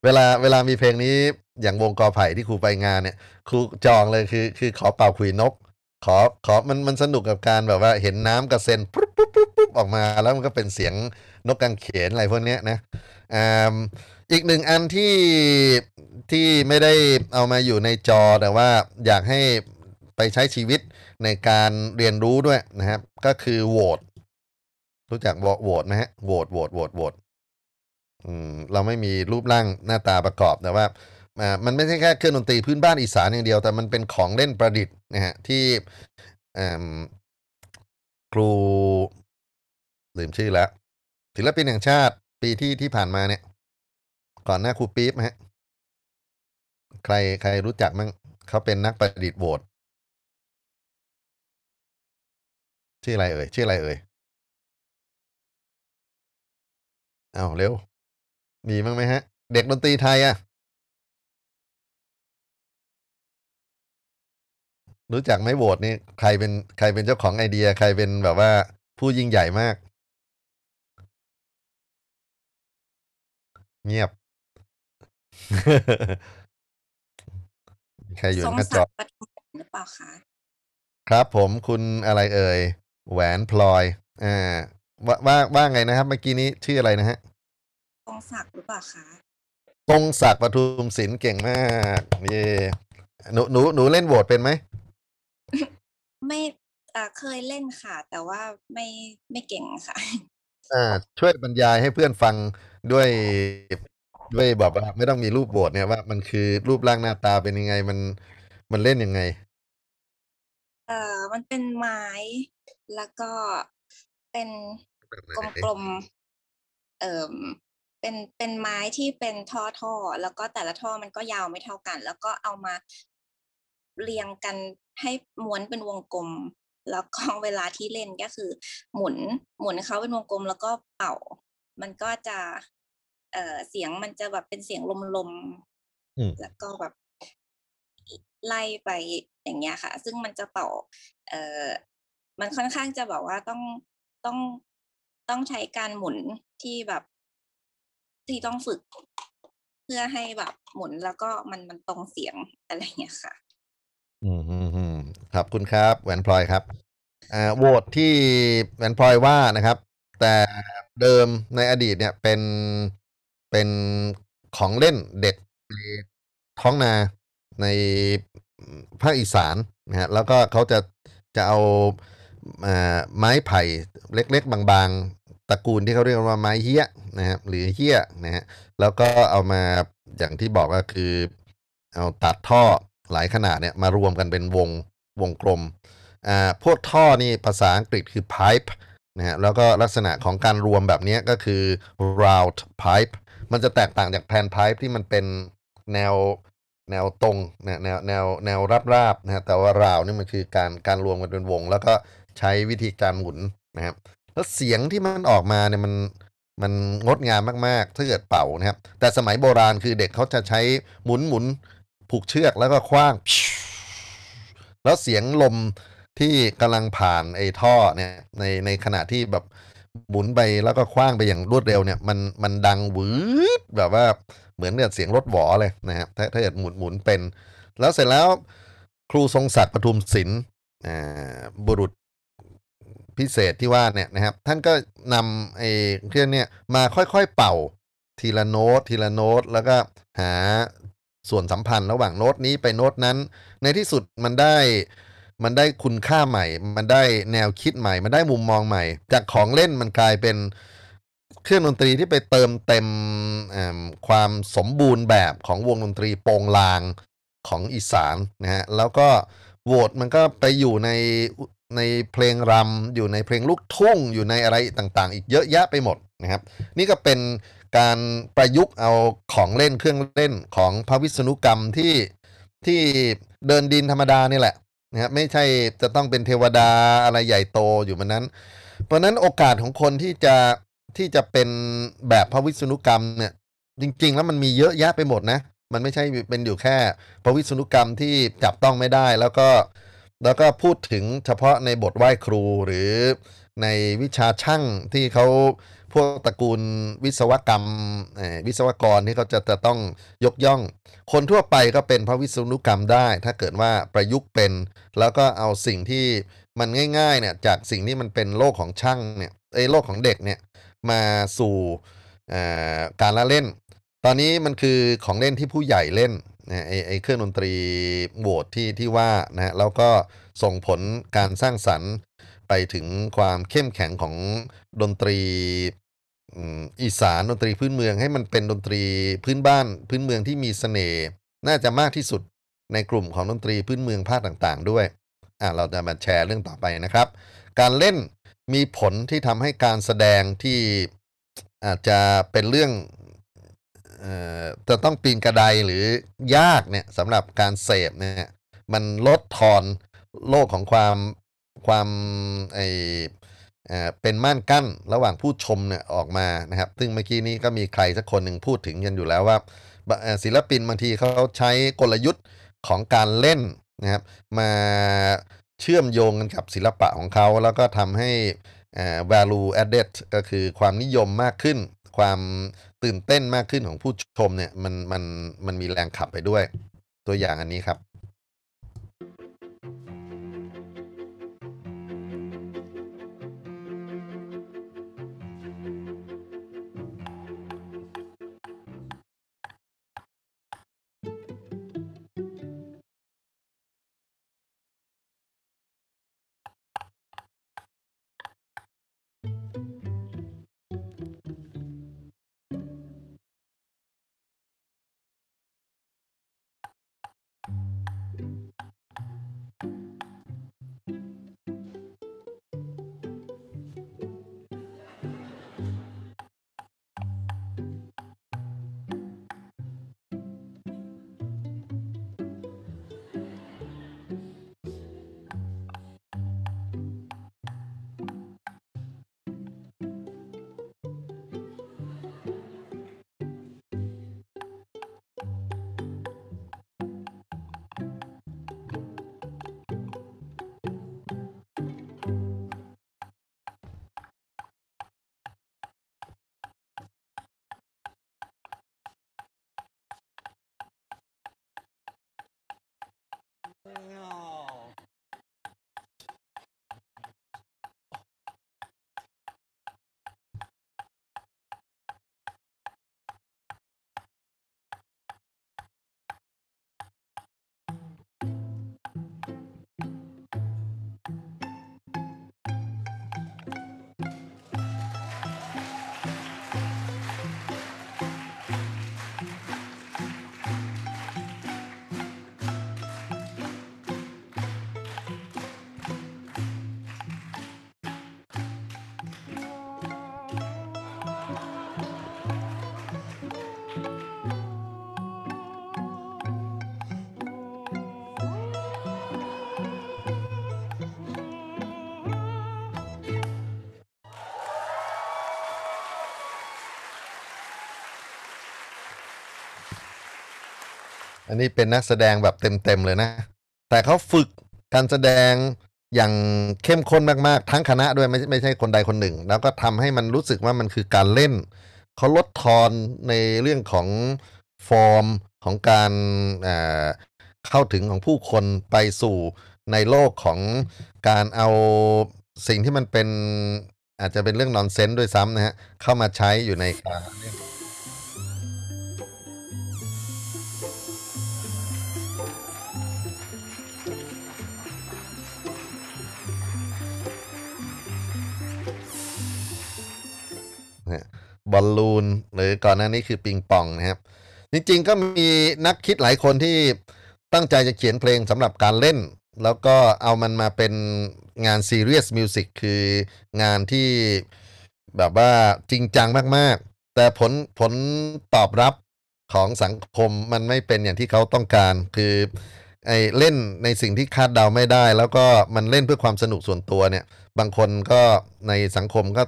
เวลาเวลามีเพลงนี้อย่างวงกอไผ่ที่ครูไปงานเนี่ยครูจองเลยคือคือขอเป่าขลุยนก ขอขอมันมันสนุกกับการแบบว่าเห็นน้ำกระเซ็นปุ๊บปุ๊บปุ๊บปุ๊บออกมาแล้วมันก็เป็นเสียง นกกังเขนอะไรพวกนี้นะอ่าอีกหนึ่งอันที่ที่ไม่ได้เอามาอยู่ในจอแต่ว่าอยากให้ไปใช้ชีวิตในการเรียนรู้ด้วยนะครับ ก็คือโหวตรู้จักโหวตไหมฮะโหวตโหวตโหวตโหวตอืมเราไม่มีรูปร่างหน้าตาประกอบแต่ว่าอ่ามันไม่ใช่แค่เครื่องดนตรีพื้นบ้านอีสานอย่างเดียว แต่มันเป็นของเล่นประดิษฐ์นะฮะที่อ่าครูลืมชื่อแล้ว ศิลปินแห่งชาติปีที่ที่ผ่านมาเนี่ย ก่อนหน้าครูปี๊บฮะ ใครใครรู้จักมั้งเขาเป็นนักประดิษฐ์โหวตชื่ออะไรเอ่ยชื่ออะไรเอ่ยเอาเร็ว มีมั้งไหมฮะ เด็กดนตรีไทยอะรู้จักไหมโหวตนี่ใครเป็นใครเป็นเจ้าของไอเดีย ใครเป็นแบบว่าผู้ยิ่งใหญ่มาก เงียบ มีใครอยู่ทรงหน้าจศัอกดิ์ปทุมหรือเปล่าคะครับ ผมคุณอะไรเอ่ย แหวนพลอยอ่าว่าว่าว่าไงนะครับ เมื่อกี้นี้ชื่ออะไรนะฮะ ทรงศักดิ์หรือเปล่าคะพงศักดิ์ปทุมศิลป์เก่งมากเย่หนูหนูหนูเล่นโหวตเป็นไหม ไม่อ่าเคยเล่นค่ะ แต่ว่าไม่ไม่เก่งค่ะ อ่าช่วยบรรยายให้เพื่อนฟังด้วยด้วยแบบว่าไม่ต้องมีรูปโหวตเนี่ยว่ามันคือรูปร่างหน้าตาเป็นยังไงมันมันเล่นยังไง เอ่อมันเป็นไม้แล้วก็เป็นแบบไหนกลมๆเอ่อเป็นเป็นไม้ที่เป็นท่อท่อๆแล้วก็แต่ละท่อมันก็ยาวไม่เท่ากัน แล้วก็เอามาเรียงกันให้ม้วนเป็นวงกลม แล้วก็เวลาที่เล่นก็คือ หมุนหมุนเขาเป็นวงกลมแล้วก็เป่า มันก็จะเอ่อเสียงมันจะแบบเป็นเสียงลมอืมๆแล้วก็แบบไล่ไปอย่างเงี้ยค่ะ ซึ่งมันจะเป่า เอ่อมันค่อนข้างจะแบบว่าต้องต้องต้องใช้การหมุนที่แบบที่ต้องฝึก เพื่อให้แบบหมุนแล้วก็มันมันตรงเสียงอะไรเงี้ยค่ะ อืมอืมอืม ขอบคุณครับแหวนพลอยครับโหวตที่แหวนพลอยว่านะครับ แต่เดิมในอดีตเนี่ยเป็นเป็นของเล่นเด็กในท้องนาในภาคอีสานนะฮะแล้วก็เขาจะจะเอาไม้ไผ่เล็ก ๆ บางๆตระกูลที่เขาเรียกว่าไม้เฮี้ยนะครับหรือเฮี้ยนะฮะแล้วก็เอามาอย่างที่บอกก็คือ เอาตัดท่อหลายขนาดเนี่ยมารวมกันเป็นวง วงกลมอ่าพวกท่อนี่ภาษาอังกฤษคือ pipe นะฮะแล้วก็ลักษณะของการรวมแบบนี้ก็คือ round pipe มันจะแตกต่างจากแผ่น pipe ที่มันเป็นแนวแนวตรงแนวแนวแนวแนวราบราบนะฮะแต่ว่าราวนี่มันคือการการรวมกันเป็นวง แล้วก็ใช้วิธีการหมุนนะครับแล้วเสียงที่มันออกมาเนี่ยมันมันงดงามมากๆถ้าเกิดเป่านะครับ แต่สมัยโบราณคือเด็กเขาจะใช้หมุนหมุนผูกเชือกแล้วก็คว้าง แล้วเสียงลมที่กำลังผ่านไอ้ท่อเนี่ยในในขณะที่แบบหมุนไปแล้วก็คว้างไปอย่างรวดเร็วเนี่ยมันมันดังวืดแบบว่าเหมือนกับเสียงรถหวอเลยนะฮะถ้าถ้าเกิดหมุนหมุนเป็น แล้วเสร็จแล้วครูทรงศักดิ์ปทุมศิลป์บุรุษพิเศษที่ว่าเนี่ยนะครับ ท่านก็นำไอ้เครื่องเนี่ยมาค่อยๆเป่าทีละโน้ตทีละโน้ตแล้วก็หาส่วนสัมพันธ์ระหว่างโน้ตนี้ไปโน้ตนั้น ในที่สุดมันได้มันได้คุณค่าใหม่ มันได้แนวคิดใหม่ มันได้มุมมองใหม่ จากของเล่นมันกลายเป็นเครื่องดนตรีที่ไปเติมเต็มความสมบูรณ์แบบของวงดนตรีโปงลางของอีสานนะฮะ แล้วก็โหวตมันก็ไปอยู่ในในเพลงรำอยู่ในเพลงลูกทุ่งอยู่ในอะไรต่างๆ อีกเยอะแยะไปหมดนะครับ นี่ก็เป็นการประยุกต์เอาของเล่นเครื่องเล่นของพระวิษณุกรรมที่ที่ เดินดินธรรมดานี่แหละนะครับไม่ใช่จะต้องเป็นเทวดาอะไรใหญ่โตอยู่มันนั้น เพราะนั้นโอกาสของคนที่จะที่จะเป็นแบบพระวิษณุกรรมเนี่ย จริง ๆ แล้วมันมีเยอะแยะไปหมดนะ มันไม่ใช่เป็นอยู่แค่ พระวิษณุกรรมที่จับต้องไม่ได้ แล้วก็แล้วก็พูดถึงเฉพาะในบทไหว้ครูหรือในวิชาช่างที่เขา วกตระกูลวิศวกรรมวิศวกรที่เขาจะจะต้องยกย่อง คนทั่วไปก็เป็นพระวิษณุกรรมได้ ถ้าเกิดว่าประยุกต์เป็น แล้วก็เอาสิ่งที่มันง่ายๆเนี่ยจากสิ่งที่มันเป็นโลกของช่างเนี่ยไอ้โลกของเด็กเนี่ยมาสู่การละเล่น ตอนนี้มันคือของเล่นที่ผู้ใหญ่เล่นนะไอ้ไอ้เครื่องดนตรีโหวตที่ที่ว่านะฮะแล้วก็ส่งผลการสร้างสรรค์ไปถึงความเข้มแข็งของดนตรี อีสานดนตรีพื้นเมืองให้มันเป็นดนตรีพื้นบ้านพื้นเมืองที่มีเสน่ห์น่าจะมากที่สุดในกลุ่มของดนตรีพื้นเมืองภาคต่างๆ ด้วยอะเราจะมาแชร์เรื่องต่อไปนะครับ การเล่นมีผลที่ทำให้การแสดงที่อาจจะเป็นเรื่องจะต้องปีนกระไดหรือยากเนี่ยสำหรับการเสพเนี่ยมันลดทอนโลกของความความไอ เป็นม่านกั้นระหว่างผู้ชมเนี่ยออกมานะครับ ซึ่งเมื่อกี้นี้ก็มีใครสักคนหนึ่งพูดถึงกันอยู่แล้วว่าศิลปินบางทีเขาใช้กลยุทธ์ของการเล่นนะครับ มาเชื่อมโยงกันกับศิลปะของเขาแล้วก็ทำให้ value added ก็คือความนิยมมากขึ้น ความตื่นเต้นมากขึ้นของผู้ชมเนี่ยมันมันมันมีแรงขับไปด้วย ตัวอย่างอันนี้ครับ นนี้เป็นนักแสดงแบบเต็มๆเลยนะ แต่เขาฝึกการแสดงอย่างเข้มข้นมากๆ ทั้งคณะด้วยไม่ไม่ใช่คนใดคนหนึ่ง แล้วก็ทำให้มันรู้สึกว่ามันคือการเล่น เขาลดทอนในเรื่องของฟอร์มของการเอ่อเข้าถึงของผู้คนไปสู่ในโลกของการเอาสิ่งที่มันเป็นอาจจะเป็นเรื่องนอนเซนส์ด้วยซ้ำนะฮะ เข้ามาใช้อยู่ในการ บอลลูนหรือก่อนหน้านี้คือปิงปองนะครับ จริงๆก็มีนักคิดหลายคนที่ตั้งใจจะเขียนเพลงสำหรับการเล่น แล้วก็เอามันมาเป็นงาน Serious Music คืองานที่แบบว่าจริงจังมากๆ แต่ผลผลตอบรับของสังคมมันไม่เป็นอย่างที่เขาต้องการ คือไอเล่นในสิ่งที่คาดเดาไม่ได้ แล้วก็มันเล่นเพื่อความสนุกส่วนตัวเนี่ย บางคนก็ในสังคมก็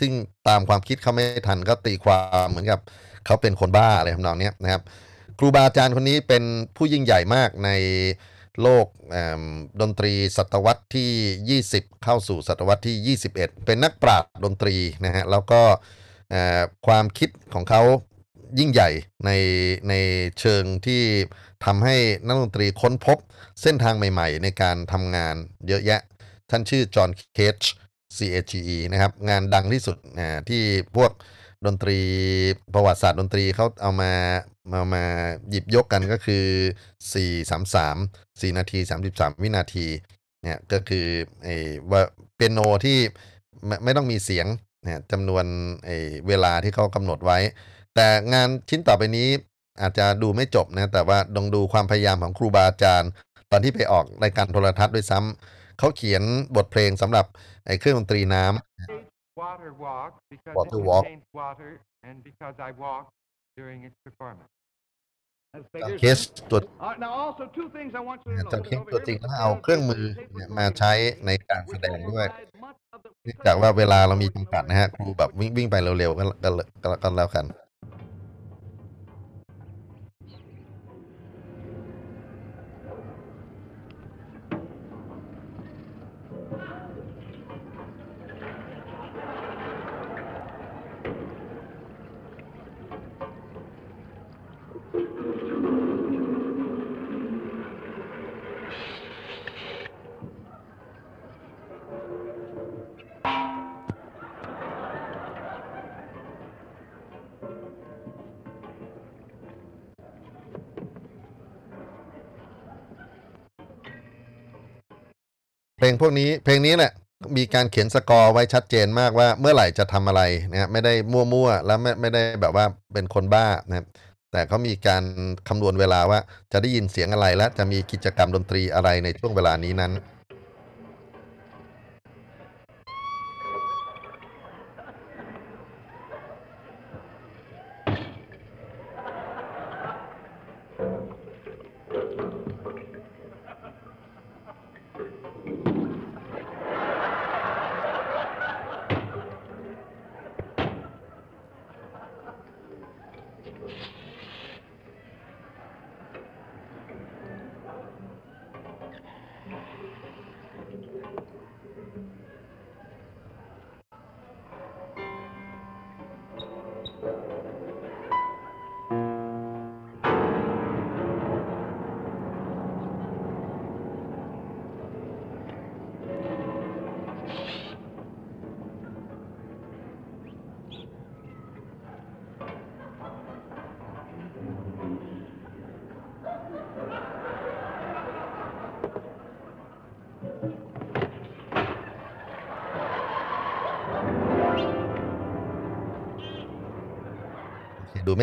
ซึ่งตามความคิดเขาไม่ทันก็ตีความเหมือนกับเขาเป็นคนบ้าอะไรทำนองนี้นะครับ ครูบาอาจารย์คนนี้เป็นผู้ยิ่งใหญ่มากในโลกเอิ่มดนตรีศตวรรษที่ 20 เข้าสู่ศตวรรษที่ 21 เป็นนักปราชญ์ดนตรีนะฮะแล้วก็ความคิดของเขายิ่งใหญ่ในในเชิงที่ทำให้นักดนตรีค้นพบเส้นทางใหม่ๆ ในการทำงานเยอะแยะ ท่านชื่อจอห์นเคจ CAGE นะครับงานดังที่สุดอ่าที่พวกดนตรีประวัติศาสตร์ดนตรีเขาเอามามามาหยิบยกกันก็คือ 433 4 นาที 33 วินาทีเนี่ยก็คือไอ้ว่าเปียโนที่ไม่ไม่ต้องมีเสียงเนี่ยจำนวนไอ้เวลาที่เขากำหนดไว้ แต่งานชิ้นต่อไปนี้อาจจะดูไม่จบนะแต่ว่าลองดูความพยายามของครูบาอาจารย์ ตอนที่ไปออกรายการโทรทัศน์ด้วยซ้ำ เขาเขียนบทเพลงสำหรับไอ้เครื่องดนตรีน้ำ Water Walk because Water it Walk. contains water and because I walked during its performance. จำเคสตัว now also two things I want you to know. จำเคสตัวจริงแล้วเอาเครื่องมือเนี่ยมาใช้ในการแสดงด้วยเนื่องจากว่าเวลาเรามีจำกัดนะฮะครูแบบวิ่งวิ่งไปเร็วๆก็ก็ก็ก็แล้วกัน ลงพวกนี้เพลงนี้แหละมีการเขียนสกอร์ไว้ชัดเจนมากว่าเมื่อไหร่จะทำอะไรนะฮะไม่ได้มั่วๆแล้วไม่ไม่ได้แบบว่าเป็นคนบ้านะแต่เขามีการคำนวณเวลาว่าจะได้ยินเสียงอะไรและจะมีกิจกรรมดนตรีอะไรในช่วงเวลานี้นั้น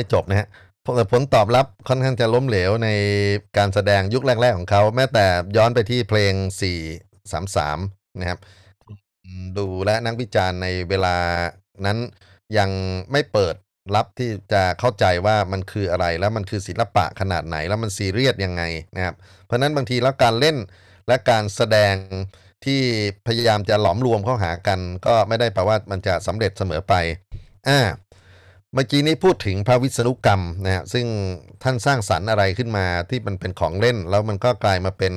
ไม่จบนะฮะผลผลตอบรับค่อนข้างจะล้มเหลวในการแสดงยุคแรก ๆ ของเขา แม้แต่ย้อนไปที่เพลง 433 นะครับ ดูและนักวิจารณ์ในเวลานั้นยังไม่เปิดรับที่จะเข้าใจว่ามันคืออะไรแล้วมันคือศิลปะขนาดไหนแล้วมันซีเรียสยังไงนะครับ เพราะฉะนั้นบางทีแล้วการเล่นและการแสดงที่พยายามจะหลอมรวมเข้าหากัน ก็ไม่ได้แปลว่ามันจะสำเร็จเสมอไปอ่า เมื่อกี้นี้พูดถึงพระวิษณุกรรมนะฮะซึ่งท่านสร้างสรรค์อะไรขึ้นมาที่มันเป็นของเล่น แล้วมันก็กลายมาเป็น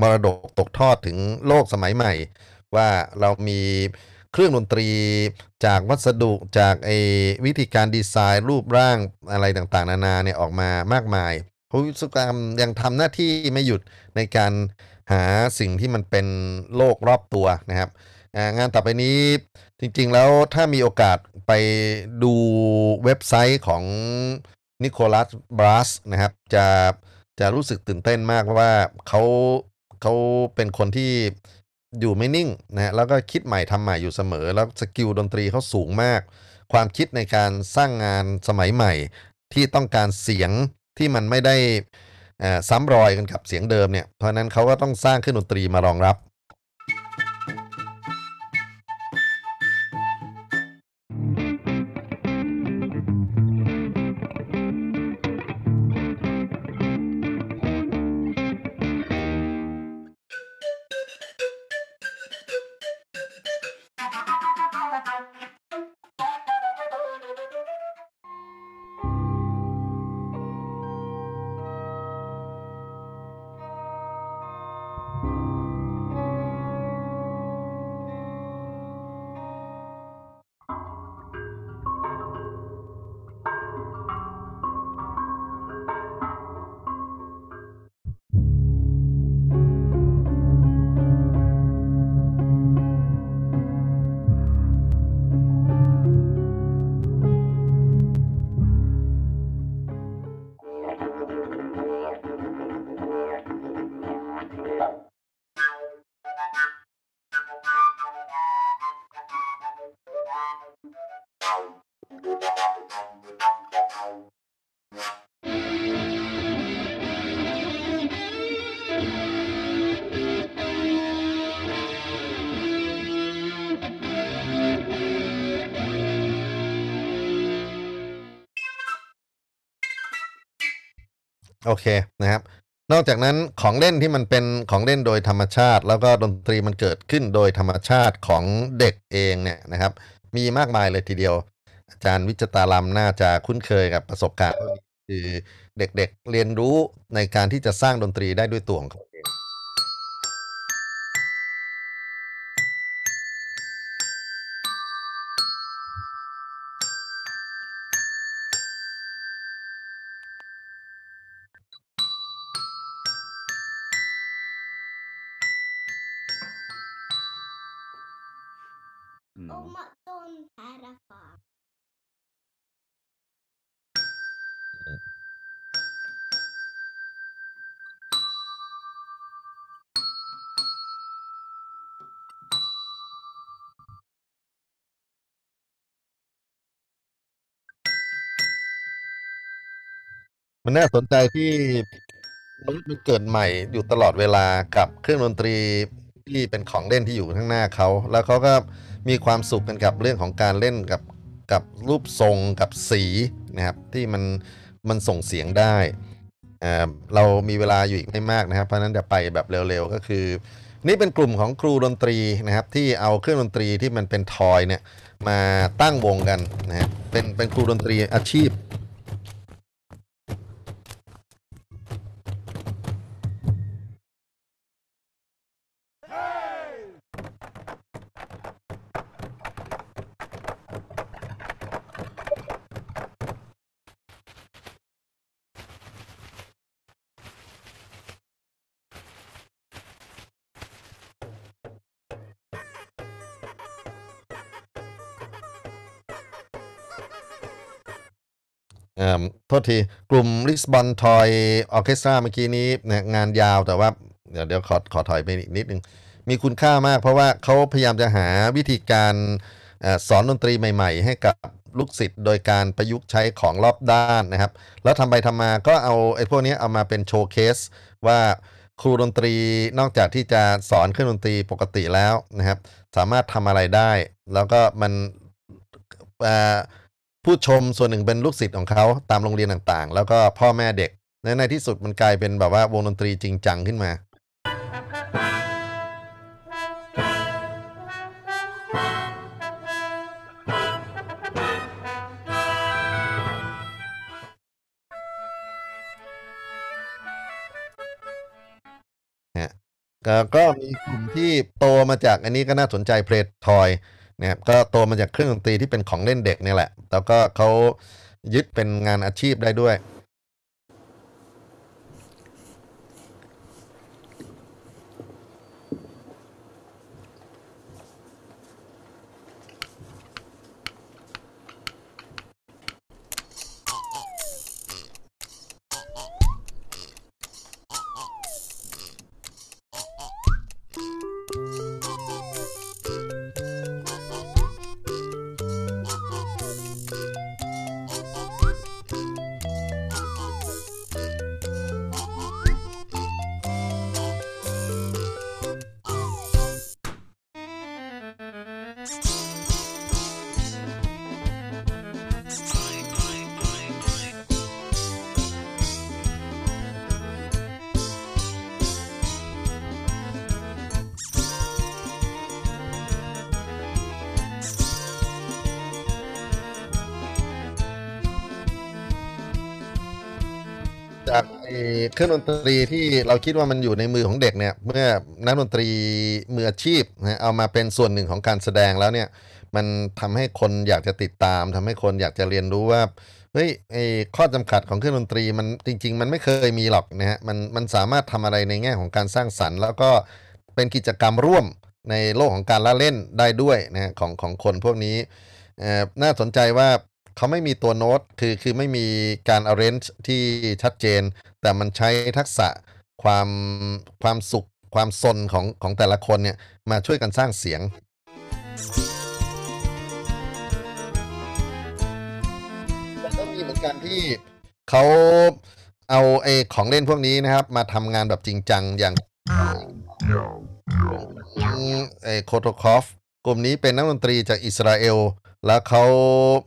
มรดกตกทอดถึงโลกสมัยใหม่ ว่าเรามีเครื่องดนตรีจากวัสดุจากไอ้วิธีการดีไซน์รูปร่างอะไรต่างๆ นานาเนี่ยออกมามากมายพระวิศวกรรมยังทำหน้าที่ไม่หยุดในการหาสิ่งที่มันเป็นโลกรอบตัวนะครับงานต่อไปนี้จริงๆแล้วถ้ามีโอกาส ไปดูเว็บไซต์ของนิโคลัสบรัสนะครับ จะจะรู้สึกตื่นเต้นมากเพราะว่าเขาเขาเป็นคนที่อยู่ไม่นิ่งนะแล้วก็คิดใหม่ทำใหม่อยู่เสมอ แล้วสกิลดนตรีเขาสูงมาก ความคิดในการสร้างงานสมัยใหม่ ที่ต้องการเสียงที่มันไม่ได้ซ้ำรอยกันกับเสียงเดิมเนี่ยเพราะนั้นเขาก็ต้องสร้างเครื่องดนตรีมารองรับ อเคนะครับ นอกจากนั้นของเล่นที่มันเป็นของเล่นโดยธรรมชาติ แล้วก็ดนตรีมันเกิดขึ้นโดยธรรมชาติของเด็กเองเนี่ยนะครับ มีมากมายเลยทีเดียว อาจารย์วิจตาลามน่าจะคุ้นเคยกับประสบการณ์คือเด็กๆเรียนรู้ในการที่จะสร้างดนตรีได้ด้วยตัวของเขา มันน่าสนใจที่มนุษย์มันเกิดใหม่อยู่ตลอดเวลากับเครื่องดนตรีที่เป็นของเล่นที่อยู่ข้างหน้าเขา แล้วเขาก็มีความสุขกันกับเรื่องของการเล่นกับกับรูปทรงกับสีนะครับ ที่มันมันส่งเสียงได้อ่าเรามีเวลาอยู่อีกไม่มากนะครับ เพราะนั้นจะไปแบบเร็วๆก็คือ นี่เป็นกลุ่มของครูดนตรีนะครับ ที่เอาเครื่องดนตรีที่มันเป็นทอยเนี่ยมาตั้งวงกันนะฮะเป็นเป็นครูดนตรีอาชีพ ทษที กลุ่มลิสบอนทอยออเคสตราเมื่อกี้นี้นะงานยาวแต่ว่า เดี๋ยวเดี๋ยวขอขอถอยไปอีกนิดนึง มีคุณค่ามากเพราะว่าเขาพยายามจะหาวิธีการอสอนดนตรีใหม่ ๆ ให้กับลูกศิษย์โดยการประยุกต์ใช้ของรอบด้านนะครับ แล้วทำไปทำมาก็เอาไอ้พวกนี้เอามาเป็นโชว์เคสว่าครูดนตรีนอกจากที่จะสอนเครื่องดนตรีปกติแล้วนะครับ สามารถทำอะไรได้ แล้วก็มันอ่อ ผู้ชมส่วนหนึ่งเป็นลูกศิษย์ของเขาตามโรงเรียนต่างๆ แล้วก็พ่อแม่เด็กในในที่สุดมันกลายเป็นแบบว่าวงดนตรีจริงจังขึ้นมา ก็มีกลุ่มที่โตมาจากอันนี้ก็น่าสนใจเพลททอย นะครับก็โตมาจากเครื่องดนตรีที่เป็นของเล่นเด็กเนี่ยแหละ แล้วก็เขายึดเป็นงานอาชีพได้ด้วย เครื่องดนตรีที่เราคิดว่ามันอยู่ในมือของเด็กเนี่ยเมื่อนักดนตรีมืออาชีพนะเอามาเป็นส่วนหนึ่งของการแสดงแล้วเนี่ยมันทำให้คนอยากจะติดตามทำให้คนอยากจะเรียนรู้ว่าเฮ้ยไอ้ข้อจำกัดของเครื่องดนตรีมันจริง ๆ มันไม่เคยมีหรอกนะฮะมันมันสามารถทำอะไรในแง่ของการสร้างสรรค์ แล้วก็เป็นกิจกรรมร่วมในโลกของการละเล่นได้ด้วยนะฮะของของคนพวกนี้น่าสนใจว่า เขาไม่มีตัวโน้ตคือคือไม่มีการ arrange ที่ชัดเจน แต่มันใช้ทักษะความความสุขความสนของของแต่ละคนเนี่ยมาช่วยกันสร้างเสียงแล้วก็มีเหมือนกันที่เขาเอาไอ้ของเล่นพวกนี้นะครับ มาทำงานแบบจริงจังอย่างไอ้โคโตคอฟกลุ่มนี้เป็นนักดนตรีจากอิสราเอล แล้วเขา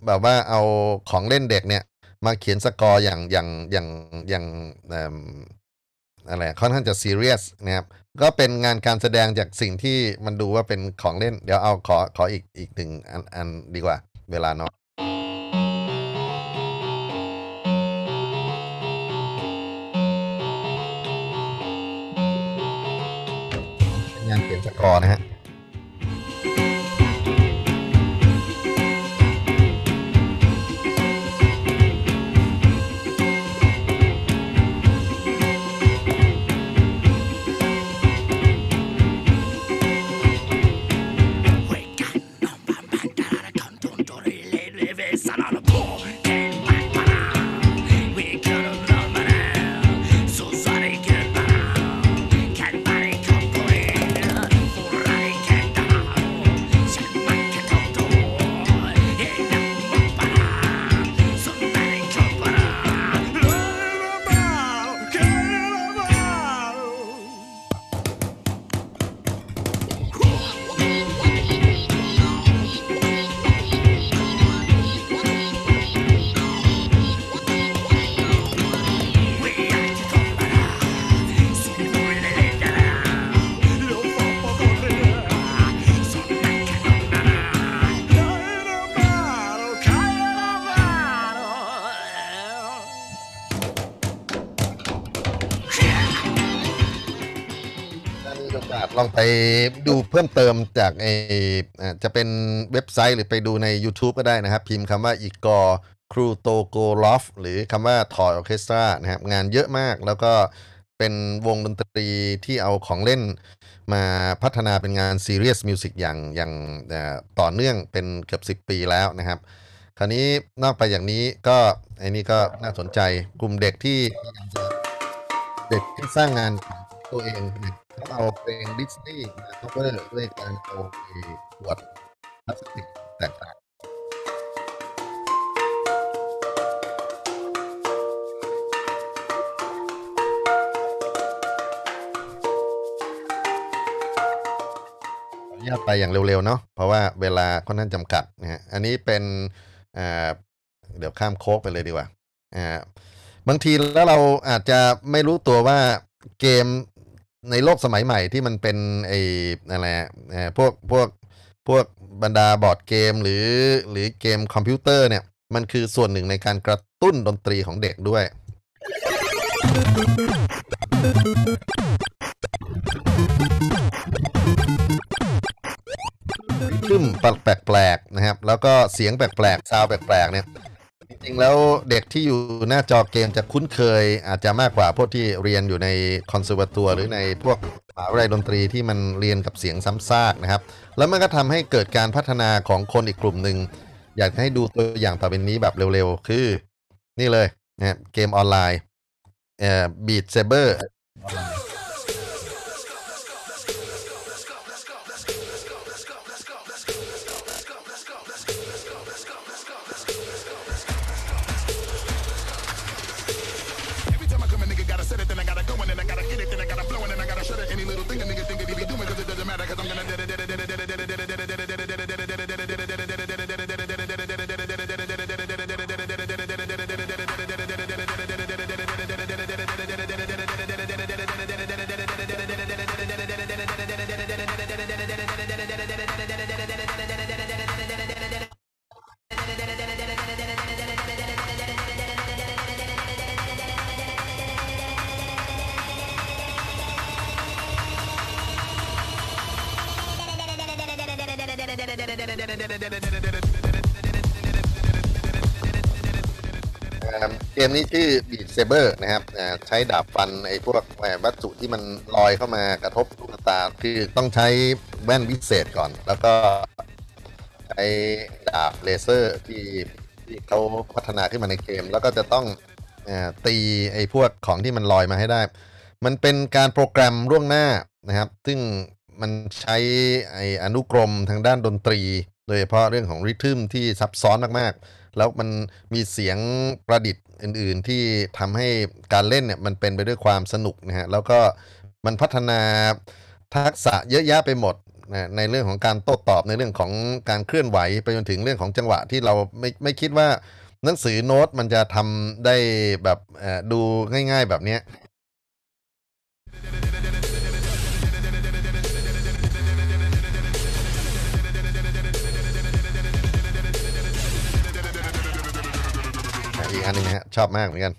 แบบว่าเอาของเล่นเด็กเนี่ย มาเขียนสกอร์อย่างอย่างอย่างอย่างอะไรค่อนข้างจะซีเรียสนะครับก็เป็นงานการแสดงจากสิ่งที่มันดูว่าเป็นของเล่น เดี๋ยวเอาขอขออีกอีกหนึ่งอันอันดีกว่า เวลาเนาะงานเขียนสกอร์นะฮะ ลองไปดูเพิ่มเติมจากไออ่าจะเป็นเว็บไซต์หรือไปดูใน YouTube ก็ได้นะครับ พิมพ์คำว่า Igor Krutogolov หรือคำว่า Toy Orchestra นะครับ งานเยอะมากแล้วก็เป็นวงดนตรีที่เอาของเล่นมาพัฒนาเป็นงาน serious music อย่างอย่างต่อเนื่องเป็นเกือบ 10 ปีแล้วนะครับ คราวนี้นอกไปอย่างนี้ก็ไอ้นี่ก็น่าสนใจกลุ่มเด็กที่เด็กที่สร้างงานตัวเอง เนี่ยเขาเอาเพลงดิสนีย์มา cover ด้วยการเอาไอ้ขวดพลาสติกแตกต่างญาตไปอย่างเร็วๆเนาะเพราะว่าเวลาค่อนข้างจำกัดนะฮะอันนี้เป็นอ่าเดี๋ยวข้ามโค้กไปเลยดีกว่าอ่าบางทีแล้วเราอาจจะไม่รู้ตัวว่าเกม ในโลกสมัยใหม่ที่มันเป็นไอ้อะไรพวกพวกพวกบรรดาบอร์ดเกมหรือหรือเกมคอมพิวเตอร์เนี่ย มันคือส่วนหนึ่งในการกระตุ้นดนตรีของเด็กด้วย ขึ้นแปลกๆนะครับ แล้วก็เสียงแปลกๆซาวแปลกๆเนี่ย จริงๆแล้วเด็กที่อยู่หน้าจอเกมจะคุ้นเคย อาจจะมากกว่าพวกที่เรียนอยู่ในคอนเสิร์ตทัวหรือในพวกมหาวิทยาลัยดนตรีที่มันเรียนกับเสียงซ้ำซากนะครับ แล้วมันก็ทำให้เกิดการพัฒนาของคนอีกกลุ่มหนึ่งอยากให้ดูตัวอย่างต่อไปนี้แบบเร็วๆ คือ นี่เลยนะเกมออนไลน์เอ่อบีดเซเบอร์ อ่อเกมนี้ชื่อ Beat Saber นะครับใช้ดาบฟันไอ้พวกวัตถุที่มันลอยเข้ามากระทบลูกตา คือต้องใช้แว่นวิเศษก่อน แล้วก็ใช้ดาบเลเซอร์ที่ที่เขาพัฒนาขึ้นมาในเกม แล้วก็จะต้องตีไอ้พวกของที่มันลอยมาให้ได้ มันเป็นการโปรแกรมล่วงหน้านะครับ ซึ่งมันใช้ไอ้อนุกรมทางด้านดนตรี โดยเฉพาะเรื่องของริทึมที่ซับซ้อนมากๆ แล้วมันมีเสียงประดิษฐ์อื่น ๆ ที่ทำให้การเล่นเนี่ยมันเป็นไปด้วยความสนุกนะฮะแล้วก็มันพัฒนาทักษะเยอะแยะไปหมดนะในเรื่องของการโต้ตอบในเรื่องของการเคลื่อนไหวไปจนถึงเรื่องของจังหวะที่เราไม่ไม่คิดว่าหนังสือโน้ตมันจะทำได้แบบดูง่าย ๆ แบบเนี้ อีกอันหนึงฮะชอบมากเหมือนกัน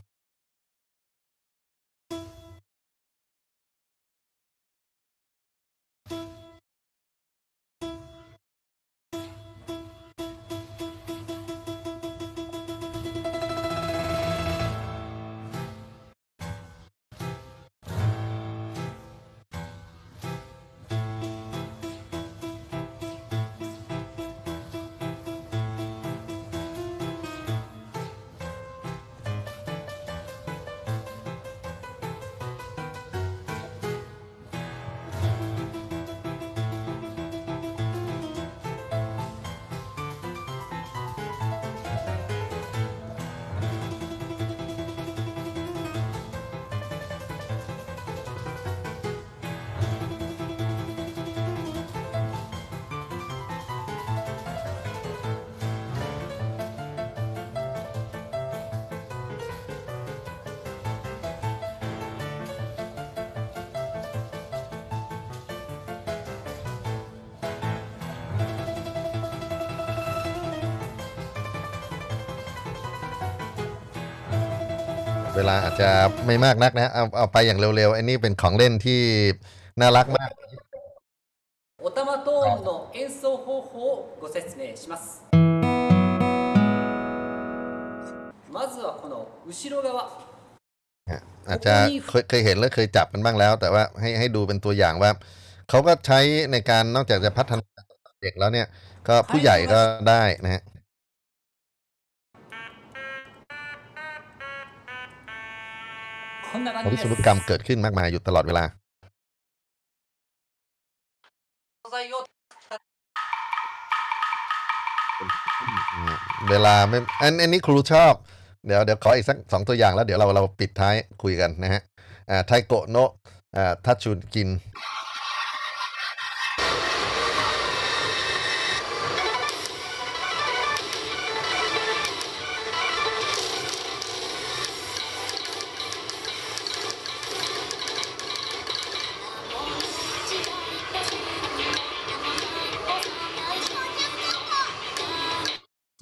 จจะไม่มากนักนะ เอาเอาไปอย่างเร็วๆ อันนี้เป็นของเล่นที่น่ารักมาก おたまトーンの演奏方法をご説明しますまずはこの後ろ側 อาจจะเคยเคยเห็นและเคยจับมันบ้างแล้ว แต่ว่าให้ให้ดูเป็นตัวอย่างว่า เขาก็ใช้ในการนอกจากจะพัฒนาเด็กแล้วเนี่ย ก็ผู้ใหญ่ก็ได้นะฮะ วิศวกรรมเกิดขึ้นมากมายอยู่ตลอดเวลา เวลาไม่อันอนี้ครูชอบ เดี๋ยวเดี๋ยวขออีกสักสองตัวอย่างแล้วเดี๋ยวเราเราปิดท้ายคุยกันนะฮะอ่าไทโกโนะอ่าทัชชุนกิน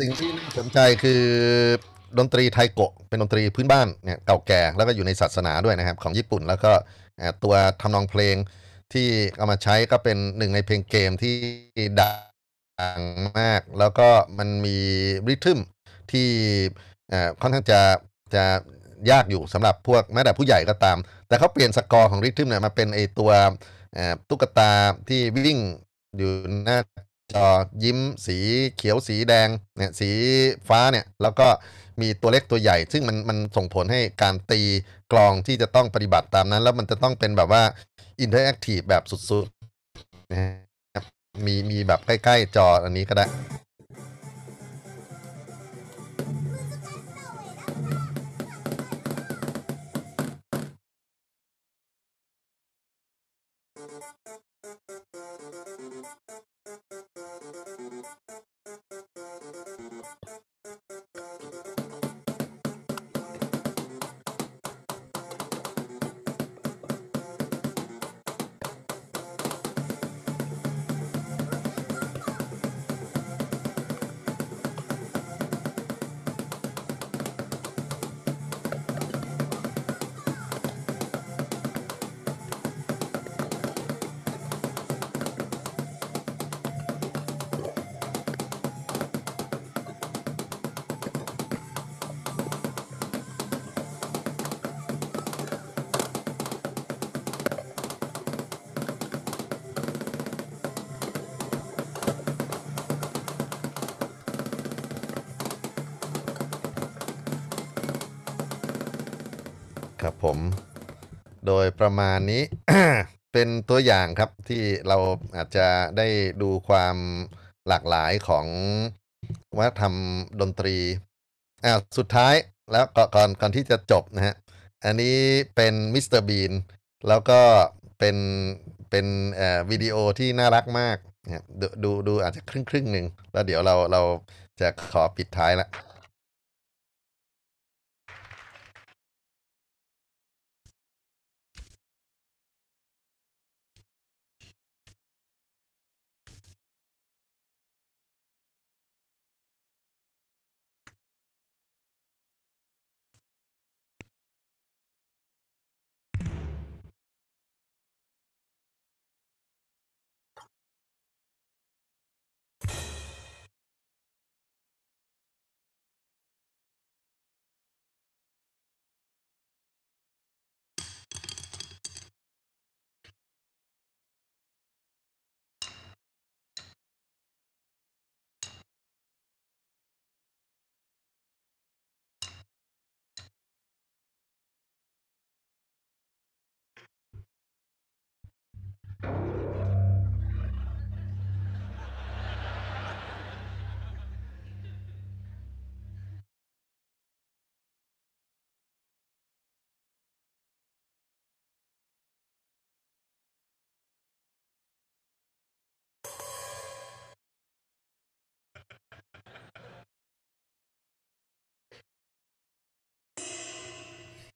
สิ่งที่น่าสนใจคือดนตรีไทโกะเป็นดนตรีพื้นบ้านเนี่ยเก่าแก่แล้วก็อยู่ในศาสนาด้วยนะครับของญี่ปุ่นแล้วก็ตัวทำนองเพลงที่เอามาใช้ก็เป็นหนึ่งในเพลงเกมที่ดังมาก แล้วก็มันมีริทึมที่ค่อนข้างจะจะยากอยู่สำหรับพวกแม้แต่ผู้ใหญ่ก็ตาม แต่เขาเปลี่ยนสกอร์ของริทึมเนี่ยมาเป็นไอตัวตุ๊กตาที่วิ่งอยู่หน้า จอยิ้มสีเขียวสีแดงเนี่ยสีฟ้าเนี่ยแล้วก็มีตัวเล็กตัวใหญ่ ซึ่งมันมันส่งผลให้การตีกลองที่จะต้องปฏิบัติตามนั้น แล้วมันจะต้องเป็นแบบว่า interactive แบบสุดๆนะครับมีมีแบบใกล้ ๆ จออันนี้ก็ได้ ยประมาณนี้ เป็นตัวอย่างครับที่เราอาจจะได้ดูความหลากหลายของวัฒนธรรมดนตรีอ่าสุดท้ายแล้วก่อนก่อนที่จะจบนะฮะ อันนี้เป็นมิสเตอร์บีนแล้วก็เป็นเป็นเอ่อวิดีโอที่น่ารักมากนะดูดูดูอาจจะครึ่งครึ่งหนึ่งแล้วเดี๋ยวเราเราจะขอปิดท้ายละ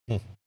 Mm.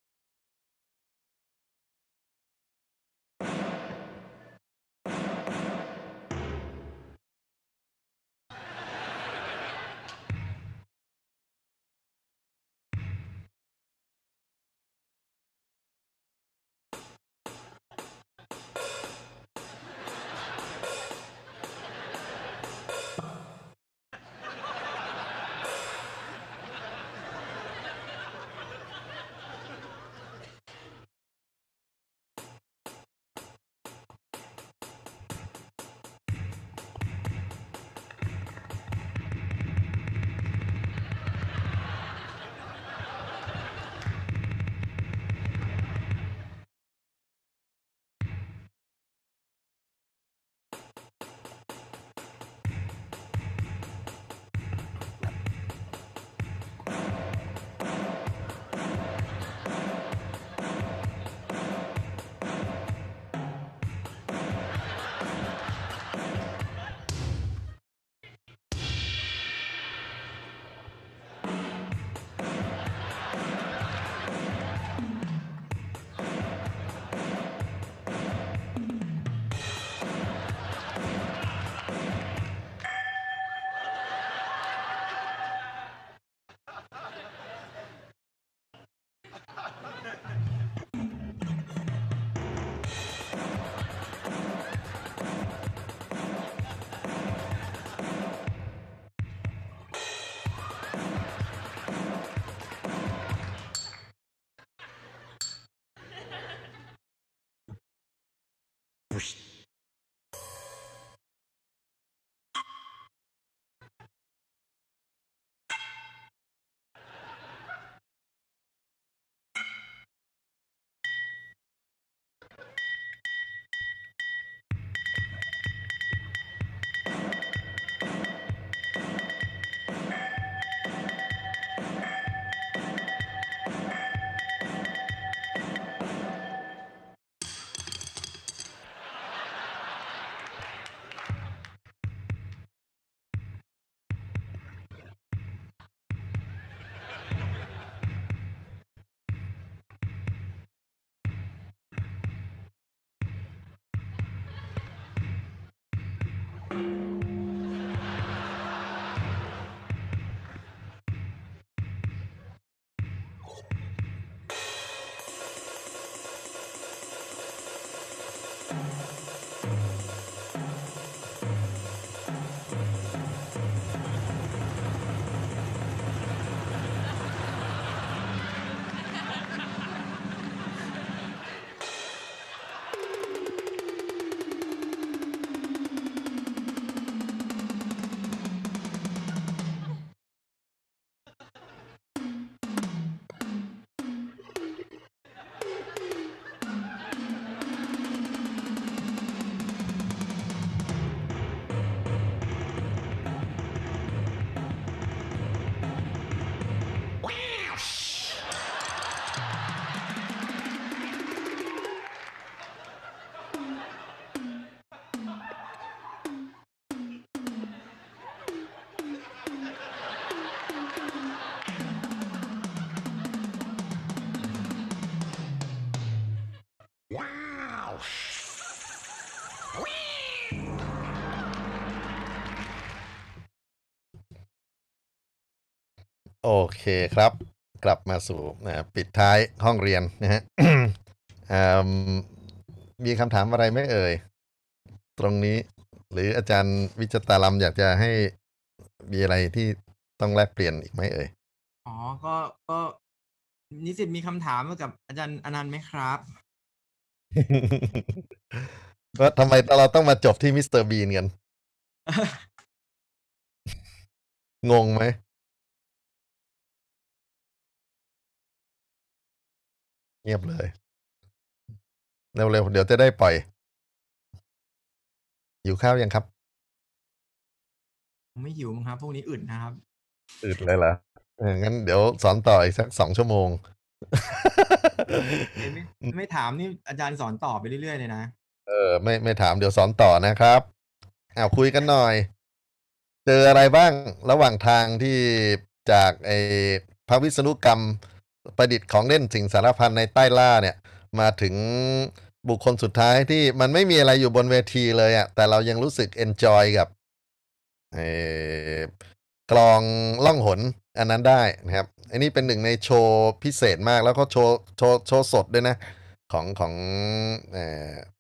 โอเคครับ กลับมาสู่นะปิดท้ายห้องเรียนนะฮะอืมมีคำถามอะไรไหมเอ่ย ตรงนี้ หรืออาจารย์วิจตาลัมอยากจะให้มีอะไรที่ต้องแลกเปลี่ยนอีกไหมเอ่ย อ๋อ ก็ก็นิสิตมีคำถามกับอาจารย์อนันต์ไหมครับว่าทำไมเราต้องมาจบที่มิสเตอร์บีนกัน งงไหม เงียบเลย เร็วๆ เดี๋ยวจะได้ปล่อย อยู่ข้าวยังครับผมไม่หิวมั้งครับ พวกนี้อึดนะครับอืดเลยเหรอเอองั้นเดี๋ยวสอนต่ออีกสักสองชั่วโมงเอ้ยไม่ไม่ถามนี่อาจารย์สอนต่อไปเรื่อยๆเลยนะ เออ ไม่ไม่ถามเดี๋ยวสอนต่อนะครับเอาคุยกันหน่อย เจออะไรบ้างระหว่างทางที่จากไอ้พระวิษณุกรรม ประดิษฐ์ของเล่นสิ่งสารพันในใต้ล่าเนี่ยมาถึงบุคคลสุดท้ายที่มันไม่มีอะไรอยู่บนเวทีเลยอะ่ะแต่เรายังรู้สึกเอนจอยกับกลองล่องหนอันนั้นได้นะครับ อันนี้เป็นหนึ่งในโชว์พิเศษมากแล้วก็โชว์โชว์โชว์สดด้วยนะ ของของ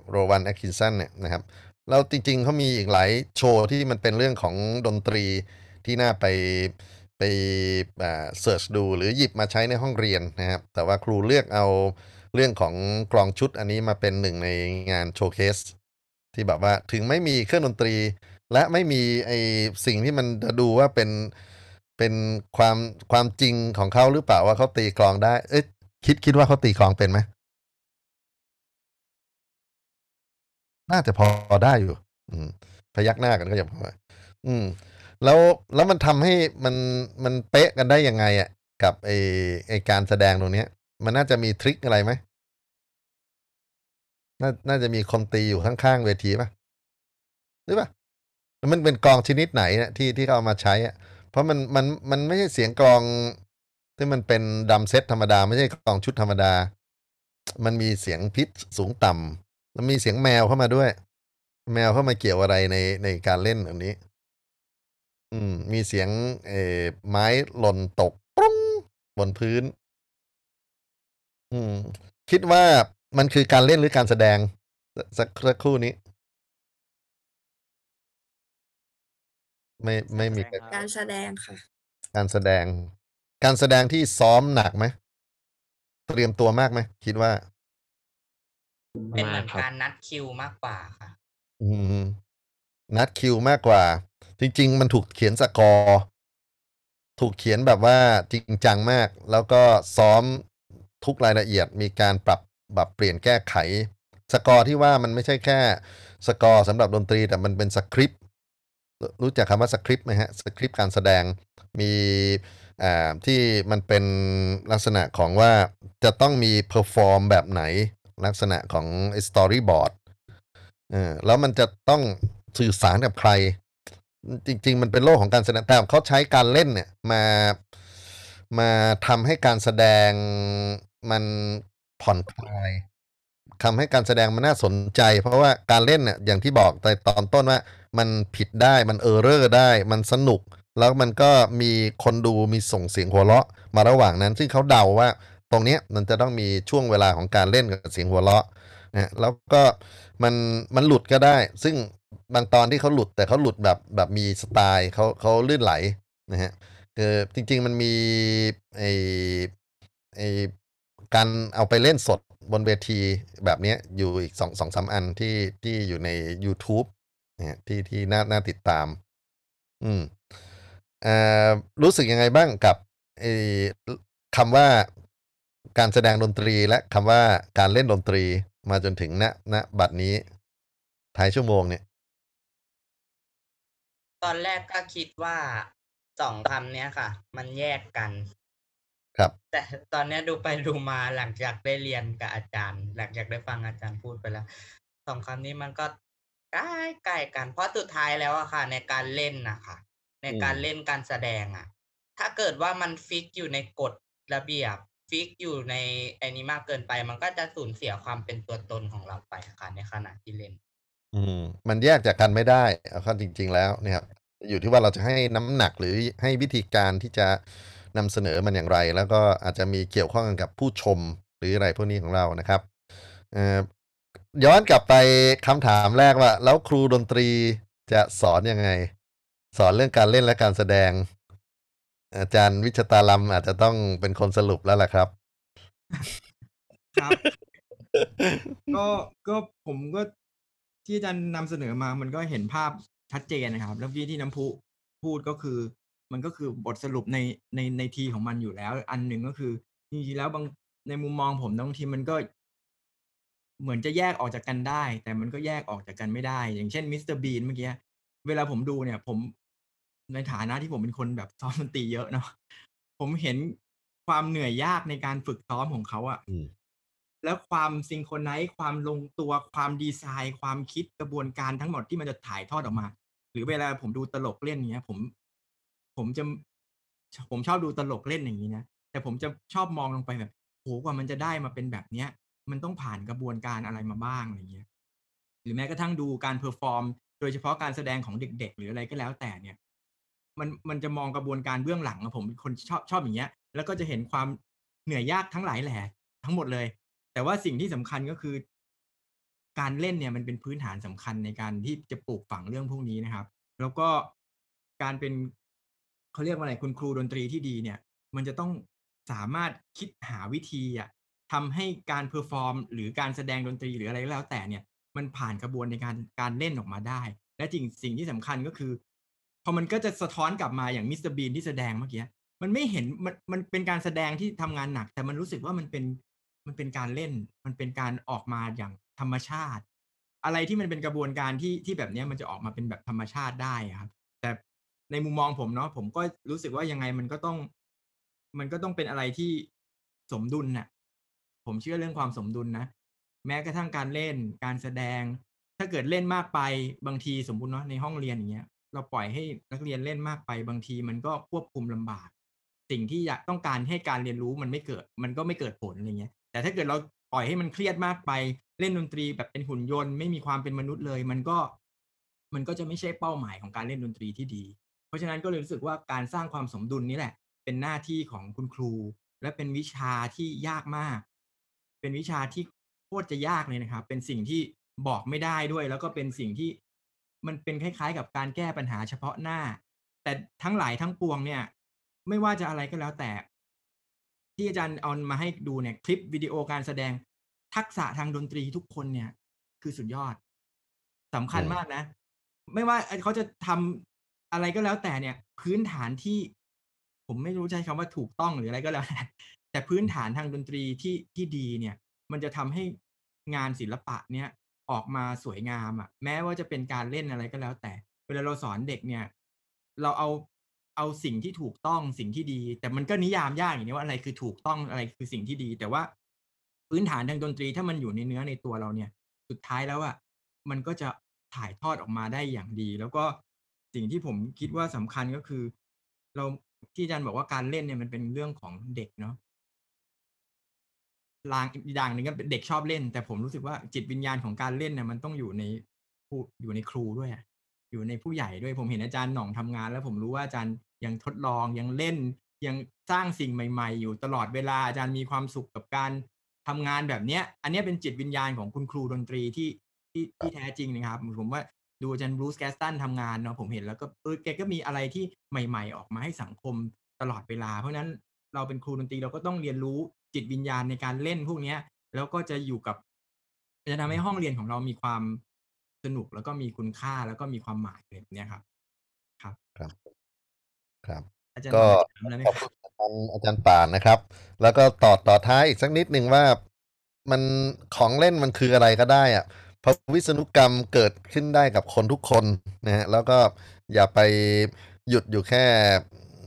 โรวันแอตคินสันเนี่ยนะครับแล้วจริงๆเขามีอีกหลายโชว์ที่มันเป็นเรื่องของดนตรีที่น่าไป ไป search ดูหรือหยิบมาใช้ในห้องเรียนนะครับ แต่ว่าครูเลือกเอาเรื่องของกลองชุดอันนี้มาเป็นหนึ่งในงาน showcase ที่แบบว่าถึงไม่มีเครื่องดนตรี และไม่มีไอสิ่งที่มันจะดูว่าเป็นเป็นความความจริงของเขาหรือเปล่าว่าเขาตีกลองได้ เอ๊ะคิดคิดว่าเขาตีกลองเป็นไหมน่าจะพอได้อยู่ อืมพยักหน้ากันก็ยังพออืม แล้วแล้วมันทำให้มันมันเป๊ะกันได้ยังไงอะ่ะ กับไอไอการแสดงตรงเนี้ย มันน่าจะมีทริคอะไรไหมน่าน่าจะมีคนตีอยู่ข้างๆเวทีป่ะหรือป่ะแล้วมันเป็นกองชนิดไหนเนี่ยที่ที่เขาเอามาใช้อะเพราะมันมันมันไม่ใช่เสียงกลองที่มันเป็นดัมเซตธรรมดา ไม่ใช่กลองชุดธรรมดา มันมีเสียงพิษสูงต่ำแล้วมีเสียงแมวเข้ามาด้วย แมวเข้ามาเกี่ยวอะไรในในการเล่นอันนี้ อืมมีเสียงเออไม้หล่นตกปุ้งบนพื้น อืม คิดว่ามันคือการเล่นหรือการแสดง สักสักครู่นี้ ไม่ไม่มีการแสดงค่ะ การแสดง การแสดงที่ซ้อมหนักไหมเตรียมตัวมากไหมคิดว่า เป็นเหมือนครับการนัดคิวมากกว่าค่ะ อืม นัดคิวมากกว่า จริง ๆ มันถูกเขียนสกอร์ถูกเขียนแบบว่าจริงจังมาก แล้วก็ซ้อมทุกรายละเอียดมีการปรับปรับเปลี่ยนแก้ไข สกอร์ที่ว่ามันไม่ใช่แค่สกอร์สำหรับดนตรีแต่มันเป็นสคริปต์รู้จักคำว่าสคริปต์ไหมฮะสคริปต์การแสดงมีที่มันเป็นลักษณะของว่าจะต้องมี perform แบบไหนลักษณะของ storyboard แล้วมันจะต้อง สื่อสารกับใคร จริง ๆ มันเป็นโลกของการแสดงแต่เขาใช้การเล่นเนี่ยมามาทำให้การแสดงมันผ่อนคลายทำให้การแสดงมันน่าสนใจ เพราะว่าการเล่นเนี่ยอย่างที่บอกในตอนต้นว่า มันผิดได้มันเออร์เรอร์ได้ มันสนุก แล้วมันก็มีคนดูมีส่งเสียงหัวเราะ มาระหว่างนั้น ซึ่งเขาเดาว่า ตรงเนี้ยมันจะต้องมีช่วงเวลาของการเล่นกับเสียงหัวเราะนะแล้วก็มันมันหลุดก็ได้ ซึ่ง บางตอนที่เขาหลุดแต่เขาหลุดแบบแบบมีสไตล์เขาเขาลื่นไหลนะฮะคือจริง ๆ มันมีไอไอการเอาไปเล่นสดบนเวทีแบบเนี้ยอยู่อีกสองสองสามอันที่ที่อยู่ใน YouTube นะฮะที่ที่น่าน่าติดตาม อืมอ่อรู้สึกยังไงบ้างกับไอคำว่าการแสดงดนตรีและคำว่าการเล่นดนตรีมาจนถึงณณบัดนี้ท้ายชั่วโมงเนี่ย ตอนแรกก็คิดว่าสองคำเนี้ยค่ะ มันแยกกัน ครับ แต่ตอนเนี้ยดูไปดูมาหลังจากได้เรียนกับอาจารย์ หลังจากได้ฟังอาจารย์พูดไปแล้วสองคำนี้มันก็ใกล้ใกล้กัน เพราะสุดท้ายแล้วอะค่ะ ในการเล่นนะคะในการอืมเล่นการแสดงอะถ้าเกิดว่ามัน fix อยู่ในกฎระเบียบ fix อยู่ในไอ้นี้มากเกินไป มันก็จะสูญเสียความเป็นตัวตนของเราไปค่ะในขณะที่เล่น อืม มันแยกจากกันไม่ได้ เอาเข้าจริง ๆ แล้วเนี่ยครับอยู่ที่ว่าเราจะให้น้ำหนักหรือให้วิธีการที่จะนำเสนอมันอย่างไร แล้วก็อาจจะมีเกี่ยวข้องกับผู้ชมหรืออะไรพวกนี้ของเรานะครับเอ่อย้อนกลับไปคำถามแรกว่า แล้วครูดนตรีจะสอนยังไง สอนเรื่องการเล่นและการแสดง อาจารย์วิชตาลัมอาจจะต้องเป็นคนสรุปแล้วล่ะครับ ครับ ก็ก็ผมก็ ที่อาจารย์นำเสนอมามันก็เห็นภาพชัดเจนนะครับ แล้วที่ที่น้ำพุพูดก็คือ มันก็คือบทสรุปในในในทีของมันอยู่แล้ว อันหนึ่งก็คือจริงๆแล้วบางในมุมมองผมบางทีมันก็ เหมือนจะแยกออกจากกันได้ แต่มันก็แยกออกจากกันไม่ได้ อย่างเช่นมิสเตอร์บีนเมื่อกี้เวลาผมดูเนี่ย ผมในฐานะที่ผมเป็นคนแบบซ้อมดนตรีเยอะเนาะผมเห็นความเหนื่อยยากในการฝึกซ้อมของเขาอะอืม แล้วความ synchronize ความลงตัวความดีไซน์ ความคิดกระบวนการทั้งหมดที่มันจะถ่ายทอดออกมา หรือเวลาผมดูตลกเล่นเงี้ย ผม ผมจะผมชอบดูตลกเล่นอย่างนี้นะแต่ผมจะชอบมองลงไปแบบโหกว่ามันจะได้มาเป็นแบบเนี้ย มันต้องผ่านกระบวนการอะไรมาบ้างอะไรเงี้ย หรือแม้กระทั่งดูการ perform โดยเฉพาะการแสดงของเด็ก ๆ หรืออะไรก็แล้วแต่เนี่ย มันมันจะมองกระบวนการเบื้องหลังอะผมเป็นคนชอบชอบอย่างเงี้ย แล้วก็จะเห็นความเหนื่อยยากทั้งหลายแหล่ทั้งหมดเลย แต่ว่าสิ่งที่สำคัญก็คือ การเล่นเนี่ยมันเป็นพื้นฐานสำคัญในการที่จะปลูกฝังเรื่องพวกนี้นะครับ แล้วก็การเป็นเขาเรียกว่าอะไรคุณครูดนตรีที่ดีเนี่ย มันจะต้องสามารถคิดหาวิธีอะทำให้การ perform หรือการแสดงดนตรีหรืออะไรก็แล้วแต่เนี่ย มันผ่านกระบวนในการการเล่นออกมาได้ และจริงสิ่งที่สำคัญก็คือพอมันก็จะสะท้อนกลับมาอย่างมิสเตอร์บีนที่แสดงเมื่อกี้มันไม่เห็นมันมันเป็นการแสดงที่ทำงานหนัก แต่มันรู้สึกว่ามันเป็น มันเป็นการเล่น มันเป็นการออกมาอย่างธรรมชาติ อะไรที่มันเป็นกระบวนการที่ที่แบบนี้มันจะออกมาเป็นแบบธรรมชาติได้ครับ แต่ในมุมมองผมเนาะผมก็รู้สึกว่ายังไงมันก็ต้อง มันก็ต้องเป็นอะไรที่สมดุลน่ะ ผมเชื่อเรื่องความสมดุลนะแม้กระทั่งการเล่นการแสดง ถ้าเกิดเล่นมากไปบางทีสมมุติเนาะในห้องเรียนอย่างเงี้ย เราปล่อยให้นักเรียนเล่นมากไปบางทีมันก็ควบคุมลำบาก สิ่งที่อยากต้องการให้การเรียนรู้มันไม่เกิด มันก็ไม่เกิดผลอะไรเงี้ย แต่ถ้าเกิดเราปล่อยให้มันเครียดมากไป เล่นดนตรีแบบเป็นหุ่นยนต์ไม่มีความเป็นมนุษย์เลย มันก็มันก็จะไม่ใช่เป้าหมายของการเล่นดนตรีที่ดี เพราะฉะนั้นก็เลยรู้สึกว่าการสร้างความสมดุลนี่แหละ เป็นหน้าที่ของคุณครู และเป็นวิชาที่ยากมาก เป็นวิชาที่โคตรจะยากเลยนะครับ เป็นสิ่งที่บอกไม่ได้ด้วย แล้วก็เป็นสิ่งที่มันเป็นคล้าย ๆ กับการแก้ปัญหาเฉพาะหน้า แต่ทั้งหลายทั้งปวงเนี่ย ไม่ว่าจะอะไรก็แล้วแต่ ที่อาจารย์เอามาให้ดูเนี่ยคลิปวิดีโอการแสดงทักษะทางดนตรีทุกคนเนี่ย คือสุดยอดสำคัญมากนะ ไม่ว่าเขาจะทำอะไรก็แล้วแต่เนี่ย พื้นฐานที่ ผมไม่รู้ใช้คำว่าถูกต้องหรืออะไรก็แล้วแต่แต่พื้นฐานทางดนตรีที่ที่ดีเนี่ย มันจะทำให้งานศิลปะเนี่ยออกมาสวยงามอะ แม้ว่าจะเป็นการเล่นอะไรก็แล้วแต่ เวลาเราสอนเด็กเนี่ย เราเอา เอาสิ่งที่ถูกต้องสิ่งที่ดี แต่มันก็นิยามยากอย่างนี้ว่าอะไรคือถูกต้องอะไรคือสิ่งที่ดี แต่ว่าพื้นฐานทางดนตรีถ้ามันอยู่ในเนื้อในตัวเราเนี่ย สุดท้ายแล้วอะมันก็จะถ่ายทอดออกมาได้อย่างดี แล้วก็สิ่งที่ผมคิดว่าสำคัญก็คือ เราที่อาจารย์บอกว่าการเล่นเนี่ยมันเป็นเรื่องของเด็กเนาะลางอีกอย่างหนึ่งก็เป็นเด็กชอบเล่น แต่ผมรู้สึกว่าจิตวิญญาณของการเล่นเนี่ยมันต้องอยู่ในผู้อยู่ในครูด้วยอะ อยู่ในผู้ใหญ่ด้วยผมเห็นอาจารย์หน่องทำงาน แล้วผมรู้ว่าอาจารย์ยังทดลองยังเล่นยังสร้างสิ่งใหม่ ๆ อยู่ตลอดเวลาอาจารย์มีความสุขกับการทำงานแบบเนี้ย อันเนี้ยเป็นจิตวิญญาณของคุณครูดนตรีที่ที่ที่แท้จริงนะครับ ผมว่าดูอาจารย์บรูซแกสตันทำงานเนาะผมเห็นแล้วก็เออแกก็มีอะไรที่ใหม่ ๆ ออกมาให้สังคมตลอดเวลา เพราะฉะนั้นเราเป็นครูดนตรีเราก็ต้องเรียนรู้จิตวิญญาณในการเล่นพวกเนี้ยแล้วก็จะอยู่กับจะทำให้ห้องเรียนของเรามีความ สนุกแล้วก็มีคุณค่าแล้วก็มีความหมายอะไรแบบเนี้ยครับ ครับครับ ครับอาจารย์ก็ถามอะไรไหมขอบครับคุณอาจารย์อาจารย์ป่านนะครับ แล้วก็ต่อต่อท้ายอีกสักนิดหนึ่งว่ามันของเล่นมันคืออะไรก็ได้อะเพราะวิษณุกรรมเกิดขึ้นได้กับคนทุกคนนะฮะแล้วก็อย่าไปหยุดอยู่แค่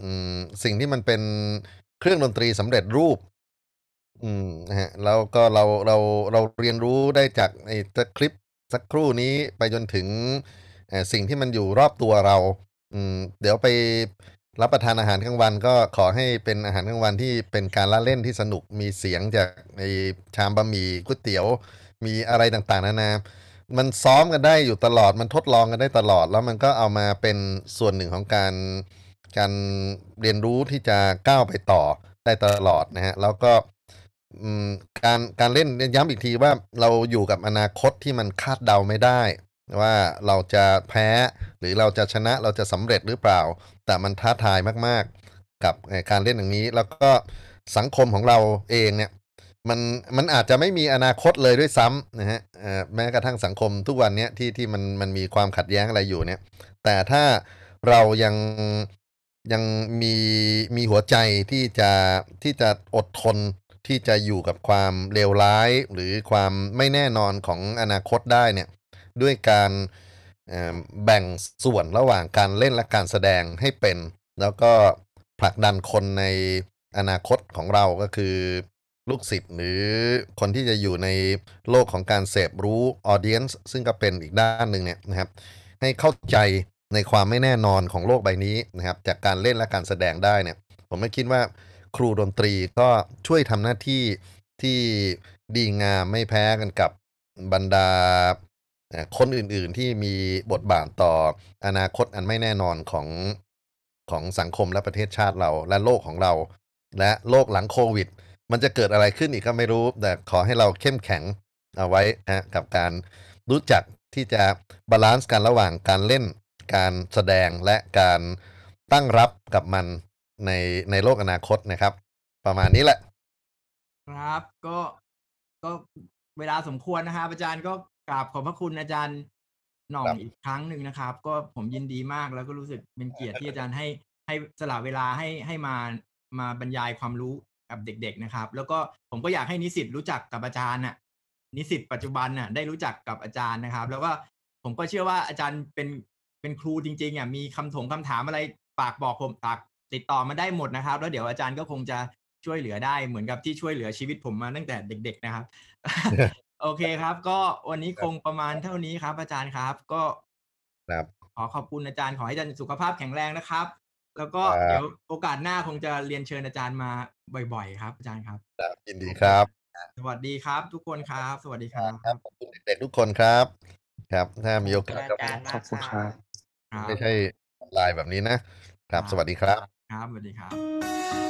อืมสิ่งที่มันเป็นเครื่องดนตรีสำเร็จรูป อืมนะฮะแล้วก็เราเราเราเรียนรู้ได้จากไอ้คลิป สักครู่นี้ไปจนถึงสิ่งที่มันอยู่รอบตัวเราเดี๋ยวไปรับประทานอาหารกลางวันก็ขอให้เป็นอาหารกลางวันที่เป็นการละเล่นที่สนุกมีเสียงจากไอ้ชามบะหมี่ก๋วยเตี๋ยว มีอะไรต่างๆนานา มันซ้อมกันได้อยู่ตลอดมันทดลองกันได้ตลอด แล้วมันก็เอามาเป็นส่วนหนึ่งของการการเรียนรู้ที่จะก้าวไปต่อได้ตลอดนะฮะแล้วก็ การการเล่นย้ำอีกทีว่าเราอยู่กับอนาคตที่มันคาดเดาไม่ได้ ว่าเราจะแพ้หรือเราจะชนะเราจะสำเร็จหรือเปล่า แต่มันท้าทายมากๆ กับการเล่นอย่างนี้ แล้วก็สังคมของเราเองเนี่ยมันมันอาจจะไม่มีอนาคตเลยด้วยซ้ำนะฮะแม้กระทั่งสังคมทุกวันนี้ที่ที่มันมันมีความขัดแย้งอะไรอยู่เนี่ย แต่ถ้าเรายังยังมีมีหัวใจที่จะที่จะอดทน ที่จะอยู่กับความเลวร้าย หรือความไม่แน่นอนของอนาคตได้เนี่ยด้วยการแบ่งส่วนระหว่างการเล่นและการแสดงให้เป็น แล้วก็ผลักดันคนในอนาคตของเราก็คือ ลูกศิษย์หรือคนที่จะอยู่ในโลกของการเสพรู้ audience ซึ่งก็เป็นอีกด้านหนึ่งเนี่ยนะครับ ให้เข้าใจในความไม่แน่นอนของโลกใบนี้นะครับ จากการเล่นและการแสดงได้เนี่ย ผมไม่คิดว่า ครูดนตรีก็ช่วยทำหน้าที่ที่ดีงามไม่แพ้กันกับบรรดาคนอื่นๆที่มีบทบาทต่ออนาคตอันไม่แน่นอนของของสังคมและประเทศชาติเรา และโลกของเรา และโลกหลังโควิด มันจะเกิดอะไรขึ้นอีกก็ไม่รู้ แต่ขอให้เราเข้มแข็งเอาไว้นะกับการรู้จักที่จะ balance กันระหว่างการเล่น การแสดงและการตั้งรับกับมัน ในในโลกอนาคตนะครับ ประมาณนี้แหละ ครับ ก็ก็เวลาสมควรนะครับอาจารย์ก็กราบขอบพระคุณอาจารย์หน่องครับอีกครั้งหนึ่งนะครับ ก็ผมยินดีมากแล้วก็รู้สึกเป็นเกียรติที่อาจารย์ให้ให้สละเวลาให้ให้มามาบรรยายความรู้กับเด็ก ๆนะครับ แล้วก็ผมก็อยากให้นิสิตรู้จักกับอาจารย์น่ะนิสิตปัจจุบันน่ะได้รู้จักกับอาจารย์นะครับ แล้วก็ผมก็เชื่อว่าอาจารย์เป็นเป็นครูจริงๆอะมีคำถงคำถามอะไรฝากบอกผมฝาก ติดต่อมาได้หมดนะครับ แล้วเดี๋ยวอาจารย์ก็คงจะช่วยเหลือได้เหมือนกับที่ช่วยเหลือชีวิตผมมาตั้งแต่เด็ก ๆ นะครับ โอเคครับ ก็วันนี้คงประมาณเท่านี้ครับ อาจารย์ครับ ก็ครับขอขอบคุณอาจารย์ขอให้อาจารย์สุขภาพแข็งแรงนะครับ แล้วก็ครับเดี๋ยวโอกาสหน้าคงจะเรียนเชิญอาจารย์มาบ่อยๆ ครับ อาจารย์ครับครับยินดีครับ สวัสดีครับ ทุกคนครับ สวัสดีครับครับขอบคุณเด็กๆทุกคนครับ ครับถ้ามีโอกาสขอบคุณอาจารย์มากขอบคุณครับครับไม่ใช่ไลน์แบบนี้นะครับ สวัสดีครับ ครับสวัสดีครับ